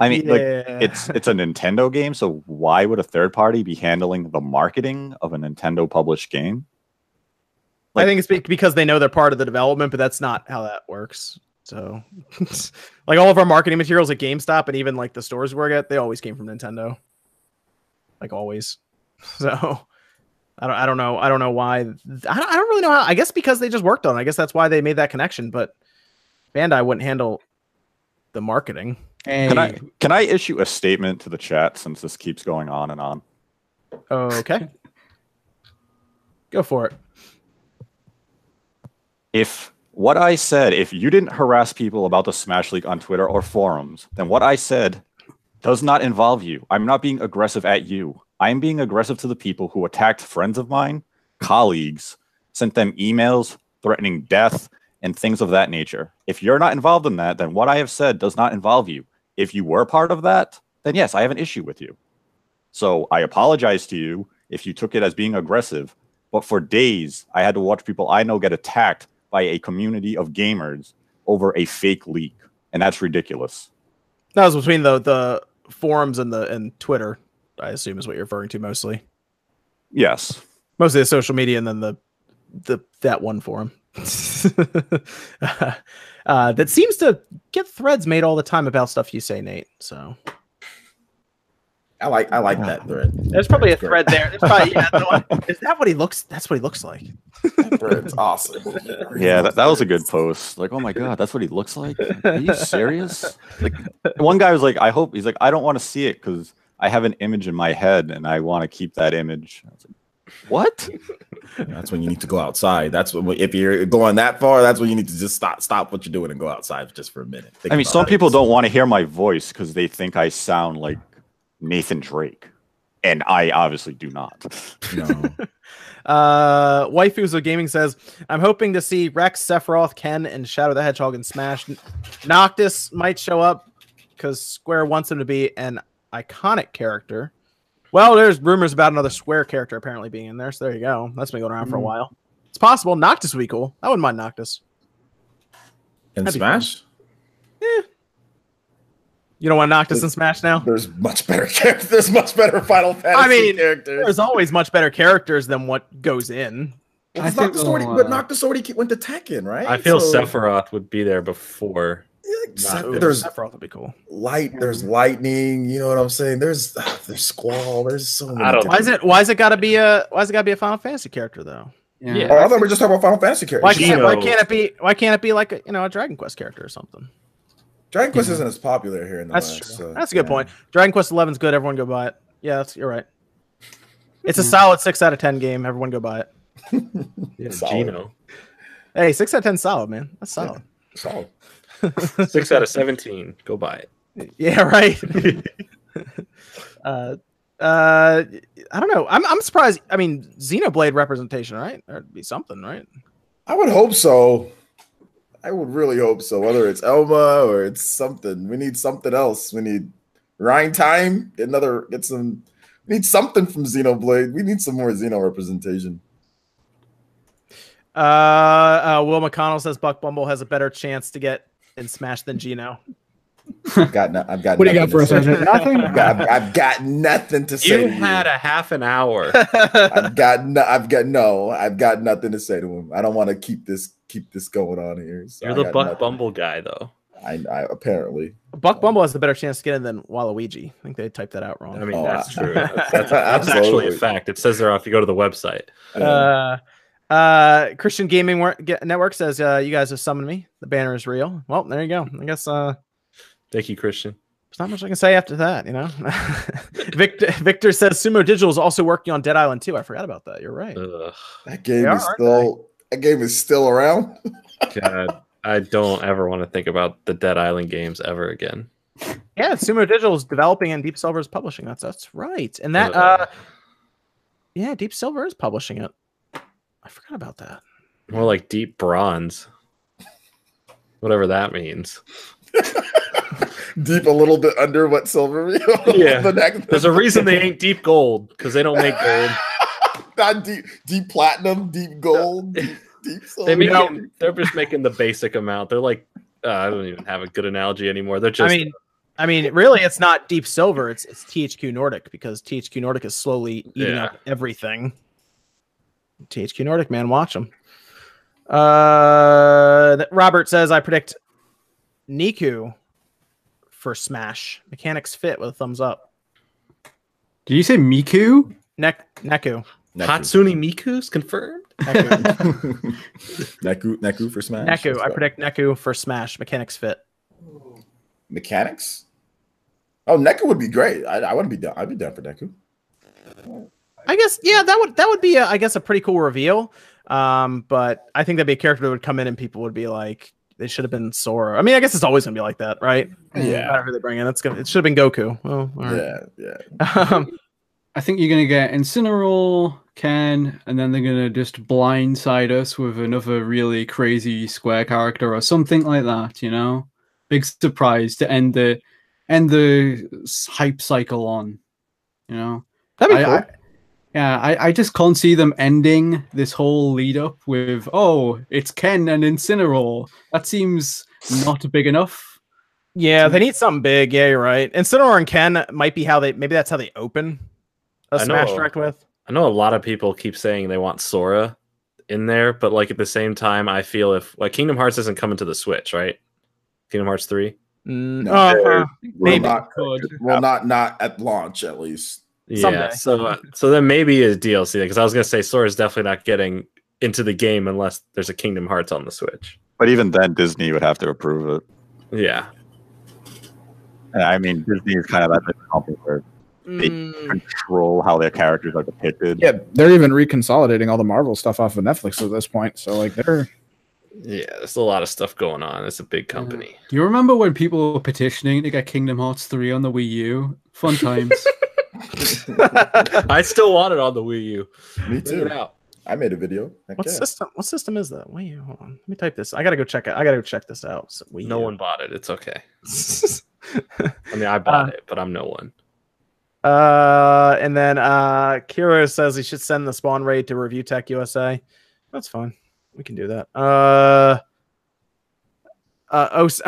I mean, like it's it's a Nintendo game, so why would a third party be handling the marketing of a Nintendo published game? I think it's because they know they're part of the development, but that's not how that works. So, like all of our marketing materials at GameStop and even like the stores we work at, they always came from Nintendo. Like always. So, I don't, I don't know, I don't know why. I don't, I don't really know how. I guess because they just worked on. it. I guess that's why they made that connection. But Bandai wouldn't handle the marketing. Hey, Can I can I issue a statement to the chat since this keeps going on and on? Okay. Go for it. If what I said, if you didn't harass people about the Smash League on Twitter or forums, then what I said does not involve you. I'm not being aggressive at you. I'm being aggressive to the people who attacked friends of mine, colleagues, sent them emails threatening death and things of that nature. If you're not involved in that, then what I have said does not involve you. If you were part of that, then yes, I have an issue with you. So I apologize to you if you took it as being aggressive. But for days, I had to watch people I know get attacked by a community of gamers over a fake leak, and that's ridiculous. That was between the the forums and the and Twitter. I assume is what you're referring to mostly. Yes, Mostly the social media and then the the that one forum. uh, that seems to get threads made all the time about stuff you say, Nate. So I like I like that thread. there's probably a Great. thread there. There's probably, yeah, the one- is that what he looks? That's what he looks like. That thread's awesome. yeah, that, that was a good post. Like, oh my god, that's what he looks like. Are you serious? Like, one guy was like, I hope he's like, I don't want to see it because I have an image in my head and I want to keep that image. I was like, what? That's when you need to go outside. That's when if you're going that far, that's when you need to just stop stop what you're doing and go outside just for a minute. Think I mean, some people don't want to hear my voice because they think I sound like Nathan Drake, and I obviously do not. No. Uh, Waifuzo Gaming says, "I'm hoping to see Rex, Sephiroth, Ken, and Shadow the Hedgehog in Smash. Noctis might show up because Square wants him to be an iconic character. Well, there's rumors about another Square character apparently being in there, so there you go. That's been going around for a Mm. while. It's possible. Noctis would be cool. I wouldn't mind Noctis. In That'd be fun. Smash, You don't want Noctis in Smash now? there's much better characters. There's much better Final Fantasy I mean, characters. There's always much better characters than what goes in. Well, I it's think Noctis already, they'll, but uh, Noctis already went to Tekken, right? I feel So- Sephiroth would be there before. Yeah, Sep- Ooh, there's Sephiroth would be cool. light. There's lightning. You know what I'm saying? There's ah, there's squall. There's so many. I don't- Why is it? Why is it got to be a? Why is it got to be a Final Fantasy character though? yeah. Oh, I thought we were just talking about Final Fantasy characters. Why can't, why can't it be? Why can't it be like a, you know a Dragon Quest character or something? Dragon Quest isn't as popular here in the That's West. true. so, That's a good yeah. point. Dragon Quest Eleven's good. Everyone go buy it. Yeah, that's you're right. It's a solid six out of ten game. Everyone go buy it. Yeah, Solid. Geno. Hey, six out of ten, solid man. That's solid. Solid. Six out of 17. Go buy it. Yeah, right. uh, uh, I don't know. I'm I'm surprised. I mean, Xenoblade representation, right? There'd be something, right? I would hope so. I would really hope so. Whether it's Elma or it's something, we need something else. We need Ryan time. Get another. Get some. We need something from Xenoblade. We need some more Xeno representation. Uh, uh, Will McConnell says Buck Bumble has a better chance to get in Smash than Geno. I've got. No, I've got. What do you got nothing for to us, say. Sergeant? Nothing. I've got, I've, I've got nothing to say. You to had you. a half an hour. I've got. No, I've got no. I've got nothing to say to him. I don't want to keep this keep this going on here. So You're I the Buck nothing. Bumble guy, though. I, I apparently. Buck Bumble has a better chance to get in than Waluigi. I think they typed that out wrong. I mean, Oh, that's I- true. That's, that's, that's actually a fact. It says there if you go to the website. Uh, uh, Christian Gaming Network says uh, you guys have summoned me. The banner is real. Well, there you go. I guess uh, Thank you, Christian. there's not much I can say after that. You know, Victor Victor says Sumo Digital is also working on Dead Island 2. I forgot about that. You're right. Ugh, that game They are, is aren't still. That game is still around. God, I don't ever want to think about the Dead Island games ever again. Yeah, Sumo Digital is developing and Deep Silver is publishing. That's that's right. And that Ugh. uh, yeah, Deep Silver is publishing it. I forgot about that. More like deep bronze. Whatever that means. Deep a little bit under what silver. Yeah. the next, There's a reason they ain't deep gold because they don't make gold. not deep, deep platinum, deep gold, deep, deep silver. They make know- it- they're just making the basic amount. They're like, uh, I don't even have a good analogy anymore. They're just, I mean, I mean, really, it's not Deep Silver. It's it's THQ Nordic because THQ Nordic is slowly eating Yeah. up everything. THQ Nordic, man, watch them. Uh, Robert says I predict Niku for Smash. Mechanics fit with a thumbs up. Did you say Miku? Nek Neku. Neku. Hatsune Miku's confirmed. Neku. Neku, Neku for Smash. Neku. Let's I go. predict Neku for Smash. Mechanics fit. mechanics. Oh, Neku would be great. I, I wouldn't be down. I'd be down for Neku. I guess yeah, that would that would be a, I guess a pretty cool reveal. Um, but I think that'd be a character that would come in and people would be like, they should have been Sora. I mean, I guess it's always gonna be like that, right? Yeah. No matter who they bring in, it's gonna it should have been Goku. Well, all right. Yeah, yeah. Um, I think you're gonna get Incineroar, Ken, and then they're gonna just blindside us with another really crazy square character or something like that. You know, big surprise to end the end the hype cycle on. You know, that'd be I- cool. I- yeah, I, I just can't see them ending this whole lead up with oh, it's Ken and Incineroar. That seems not big enough. yeah, they need something big. Yeah, you're right. Incineroar and Ken might be how they maybe that's how they open a I Smash know. Direct with. I know a lot of people keep saying they want Sora in there, but like at the same time, I feel if like Kingdom Hearts isn't coming to the Switch, right? Kingdom Hearts three. Mm, No, uh-huh. Maybe. not, Could. well, not not at launch at least. Someday. Yeah. So uh, so then maybe a DLC because I was gonna say Sora is definitely not getting into the game unless there's a Kingdom Hearts on the Switch. But even then, Disney would have to approve it. Yeah. And I mean, Disney is kind of that type of company where they Mm, control how their characters are depicted. Yeah, they're even reconsolidating all the Marvel stuff off of Netflix at this point. So like they're Yeah. There's a lot of stuff going on. It's a big company. Do you remember when people were petitioning to get Kingdom Hearts 3 on the Wii U? Fun times. I still want it on the Wii U. Me too. it out. I made a video. Heck what yeah. system? What system is that? Wait, hold on. Let me type this. I gotta go check it. I gotta go check this out. So we No one bought it. It's okay. I mean, I bought Uh, it, but I'm no one. Uh, and then uh, Kira says he should send the spawn raid to Review Tech USA. That's fine. We can do that. Uh, uh, Os-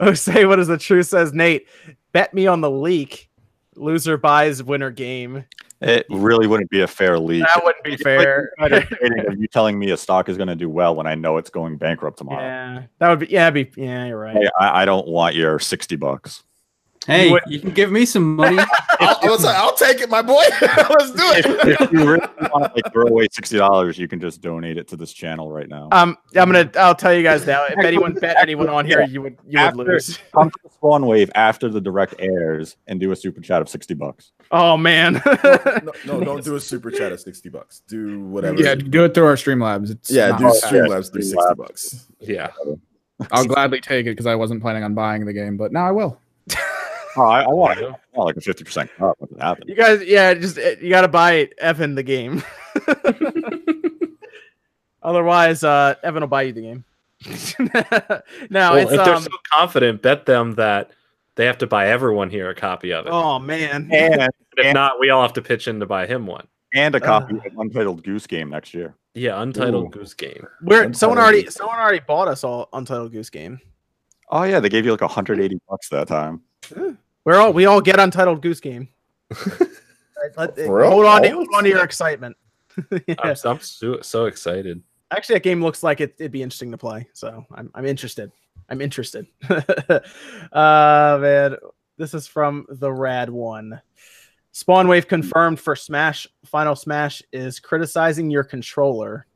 Osei, what is the truth? Says Nate, bet me on the leak. Loser buys winner game. It really wouldn't be a fair leak. That wouldn't be It's fair. like insider trading of you telling me a stock is going to do well when I know it's going bankrupt tomorrow. yeah, that would be. Yeah, be. Yeah, you're right. Hey, I, I don't want your sixty bucks. hey, would- you can give me some money. I'll, I was like, I'll take it, my boy. Let's do it. if you really want to like throw away sixty dollars, you can just donate it to this channel right now. Um, I'm gonna. I'll tell you guys now. If anyone bet anyone on here, you would. You would After- lose. Come to the Spawn Wave after the direct airs and do a super chat of sixty bucks. Oh man. no, no, don't do a super chat of sixty bucks. Do whatever. yeah, do it through our Streamlabs. It's yeah. not Do. Streamlabs do Streamlabs. sixty bucks. Yeah. I'll gladly take it because I wasn't planning on buying the game, but now I will. Oh, I, I want, I want like a fifty percent cut. What happened? You guys, yeah, just uh, you got to buy Evan the game. Otherwise, uh, Evan will buy you the game. no, Well, it's if they're um. so confident, bet them that they have to buy everyone here a copy of it. Oh man. And if and- not, we all have to pitch in to buy him one. and a Uh. copy of Untitled Goose Game next year. Yeah, Untitled Ooh. Goose Game. Where Untitled someone already Goose. someone already bought us all Untitled Goose Game. Oh yeah, they gave you like hundred eighty bucks that time. We're all we all get Untitled Goose Game. Let- For hold on, to, All? hold on to your excitement. Yeah. I'm, I'm so, so excited. Actually, that game looks like it, it'd be interesting to play. So I'm I'm interested. I'm interested. uh man, this is from the Rad One. Spawn Wave confirmed for Smash. Final Smash is criticizing your controller.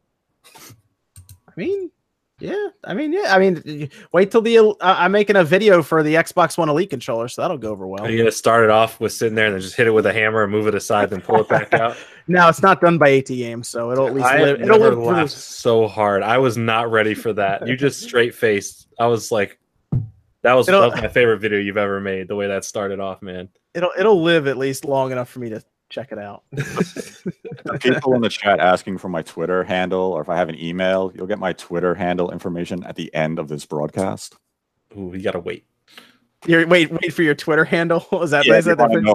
I mean, yeah. I mean, yeah. I mean, wait till the. Uh, I'm making a video for the Xbox One Elite controller, so that'll go over well. Are you gonna start it off with sitting there and then just hit it with a hammer and move it aside, then pull it back out? No, it's not done by AT Games, so it'll at least I live. It'll never live laughed so hard. I was not ready for that. You just straight faced. I was like, that was, that was my favorite video you've ever made. The way that started off, man. It'll it'll live at least long enough for me to check it out. The people in the chat asking for my Twitter handle or if I have an email, you'll get my Twitter handle information at the end of this broadcast. Ooh, you gotta wait. You're, wait, wait for your Twitter handle. Is that, Yeah, is that the wanna know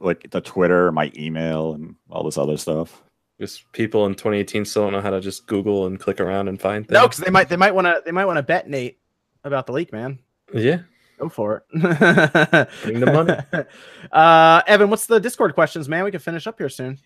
like the Twitter, my email, and all this other stuff. Because people in 2018 still don't know how to just Google and click around and find things. No, because they might they might want to they might want to bet Nate about the leak, man. Yeah. Go for it. Bring the money. Uh, Evan, what's the Discord questions, man? We can finish up here soon.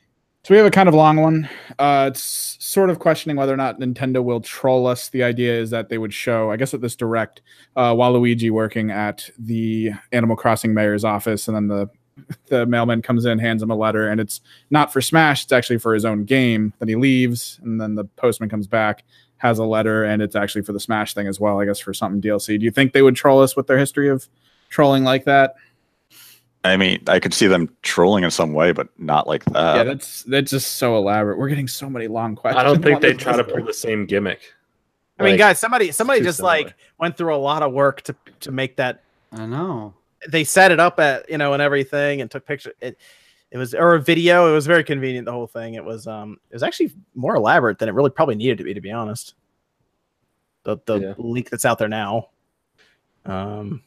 So we have a kind of long one. Uh, it's sort of questioning whether or not Nintendo will troll us. The idea is that they would show, I guess, at this direct, uh, Waluigi working at the Animal Crossing mayor's office, and then the the mailman comes in, hands him a letter, and it's not for Smash. It's actually for his own game. Then he leaves, and then the postman comes back, has a letter, and it's actually for the Smash thing as well. I guess for something DLC. Do you think they would troll us with their history of trolling like that? I mean, I could see them trolling in some way, but not like that. yeah, that's that's just so elaborate. We're getting so many long questions. I don't think they try to pull the same gimmick. I mean, Like, guys, somebody somebody just similar. like went through a lot of work to to make that. I know. They set it up at you know and everything and took pictures. It it was or a video. It was very convenient. The whole thing. It was um it was actually more elaborate than it really probably needed to be. To be honest, the the Yeah. link that's out there now. Um,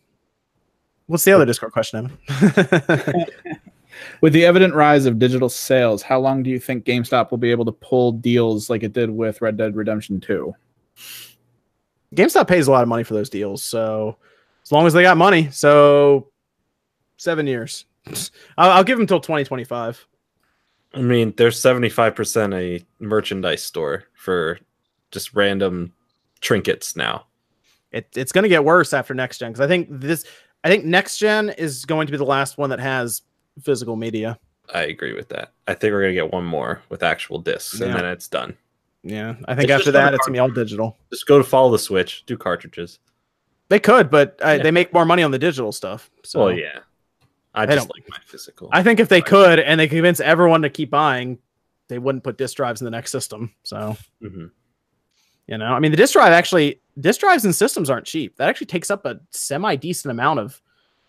what's the other Discord question? Evan? With the evident rise of digital sales, how long do you think GameStop will be able to pull deals like it did with Red Dead Redemption 2? GameStop pays a lot of money for those deals, so as long as they got money, so seven years. I'll, I'll give them till twenty twenty five. I mean, there's 75% a merchandise store for just random trinkets now. It, it's going to get worse after next gen because I think this, I think next gen is going to be the last one that has physical media. I agree with that. I think we're gonna get one more with actual discs, and then it's done. Yeah, I think It's after that it's gonna be all digital. Just go to follow the Switch, do cartridges. They could, but uh, Yeah. they make more money on the digital stuff. So well, yeah. I They just don't- like my physical. I think if they could and they convince everyone to keep buying, they wouldn't put disk drives in the next system. So Mhm. you know, I mean, the disk drive actually, disk drives and systems aren't cheap. That actually takes up a semi decent amount of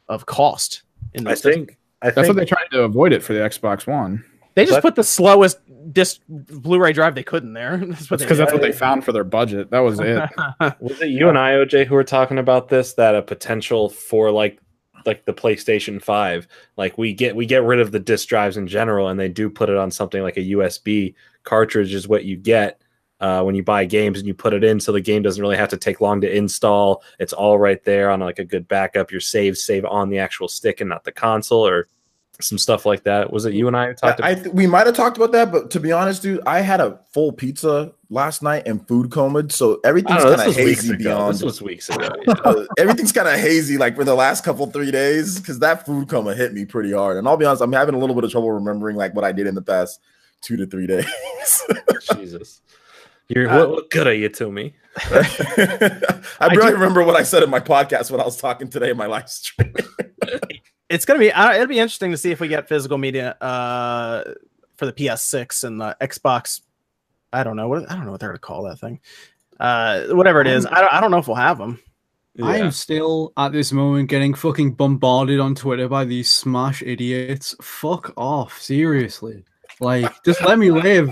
of cost. In I systems. think. I That's what they tried to avoid it for the Xbox One. they just that- put the slowest disk Blu-ray drive they could in there. That's what That's because that's what they found for their budget. That was it. was it you and I, OJ, who were talking about this? That a potential for like like the PlayStation Five, like we get we get rid of the disk drives in general, and they do put it on something like a USB cartridge is what you get. Uh, when you buy games and you put it in, so the game doesn't really have to take long to install. It's all right there on like a good backup. Your saves save on the actual stick and not the console, or some stuff like that. Was it you and I talked I, I th- we might have talked about that, but to be honest, dude, I had a full pizza last night and food coma, so everything's kind of was weeks hazy ago. beyond. This was weeks ago. yeah. uh, everything's kind of hazy, like for the last couple three days, because that food coma hit me pretty hard. And I'll be honest, I'm having a little bit of trouble remembering like what I did in the past two to three days. Jesus, you're Uh, what, what good are you to me? I barely do- remember what I said in my podcast when I was talking today in my live stream. it's gonna be uh, it'll be interesting to see if we get physical media uh for the PS6 and the Xbox. I don't know what I don't know what they're gonna call that thing. Uh, whatever it is, I don't, I don't know if we'll have them. I am still at this moment getting fucking bombarded on Twitter by these smash idiots. Fuck off, seriously. Like, just let me live.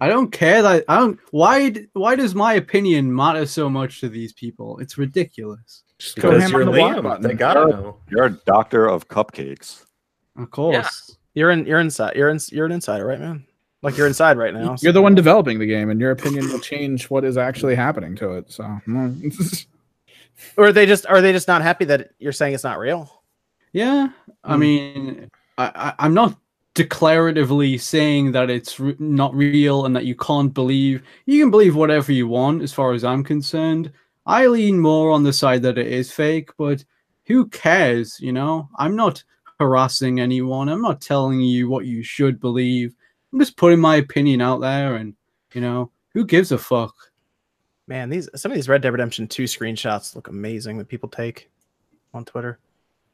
I don't care that I don't. Why? Why does my opinion matter so much to these people? It's ridiculous. Just go Because you're the Liam. They gotta know. You're a doctor of cupcakes. Of course. You're in. You're inside. You're in. You're an insider, right, man? Like you're inside right now. You're the one developing the game, and your opinion will change what is actually happening to it. So, or are they just are they just not happy that you're saying it's not real? Yeah, I Hmm. mean, I, I, I'm not declaratively saying that it's re- not real and that you can't believe. You can believe whatever you want, as far as I'm concerned. I lean more on the side that it is fake, but who cares? You know, I'm not harassing anyone. I'm not telling you what you should believe. I'm just putting my opinion out there, and you know, who gives a fuck? Man, these some of these Red Dead Redemption 2 screenshots look amazing that people take on Twitter.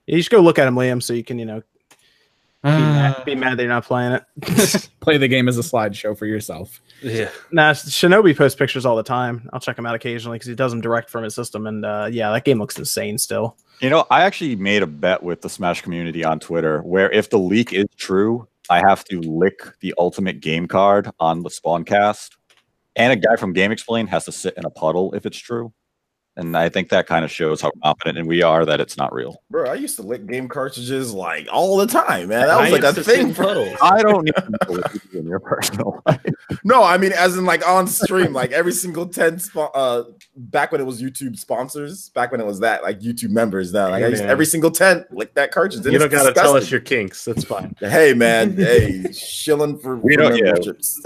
You should go look at them, Liam, so you can, you know, be, mad, be mad that you're not playing it. play the game as a slideshow for yourself. Yeah. nah, Shinobi posts pictures all the time. I'll check him out occasionally because he does them direct from his system. And uh, yeah, that game looks insane still. You know, I actually made a bet with the Smash community on Twitter where if the leak is true, I have to lick the ultimate game card on the spawn cast. And a guy from GameXplain has to sit in a puddle if it's true. And I think that kind of shows how confident and we are that it's not real. Bro, I used to lick game cartridges like all the time, man. That I was like a used to sit thing in for. I don't need to know what you do in your personal life. No, I mean as in like on stream, like every single 10 spo- uh back when it was YouTube sponsors, back when it was that, like YouTube members now. Like I used, every single 10 lick that cartridge. and You don't gotta tell us your kinks. That's fine. Hey man, hey, shilling for, We for don't- yeah. memberships.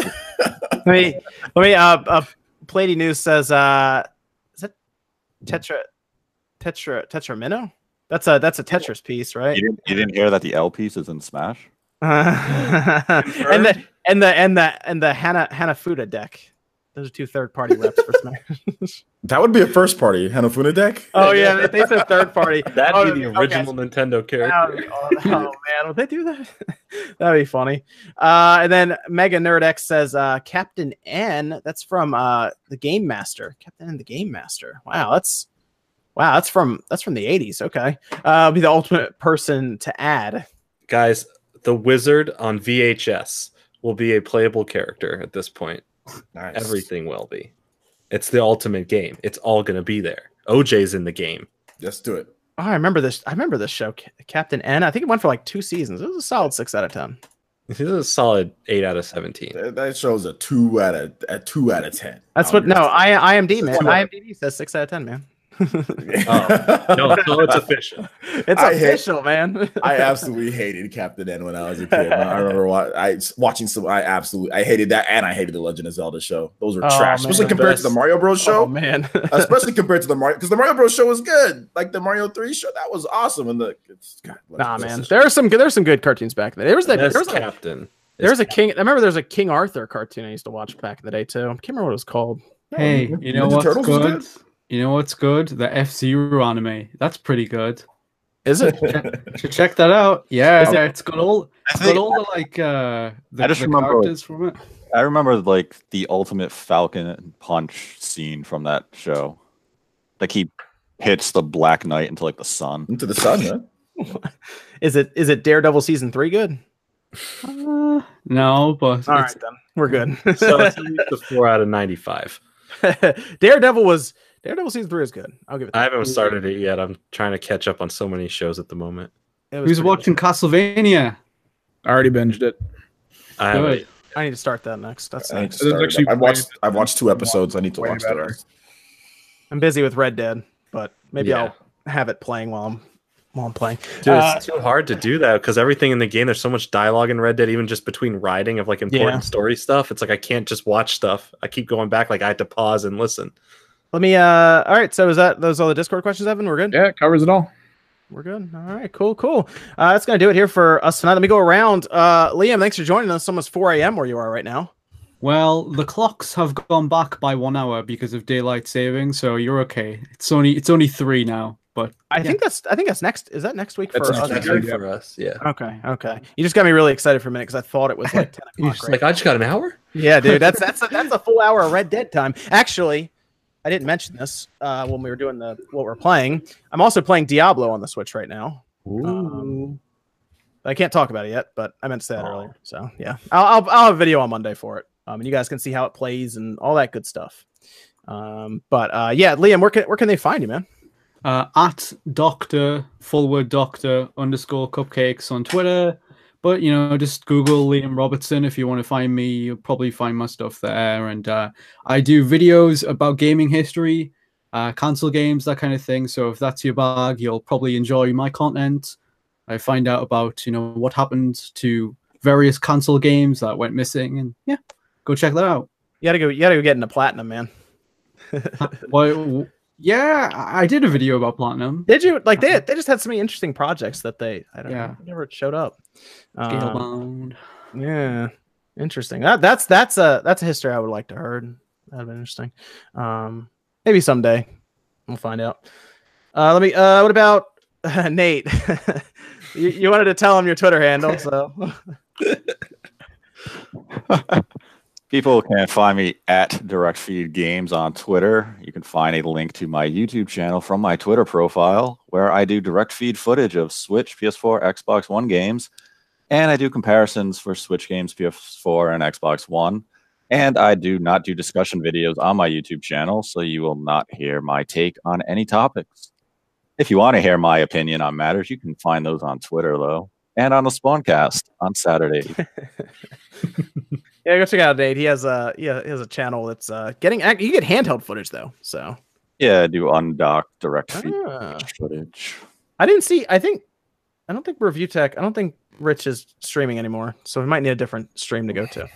Let me, let me, uh, uh, Plady News says, uh, is that Tetra, Tetra, Tetra Minnow? That's a, that's a Tetris piece, right? You didn't, you didn't hear that the L piece is in Smash? and the, and the, and the, and the Hana, Hanafuda deck Those are two third party reps for Smash. That would be a first party Hanafuda deck. oh yeah, they said third party. That'd Oh, be the okay. original Nintendo character. be- Oh, oh, man, would they do that? That'd be funny. Uh, and then Mega Nerd X says uh, Captain N. That's from uh, the Game Master. Captain N, the Game Master. Wow, that's wow. That's from that's from the '80s. Okay, uh, be the ultimate person to add. Guys, the wizard on VHS will be a playable character at this point. Nice. Everything will be. It's the ultimate game. It's all going to be there. OJ's in the game. Let's do it. Oh, I remember this. I remember this show, Captain N. I think it went for like two seasons. It was a solid six out of ten. This is a solid 8 out of 17. That, that shows a two out of a two out of ten. That's what. No, I IMD man. IMDb says six out of ten, man. Oh, No, so it's official. It's I hate- official, man. I absolutely hated Captain N when I was a kid. I remember wa- I watching some. I absolutely I hated that, and I hated the Legend of Zelda show. Those were Oh, trash, man. especially compared to the Mario Bros. show. Oh man. especially compared to the Mario, because the Mario Bros. show was good. Like the Mario Three show, that was awesome. And the it's, God, Nah, Legend man. There are some good. There's some good cartoons back in the day. There was that. Best There was a, captain. there was a King. I remember there was a King Arthur cartoon I used to watch back in the day too. I can't remember what it was called. Hey, you know Ninja what's Turtles was good? You know what's good? The F Zero anime. That's pretty good. Is it? Should check that out. Yeah, yeah, it- it's got all I it's got all the like uh the, I just the remember- characters from it. I remember like the ultimate Falcon punch scene from that show. Like he hits the Black Knight into like the sun. into the sun, man. Is it? Is it Daredevil season three good? Uh, no, but All it's, then we're good. So it's at least a 4 out of 95. Daredevil was Daredevil season three is good. I'll give it. I haven't started it yet. I'm trying to catch up on so many shows at the moment. It was who's pretty watching Castlevania? I already binged it. I haven't. Good. good. I need to start that next. That's I need next. to start it actually up. I've watched. I've watched two episodes. I need to way watch the better. rest. I'm busy with Red Dead, but maybe Yeah. I'll have it playing while I'm while I'm playing. Dude, Uh, it's too hard to do that because everything in the game, there's so much dialogue in Red Dead, even just between writing of like important Yeah. story stuff. It's like I can't just watch stuff. I keep going back, like I had to pause and listen. Let me. Uh. All right. So is that those all the Discord questions, Evan? We're good. Yeah, it covers it all. We're good. All right, cool, cool. Uh, that's gonna do it here for us tonight. Let me go around. Uh, Liam, thanks for joining us. It's almost 4 a.m. where you are right now. Well, the clocks have gone back by one hour because of daylight saving, so you're okay. It's only it's only three now, but I Yeah. think that's. I think that's next. Is that next week for That's us? next That's week. here? good for us. Yeah. Okay, okay. You just got me really excited for a minute because I thought it was like 10 You're o'clock. just right? Like I just got an hour. Yeah, dude, that's that's a, that's a full hour of Red Dead time. Actually, I didn't mention this uh, when we were doing the what we're playing. I'm also playing Diablo on the Switch right now. Um, I can't talk about it yet, but I meant to say that Aw. earlier. So yeah, I'll, I'll I'll have a video on Monday for it, um, and you guys can see how it plays and all that good stuff. Um, but uh, yeah, Liam, where can where can they find you, man? uh, at Doctor full word Doctor underscore Cupcakes on Twitter. But you know, just Google Liam Robertson if you want to find me. You'll probably find my stuff there. And uh, I do videos about gaming history, uh, console games, that kind of thing. So if that's your bag, you'll probably enjoy my content. I find out about you know what happened to various console games that went missing, and yeah, go check that out. You gotta go. You gotta go get into platinum, man. Well, yeah, I did a video about platinum. Did you like they they just had so many interesting projects that they I don't Yeah. know never showed up. Um, Yeah, interesting. That, that's that's a that's a history I would like to heard. That'd be interesting. Um, maybe someday we'll find out. Uh, let me. Uh, what about Nate? you, you wanted to tell him your Twitter handle, so People can find me at Direct Feed Games on Twitter. You can find a link to my YouTube channel from my Twitter profile, where I do direct feed footage of Switch, PS4, Xbox One games, and I do comparisons for Switch games, PS4, and Xbox One. And I do not do discussion videos on my YouTube channel, so you will not hear my take on any topics. If you want to hear my opinion on matters, you can find those on Twitter, though, and on the Spawncast on Saturday. yeah, go check out Nate. He has a yeah he has a channel that's uh getting you get handheld footage though. So Yeah, I do undocked direct feed Ah. footage. I didn't see. I think I don't think Review Tech. I don't think Rich is streaming anymore, so we might need a different stream to go to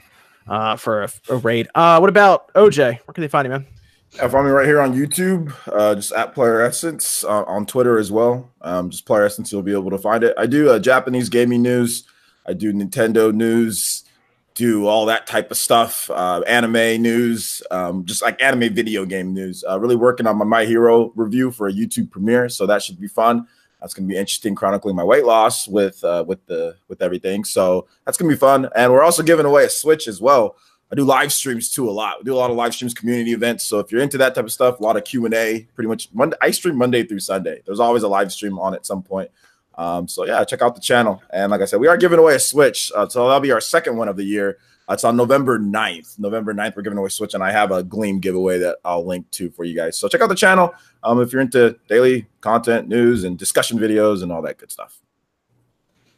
uh, for a, a raid. Uh, what about OJ? Where can they find you, man? Uh, Find me right here on YouTube, uh, just at Player Essence, uh, on Twitter as well. Um, just Player Essence, you'll be able to find it. I do uh, Japanese gaming news. I do Nintendo news, do all that type of stuff, uh, anime news, um, just like anime video game news. Uh, really working on my My Hero review for a YouTube premiere, so that should be fun. That's going to be interesting, chronicling my weight loss with uh, with the with everything. So that's going to be fun, and we're also giving away a Switch as well. I do live streams too a lot. We do a lot of live streams, community events. So if you're into that type of stuff, a lot of Q and A. Pretty much Monday, I stream Monday through Sunday. There's always a live stream on at some point. Um, so yeah, check out the channel. And like I said, we are giving away a Switch. Uh, so that'll be our second one of the year. It's on November 9th. November 9th, we're giving away Switch, and I have a Gleam giveaway that I'll link to for you guys. So check out the channel um, if you're into daily content, news, and discussion videos and all that good stuff.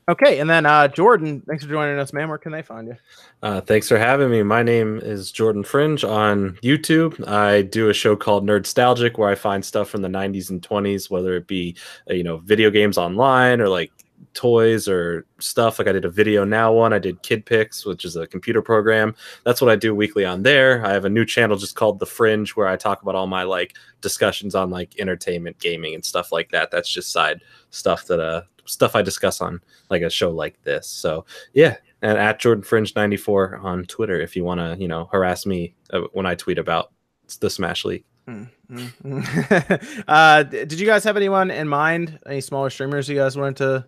Okay, and then uh, Jordan, thanks for joining us, man. Where can they find you? Uh, thanks for having me. My name is Jordan Fringe on YouTube. I do a show called Nerdstalgic where I find stuff from the 90s and 20s, whether it be uh, you know video games online or like toys or stuff. Like I did a video now one. I did Kid Pix, which is a computer program. That's what I do weekly on there. I have a new channel just called The Fringe where I talk about all my like discussions on like entertainment, gaming, and stuff like that. That's just side stuff that uh stuff I discuss on like a show like this. So yeah, and at Jordan Fringe ninety four on Twitter if you want to you know harass me uh, when I tweet about the Smash League. Mm-hmm. uh, did you guys have anyone in mind? Any smaller streamers you guys wanted to?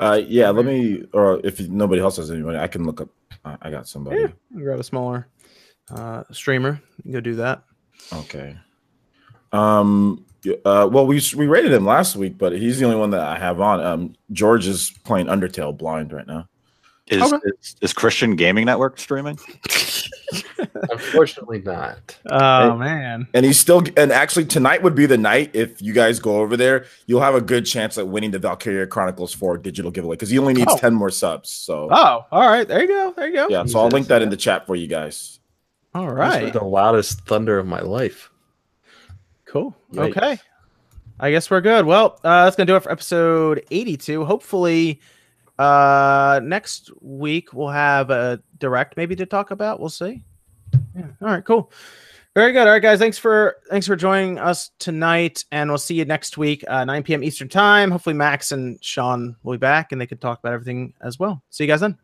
Uh, yeah, let me. Or if nobody else has anybody, I can look up. I got somebody. Yeah, grab a smaller uh, streamer. You go do that. Okay. Um, uh, well, we we rated him last week, but he's the only one that I have on. Um, George is playing Undertale blind right now. Is, okay. is, is Christian Gaming Network streaming? Unfortunately, not. Oh and, man! And he's still. And actually, tonight would be the night if you guys go over there. You'll have a good chance at winning the Valkyria Chronicles Four digital giveaway because he only needs oh. ten more subs. So. Oh, all right. There you go. There you go. Yeah. So I'll link that in the chat for you guys. All right. The loudest thunder of my life. Cool. Yikes. Okay. I guess we're good. Well, uh, that's gonna do it for episode 82. Hopefully, uh, next week we'll have a direct maybe to talk about. We'll see. Yeah. All right. Cool. Very good. All right, guys. Thanks for thanks for joining us tonight, and we'll see you next week, uh, 9 p.m. Eastern time. Hopefully, Max and Sean will be back, and they can talk about everything as well. See you guys then.